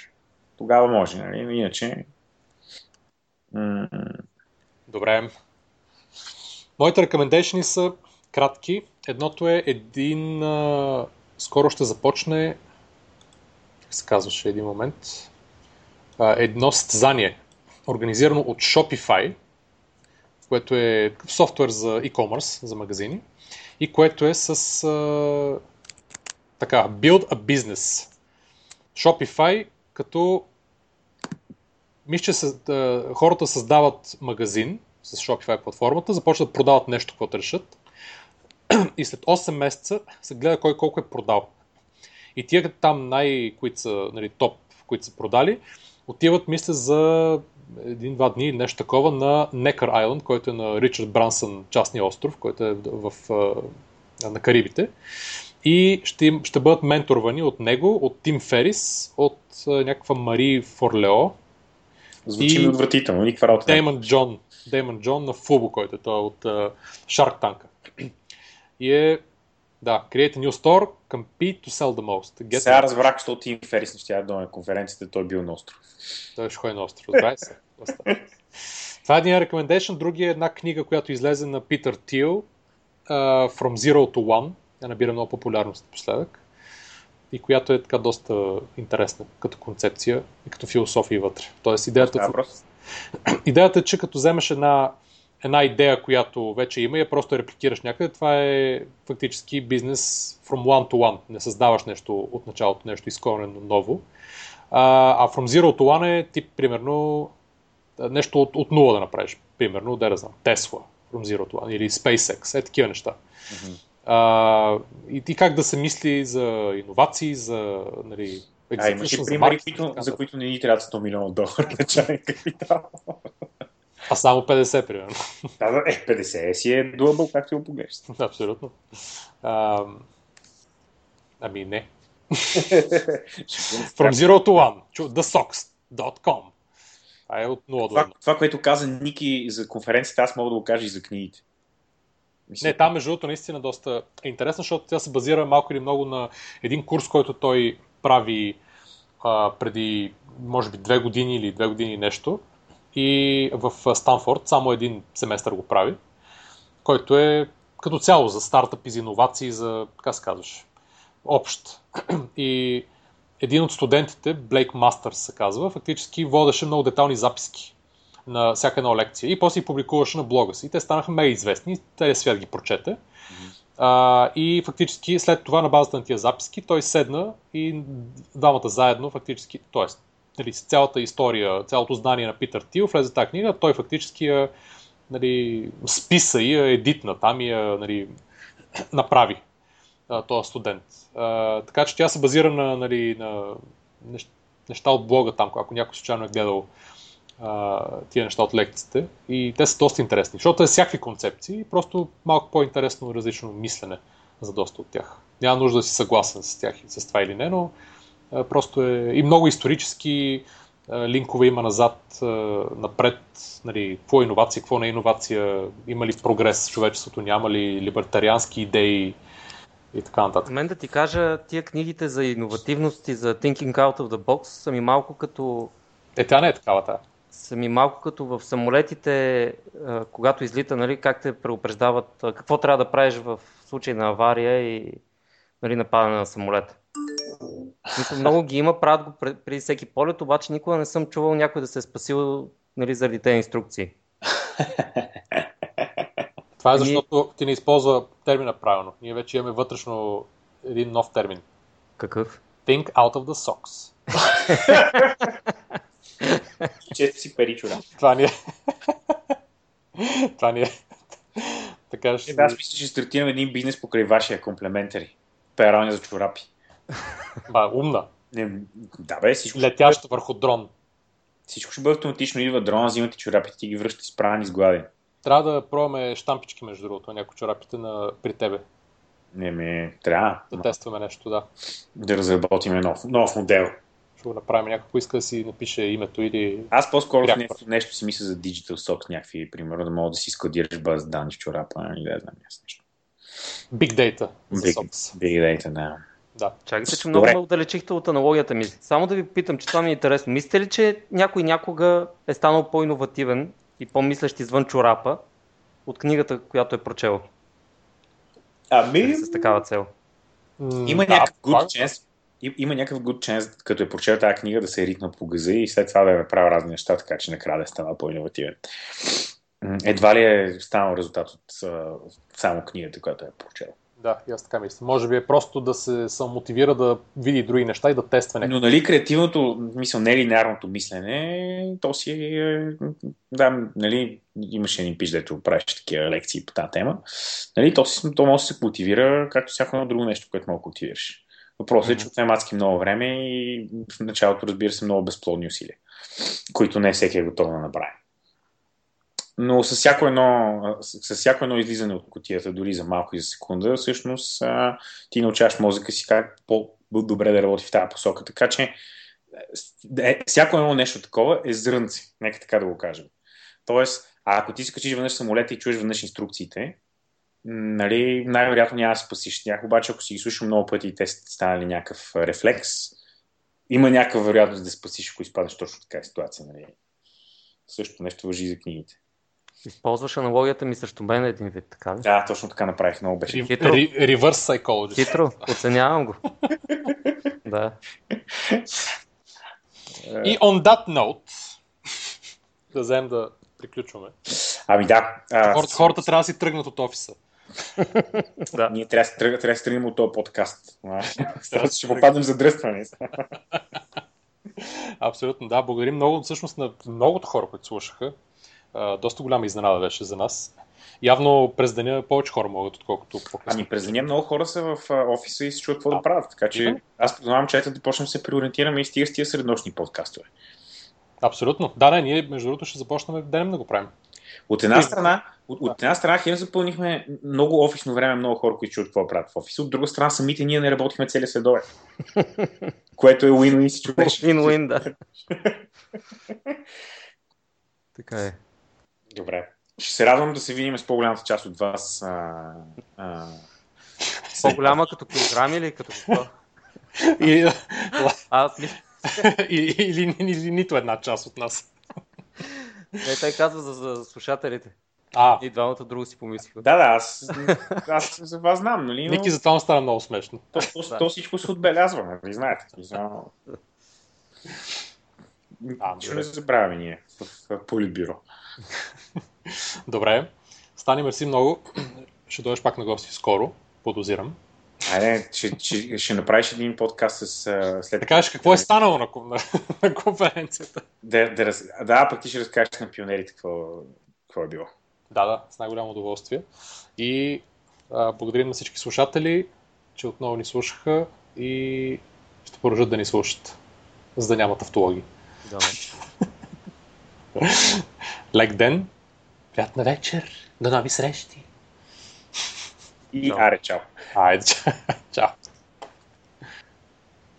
тогава може. Нали? Иначе... Добре. Моите рекомендейшни са кратки. Едното е един... А, скоро ще започне... Как се казваше един момент? Едно състезание, организирано от Shopify, което е софтуер за e-commerce, за магазини и което е с а, така, Build a Business. Shopify, като мисля, че хората създават магазин с Shopify платформата, започват да продават нещо, което решат и след 8 месеца се гледа кой колко е продал. И тия там най, които са нали, топ, които са продали, отиват, мисля, за един-два дни или нещо такова на Некър Айленд, който е на Ричард Брансън, частния остров, който е в, в, на Карибите. И ще, им, ще бъдат менторвани от него, от Тим Ферис, от някаква Мари Форлео. Звучи и отвратително, никаква работа. Деймон Джон, Деймон Джон на Фубо, който е той от uh, Shark Tank. И е да, create a new store, compete to sell the most. Get Сега разбрах, защото Тим Ферис не ще да на конференцията, той е бил на остров. Той ще ходи на остров, разбрай се. Това е един recommendation, другия е една книга, която излезе на Питър Тил, uh, From Zero to One. Тя набира много популярност напоследък и която е така доста интересна като концепция и като философия вътре. Тоест идеята, в... идеята е, че като вземеш една една идея, която вече има и я просто репликираш някъде, това е фактически бизнес from one to one. Не създаваш нещо от началото, нещо изкорено ново. А, а from zero to one е тип, примерно, нещо от, от нула да направиш. Примерно, да, да знам, Tesla from zero to one или SpaceX, е такива неща. Mm-hmm. А, и, и как да се мисли за иновации, за нали, а, имаш и примери, които, за които не ни трябва 100 милиона долара начален капитал. А само 50, примерно. Да, да, е, 50 си е дуабъл, както го погледнеш. Абсолютно. А, ами не. From zero to one. TheSocks.com. Това е от 0 до Това, 1. това, което каза Ники за конференцията, аз мога да го кажа и за книгите. Мисля, Не, там между другото наистина доста е интересно, защото тя се базира малко или много на един курс, който той прави а, преди, може би, две години или две години нещо. И в Станфорд само един семестър го прави, който е като цяло за стартъпи, за иновации, за, така се казваш, общ. И един от студентите, Блейк Мастърс се казва, фактически водеше много детални записки на всяка една лекция и после ги публикуваше на блога си. И те станаха мега известни, целият свят ги прочете. А, и фактически след това на базата на тия записки той седна и двамата заедно фактически, т.е. Нали, цялата история, цялото знание на Питър Тил влезе тази книга, той фактически я нали, списа и я едитна там и я нали, направи този студент. А, така че тя се базира на, нали, на нещ- неща от блога там, ако някой случайно е гледал а, тия неща от лекциите. И те са доста интересни, защото е всякакви концепции, просто малко по-интересно различно мислене за доста от тях. Няма нужда да си съгласен с тях и с това или не, но просто е и много исторически а, линкове има назад, а, напред, нали, какво е иновация, какво не е иновация, има ли прогрес в човечеството, няма ли либертариански идеи и така нататък. Мен да ти кажа, тия книгите за иновативност и за Thinking Out of the Box са ми малко като Е, тя не е такава тая. са ми малко като в самолетите, когато излита, нали, как те предупреждават, а, какво трябва да правиш в случай на авария и нали, нападане на самолета. Смисъл, много ги има, правят го пред- преди всеки полет, обаче никога не съм чувал някой да се е спасил нали, заради тези инструкции. Това е защото ти не използва термина правилно. Ние вече имаме вътрешно един нов термин. Какъв? Think out of the socks. Често си пари чура. Това ни е. Това ни е. така ще... Е, да, аз мисля, че ще стартирам един бизнес покрай вашия комплементари. Пералня за чорапи. Ба, умна. Не, да бе, всичко, Летяща върху дрон. всичко ще бъде автоматично. Идва дрона, взимате чорапите, ти ги връщате с глади. Трябва да пробваме штампички, между другото, някои чорапите на... при тебе. Не ме, трябва Да тестваме нещо, да. да разработим нов, нов модел. Ще го направим. Някой иска да си напише името или... Аз по-скоро нещо, нещо си мисля за Digital Socks някакви, примерно, да мога да си складираш база данни в чорапа, или да знам аз нещо. Big Data Big, big data, да. Да. Чакайте, че много ме отдалечихте от аналогията ми. Само да ви питам, че това ми е интересно. Мислите ли, че някой някога е станал по-инновативен и по-мислещ извън чорапа от книгата, която е прочел Ами, с такава цел? Има да, някакъв good chance, им- има някакъв good chance, като е прочел тази книга, да се е ритнал по газа и след това да е направил разни неща, така че накрая да е станал по-инновативен. Едва ли е станал резултат от само книгата, която е прочел. Да, и аз така мисля. Може би е просто да се самомотивира да види други неща и да тества някакви. Но нали креативното, мисъл, не линеарното мислене, то си е, да, нали, имаше един пич, дето правиш такива лекции по тази тема, нали, то, си, то може да се култивира, както всяко едно друго нещо, което мога да култивираш. Въпросът е, че отнема адски много време и в началото, разбира се, много безплодни усилия, които не всеки е готов да направи. Но с всяко едно, с, с всяко едно излизане от котията, дори за малко и за секунда, всъщност а, ти научаваш мозъка си как по-добре да работи в тази посока. Така че е, всяко едно нещо такова е зрънце, нека така да го кажем. Тоест, а ако ти се качиш веднъж самолета и чуеш веднъж инструкциите, нали, най-вероятно няма да спасиш тях, обаче ако си ги слушал много пъти и те са станали някакъв рефлекс, има някаква вероятност да спасиш, ако изпадаш точно в такава ситуация. Нали. Също нещо въжи за книгите. Използваш аналогията ми срещу мен един вид, така ли? Да, точно така направих. Много беше. Хитро. Reverse psychology. Хитро, оценявам го. да. И on that note, да вземем да приключваме. Ами да. А, Хората, хората трябва да си тръгнат от офиса. да. Ние трябва да се тръг- трябва да се тръгнем от този подкаст. Да ще се попаднем за дръстване. Абсолютно, да. Благодарим много всъщност на многото хора, които слушаха. А, доста голяма изненада беше за нас. Явно през деня повече хора могат, отколкото по-късно. Ами през деня много хора са в офиса и се чуят какво да правят. Така че Да. аз предлагам, че ето да почнем да се преориентираме и с тия с тия среднощни подкастове. Абсолютно. Да, не, ние между другото ще започнем денем да го правим. От една страна, от, от една страна хем запълнихме много офисно време, много хора, които чуят какво правят в офис. От друга страна, самите ние не работихме цели следове. което е win-win си Win-win, да. така е. Добре. Ще се радвам да се видим с по-голямата част от вас. А, а... По-голяма като килограми или като какво? И, Аз мисля. или, или, или нито една част от нас. Не, той казва за, за слушателите. А, И двамата друго си помислиха. Да, да, аз, аз за вас знам, нали? но Ники, затова му стана много смешно. То, то, то всичко се отбелязва, нали знаете. Смисъл. А, Нищо не забравяме ние в, в Политбюро. Добре. Стани, мерси много. Ще дойдеш пак на гости скоро, подозирам. Айде, ще, ще, ще направиш един подкаст с, а, след... Да кажеш какво е станало на, на, на конференцията. Да, да, раз... да, пък ти ще разкажеш на пионерите какво, какво е било. Да, да, с най-голямо удоволствие. И а, благодарим на всички слушатели, че отново ни слушаха и ще продължат да ни слушат, за да нямат автологи. Да. Лек ден, приятна вечер, до нови срещи. И аре, чао. Айде, чао.